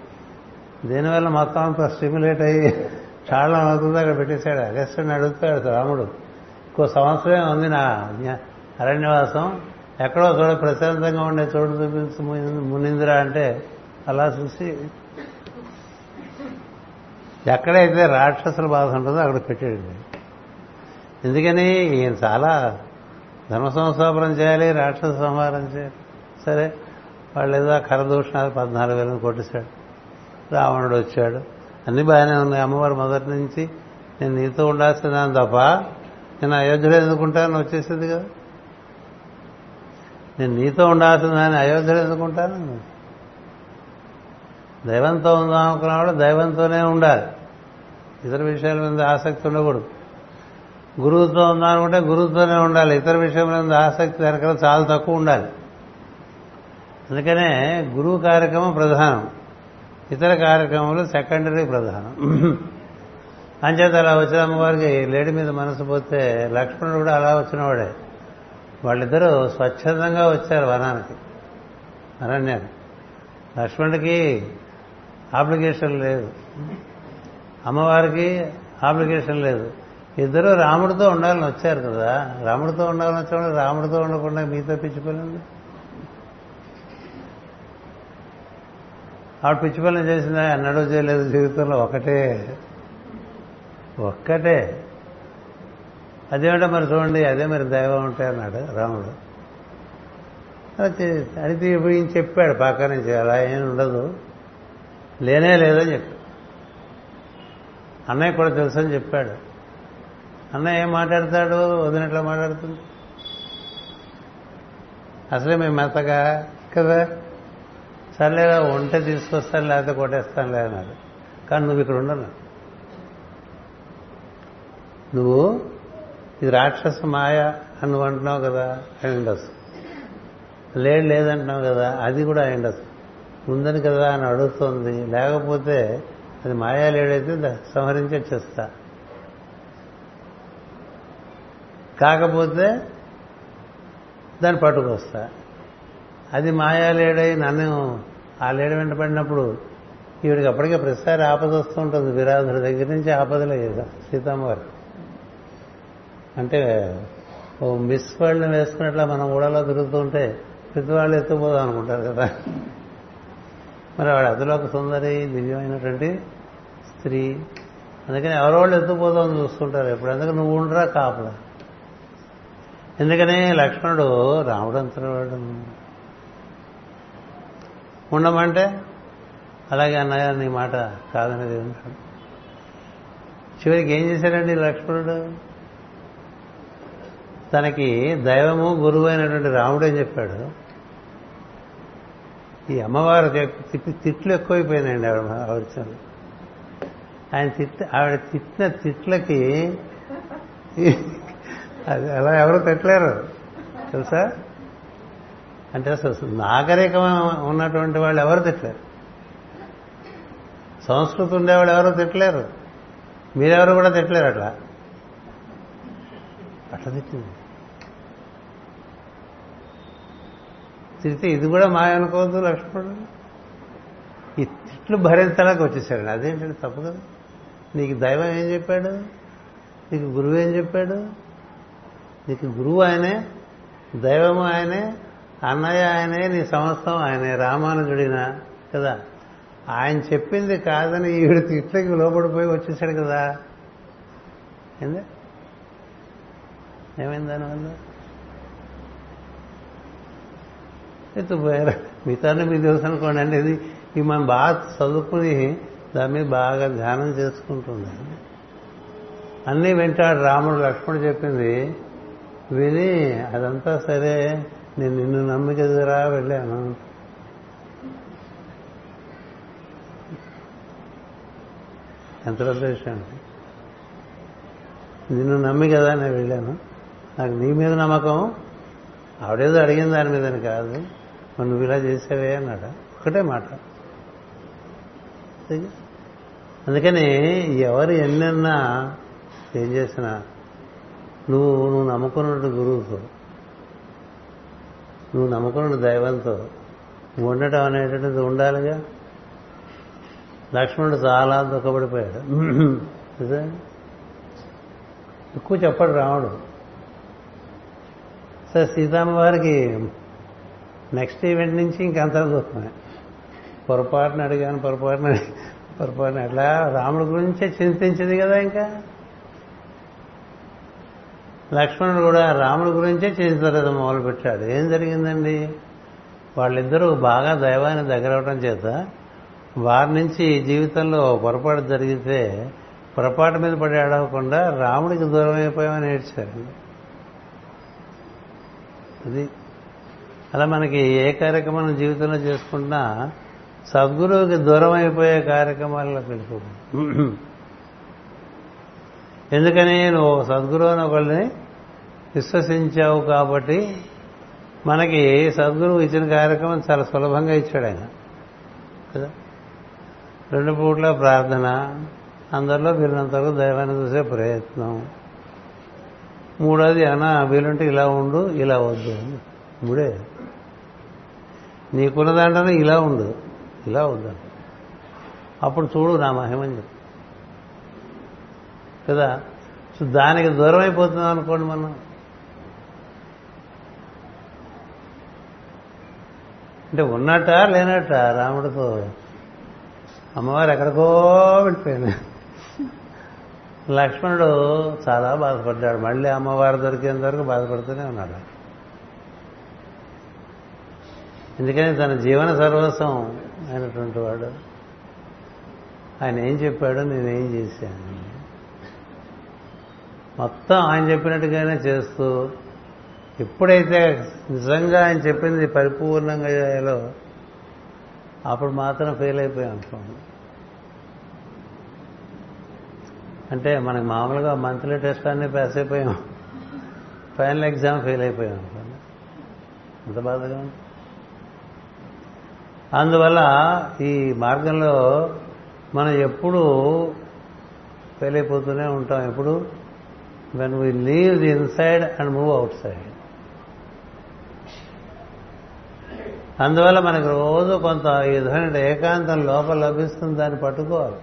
దీనివల్ల మొత్తం అంతా స్టిమ్యులేట్ అయ్యి చాలా అవుతుంది అక్కడ పెట్టేశాడు. అగస్టుని అడుగుతాడు రాముడు. ఇంకో సంవత్సరమే ఉంది నా అరణ్యవాసం ఎక్కడో చోట ప్రశాంతంగా ఉండే చోటు చూపించు మునిందిరా అంటే అలా చూసి ఎక్కడైతే రాక్షసుల బాధ ఉంటుందో అక్కడ పెట్టాడు ఎందుకని ఈయన చాలా ధర్మ సంస్థాపనం చేయాలి రాక్షస సంహారం చేయాలి. సరే వాళ్ళు ఏదో కరదూషణాలు పద్నాలుగు వేలను కొట్టేశాడు. రావణుడు వచ్చాడు. అన్ని బాగానే ఉన్నాయి. అమ్మవారు మొదటి నుంచి నేను నీతో ఉండాల్సిన తప్ప నేను అయోధ్యలో ఎందుకుంటాను వచ్చేసింది కదా. నేను నీతో ఉండాల్సిందని అయోధ్యలో ఎందుకుంటాను? దైవంతో ఉందాం అనుకున్నవాడు దైవంతోనే ఉండాలి. ఇతర విషయాల మీద ఆసక్తి ఉండకూడదు. గురువుతో ఉందాం అనుకుంటే గురువుతోనే ఉండాలి. ఇతర విషయం మీద ఆసక్తి వెనకాల చాలా తక్కువ ఉండాలి. అందుకనే గురువు కార్యక్రమం ప్రధానం. ఇతర కార్యక్రమాలు సెకండరీ ప్రధానం. అంచేత అలా వచ్చిన అమ్మవారికి లేడి మీద మనసు పోతే లక్ష్మణుడు కూడా అలా వచ్చినవాడే. వాళ్ళిద్దరూ స్వచ్ఛందంగా వచ్చారు వనానికి. అరణ్యానికి. లక్ష్మణుడికి అప్లికేషన్ లేదు. అమ్మవారికి అప్లికేషన్ లేదు. ఇద్దరు రాముడితో ఉండాలని వచ్చారు కదా. రాముడితో ఉండాలని వచ్చాడు రాముడితో ఉండకుండా మీతో పిచ్చిపోయింది ఆవిడ పిచ్చి పనులు చేసిందా? అన్నడూ చేయలేదు జీవితంలో. ఒకటే. ఒక్కటే. అదేమిటో మరి చూడండి అదే మరి దైవం ఉంటాయి అన్నాడు రాముడు. అయితే ఈయన చెప్పాడు పక్క నుంచి అలా ఏం ఉండదు. లేనే లేదని చెప్పాడు. అన్నయ్య కూడా తెలుసని చెప్పాడు. అన్నయ్య ఏం మాట్లాడతాడు? వదినట్లా మాట్లాడుతుంది? అసలే మేము మెత్తగా కదా? సర్లేదా వంట తీసుకొస్తాను లేకపోతే కొట్టేస్తాను అన్నాడు. కానీ నువ్వు ఇక్కడ ఉండను. నువ్వు ఇది రాక్షస మాయ అని నువ్వు అంటున్నావు కదా అయి ఉండొచ్చు లేడు లేదంటున్నావు కదా అది కూడా అయి ఉండొచ్చు ఉందని కదా అని అడుగుతుంది. లేకపోతే అది మాయా లేడైతే సంహరించే వచ్చేస్తా. కాకపోతే దాన్ని పట్టుకొస్తా. అది మాయా లేడై నన్ను ఆ లేడ వెంట పడినప్పుడు ఈవిడికి అప్పటికే ప్రతిసారి ఆపద వస్తూ ఉంటుంది. విరాధుడి దగ్గర నుంచి ఆపదలే సీతమ్మవారు అంటే ఓ మిస్ వరల్డ్ని వేసుకున్నట్లా మనం ఊడలో తిరుగుతుంటే ప్రతి వాళ్ళు ఎత్తుపోదాం అనుకుంటారు కదా. మరి వాడు అదిలోక సుందరి దివ్యమైనటువంటి స్త్రీ. అందుకని ఎవరో వాళ్ళు ఎత్తుపోదాం చూస్తుంటారు ఎప్పుడు. అందుకు నువ్వు ఉండరా కాపలా. ఎందుకని లక్ష్మణుడు రాముడు ఉండమంటే? అలాగే అన్నయ్య నీ మాట కాదనేది ఉంటాడు చివరికి ఏం చేశాడండి లక్ష్మణుడు? తనకి దైవము గురువు అయినటువంటి రాముడు అని చెప్పాడు? ఈ అమ్మవారు తిట్లు ఎక్కువైపోయినాయండి ఆవిడ ఆవిడ ఆయన తిట్ ఆవిడ తిట్టిన తిట్లకి అది అలా ఎవరు తిట్టలేరు. తెలుసా? అంటే అసలు నాగరికం ఉన్నటువంటి వాళ్ళు ఎవరు తిట్టలేరు. సంస్కృతి ఉండేవాళ్ళు ఎవరు తిట్టలేరు. మీరెవరు కూడా తిట్టలేరు అట్లా? అట్లా తిట్టింది. తిరిగితే ఇది కూడా మాయ అనుకోవద్దు లక్ష్మణుడు. ఈ తిట్లు భరించడానికి వచ్చేసాడు. అదేంటంటే తప్పు కదా? నీకు దైవం ఏం చెప్పాడు? నీకు గురువు ఏం చెప్పాడు? నీకు గురువు ఆయనే దైవము ఆయనే అన్నయ్య ఆయనే నీ సమస్తం ఆయనే రామానుజుడినా కదా? ఆయన చెప్పింది కాదని ఈవిడ తిట్లకి లోపడిపోయి వచ్చేసాడు కదా? ఏంది? ఏమైంది దానివల్ల? ఎత్తుపోయారు మిగతాన్ని మీకు తెలుసు అనుకోండి అంటే ఇది ఇది మనం బాగా చదువుకుని దాని మీద బాగా ధ్యానం చేసుకుంటుంది. అన్నీ వింటాడు రాముడు లక్ష్మణుడు చెప్పింది విని అదంతా సరే నేను నిన్ను నమ్మికదురా వెళ్ళాను. ఎంత పెద్ద విషయం అండి. నిన్ను నమ్మి కదా నేను వెళ్ళాను. నాకు నీ మీద నమ్మకం ఆవిడేదో అడిగిన దాని మీదని కాదు. నువ్వు ఇలా చేసావే అన్నాడు? ఒకటే మాట. అందుకని ఎవరు ఎన్నన్నా ఏం చేసినా నువ్వు నువ్వు నమ్ముకున్నట్టు గురువుతో నువ్వు నమ్ముకున్న దైవంతో ఉండటం అనేటువంటిది ఉండాలిగా? లక్ష్మణుడు చాలా దుఃఖపడిపోయాడు. ఎక్కువ చెప్పడు రాముడు. సరే సీతమ్మ వారికి నెక్స్ట్ ఈవెంట్ నుంచి ఇంకంతా దుఃఖమే పొరపాటున అడిగాను పొరపాటున పొరపాటున ఎట్లా రాముడి గురించే చింతించింది కదా ఇంకా. లక్ష్మణుడు కూడా రాముడి గురించే చింతించడం మొదలుపెట్టాడు ఏం జరిగిందండి? వాళ్ళిద్దరూ బాగా దైవాన్ని దగ్గర అవడం చేత వారి నుంచి జీవితంలో పొరపాటు జరిగితే పొరపాటు మీద పడి ఏడవకుండా రాముడికి దూరం అయిపోయామని ఏడ్చారు అది అలా మనకి ఏ కార్యక్రమం జీవితంలో చేసుకుంటున్నా సద్గురువుకి దూరం అయిపోయే కార్యక్రమాల్లో వెళ్ళిపోతుంది ఎందుకని నువ్వు సద్గురువు అని ఒకళ్ళని విశ్వసించావు కాబట్టి మనకి సద్గురువు ఇచ్చిన కార్యక్రమం చాలా సులభంగా ఇచ్చాడు ఆయన. కదా? రెండు పూట్ల ప్రార్థన అందరిలో వీరినంతవరకు దైవాన్ని చూసే ప్రయత్నం. మూడోది అనా వీలుంటే ఇలా ఉండు ఇలా వద్దు మూడే. నీకున్న దాంట్లోనే ఇలా ఉండు. ఇలా ఉండు. అప్పుడు చూడు నా మహిమని చెప్పు. కదా? సో దానికి దూరం అయిపోతున్నాం అనుకోండి మనం. అంటే ఉన్నట్ట లేనట్ట? రాముడితో అమ్మవారు ఎక్కడికో వెళ్ళిపోయింది లక్ష్మణుడు చాలా బాధపడ్డాడు. మళ్ళీ అమ్మవారు దొరికేంత వరకు బాధపడుతూనే ఉన్నాడు. ఎందుకని తన జీవన సర్వస్వం అయినటువంటి వాడు. ఆయన ఏం చెప్పాడు నేనేం చేశాను. మొత్తం ఆయన చెప్పినట్టుగానే చేస్తూ ఎప్పుడైతే నిజంగా ఆయన చెప్పింది పరిపూర్ణంగా చేయాలో అప్పుడు మాత్రం ఫెయిల్ అయిపోయాం అనుకోండి. అంటే మనకి మామూలుగా మంత్లీ టెస్ట్ అన్నీ పాస్ అయిపోయాం. ఫైనల్ ఎగ్జామ్ ఫెయిల్ అయిపోయాం అనుకోండి. అంత బాధగా ఉంది అందువల్ల ఈ మార్గంలో మనం ఎప్పుడు ఫెయిల్ అయిపోతూనే ఉంటాం. ఎప్పుడు? When we leave the inside and move outside అందువల్ల మనకు రోజు కొంత ఈ విధమైన ఏకాంతం లోపల లభిస్తుంది దాన్ని పట్టుకోవాలి.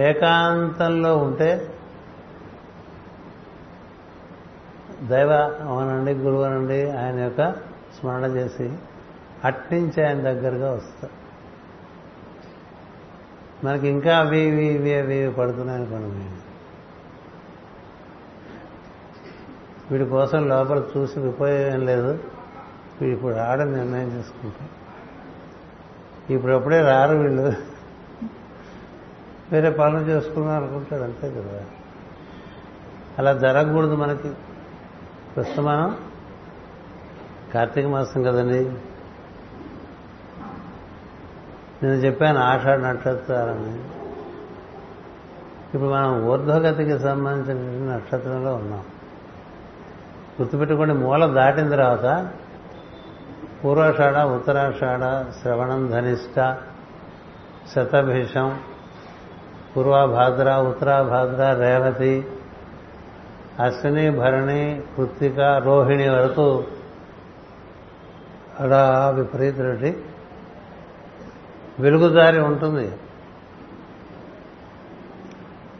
ఏకాంతంలో ఉంటే దైవ అవనండి గురువు అనండి ఆయన యొక్క స్మరణ చేసి అట్నుంచి ఆయన దగ్గరగా వస్తా. మనకి ఇంకా అవి ఇవి ఇవి అవి ఇవి పడుతున్నాయని అనుకోండి మేము వీడి కోసం లోపల చూసి ఉపయోగం లేదు. వీడు ఇప్పుడు రావడం నిర్ణయం చేసుకుంటాం ఇప్పుడప్పుడే రారు వీళ్ళు. వేరే పనులు చేసుకుందాం అనుకుంటాడు అంతే కదా. అలా జరగకూడదు మనకి. ప్రస్తుతం మనం కార్తీక మాసం కదండి? నేను చెప్పాను ఆషాఢ నక్షత్రాలని. ఇప్పుడు మనం ఊర్ధ్వగతికి సంబంధించిన నక్షత్రంలో ఉన్నాం. గుర్తుపెట్టుకోండి మూల దాటిన తర్వాత పూర్వాషాఢ ఉత్తరాషాఢ శ్రవణం ధనిష్ట శతభిషం పూర్వభాద్ర ఉత్తరాభాద్ర రేవతి అశ్విని భరణి కృత్తిక రోహిణి వరకు అలా విపరీతమైన వెలుగుదారి ఉంటుంది.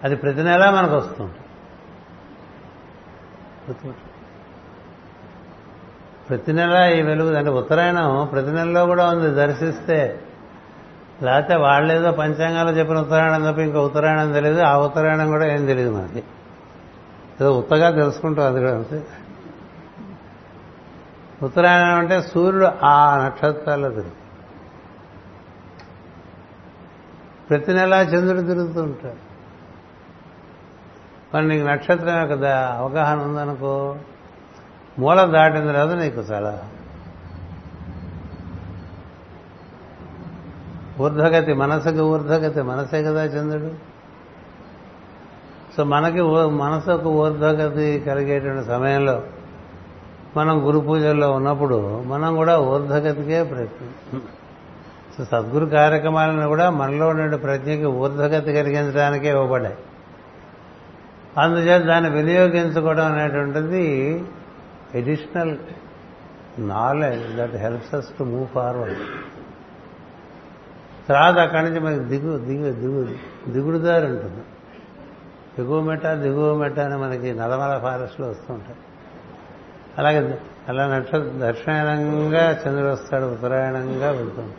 అది ప్రతి నెలా మనకు వస్తుంది ప్రతి నెల ఈ వెలుగు అంటే ఉత్తరాయణం ప్రతి నెలలో కూడా ఉంది దర్శిస్తే. లేకపోతే వాళ్ళేదో పంచాంగాలు చెప్పిన ఉత్తరాయణం తప్ప ఇంకా ఉత్తరాయణం తెలియదు ఆ ఉత్తరాయణం కూడా ఏం తెలియదు మనకి. ఏదో ఉత్తగా తెలుసుకుంటాం అది కూడా అంతే. ఉత్తరాయణం అంటే సూర్యుడు ఆ నక్షత్రాల్లో తిరుగు ప్రతి నెలా చంద్రుడు తిరుగుతూ ఉంటాడు. మరి నీకు నక్షత్రం యొక్క అవగాహన ఉందనుకో మూల దాటిన తర్వాత నీకు చాలా ఊర్ధగతి మనసుకు ఊర్ధగతి మనసే కదా చంద్రుడు. సో మనకి మనసుకు ఊర్ధగతి కలిగేటువంటి సమయంలో మనం గురు పూజల్లో ఉన్నప్పుడు మనం కూడా ఊర్ధ్వగతికే ప్రయత్నం. సో సద్గురు కార్యక్రమాలను కూడా మనలో ఉండే ప్రజ్ఞకి ఊర్ధ్వగతి కలిగించడానికే ఇవ్వబడ్డాయి. అందుచేత దాన్ని వినియోగించుకోవడం అనేటువంటిది additional knowledge that helps us to move forward తర్వాత అక్కడి నుంచి మనకి దిగు దిగు దిగు దిగుడు దారి ఉంటుంది. ఎగువ మెట్ట దిగువ మెట్ట అని మనకి నల్లమల ఫారెస్ట్లో వస్తుంటాయి. అలాగే అలా నక్షత్ర దక్షిణాయనంగా చంద్రుడు వస్తాడు ఉత్తరాయణంగా వెళ్తుంది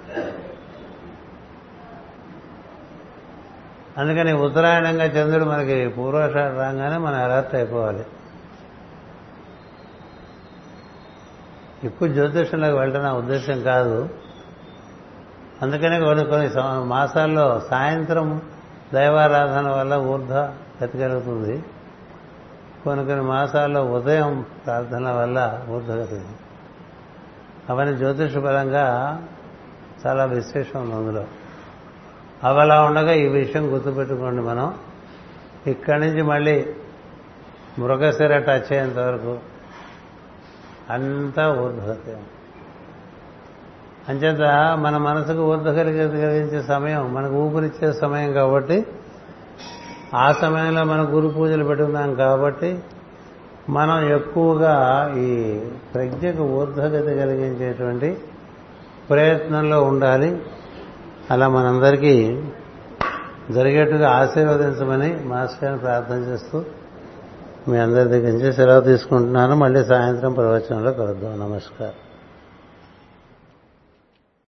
అందుకని ఉత్తరాయణంగా చంద్రుడు మనకి పూర్వాషాఢ రాగానే మనం అలర్ట్ అయిపోవాలి. ఎక్కువ జ్యోతిష్యంలోకి వెళ్ళడం నా ఉద్దేశం కాదు. అందుకనే కొన్ని కొన్ని మాసాల్లో సాయంత్రం దైవారాధన వల్ల ఊర్ధ గతిగలుగుతుంది కొన్ని కొన్ని మాసాల్లో ఉదయం ప్రార్థన వల్ల ఊర్ధగతి అవన్నీ జ్యోతిషపరంగా చాలా విశేషం ఉంది అందులో. అవి అలా ఉండగా ఈ విషయం గుర్తుపెట్టుకోండి మనం. ఇక్కడి నుంచి మళ్ళీ మృగశిర టచ్ అయ్యేంత వరకు అంతా ఊర్ధగతి అంచేత మన మనసుకు ఊర్ధ కలిగించే సమయం మనకు ఊపిరిచ్చే సమయం కాబట్టి ఆ సమయంలో మనం గురు పూజలు పెట్టుకున్నాం కాబట్టి మనం ఎక్కువగా ఈ ప్రజ్ఞకు ఊర్ధగతి కలిగించేటువంటి ప్రయత్నంలో ఉండాలి. అలా మనందరికీ జరిగేట్టుగా ఆశీర్వదించమని మాస్టర్ని ప్రార్థన చేస్తూ మీ అందరి దగ్గర నుంచి సెలవు తీసుకుంటున్నాను. మళ్ళీ సాయంత్రం ప్రవచనంలో కలుద్దాం. నమస్కారం.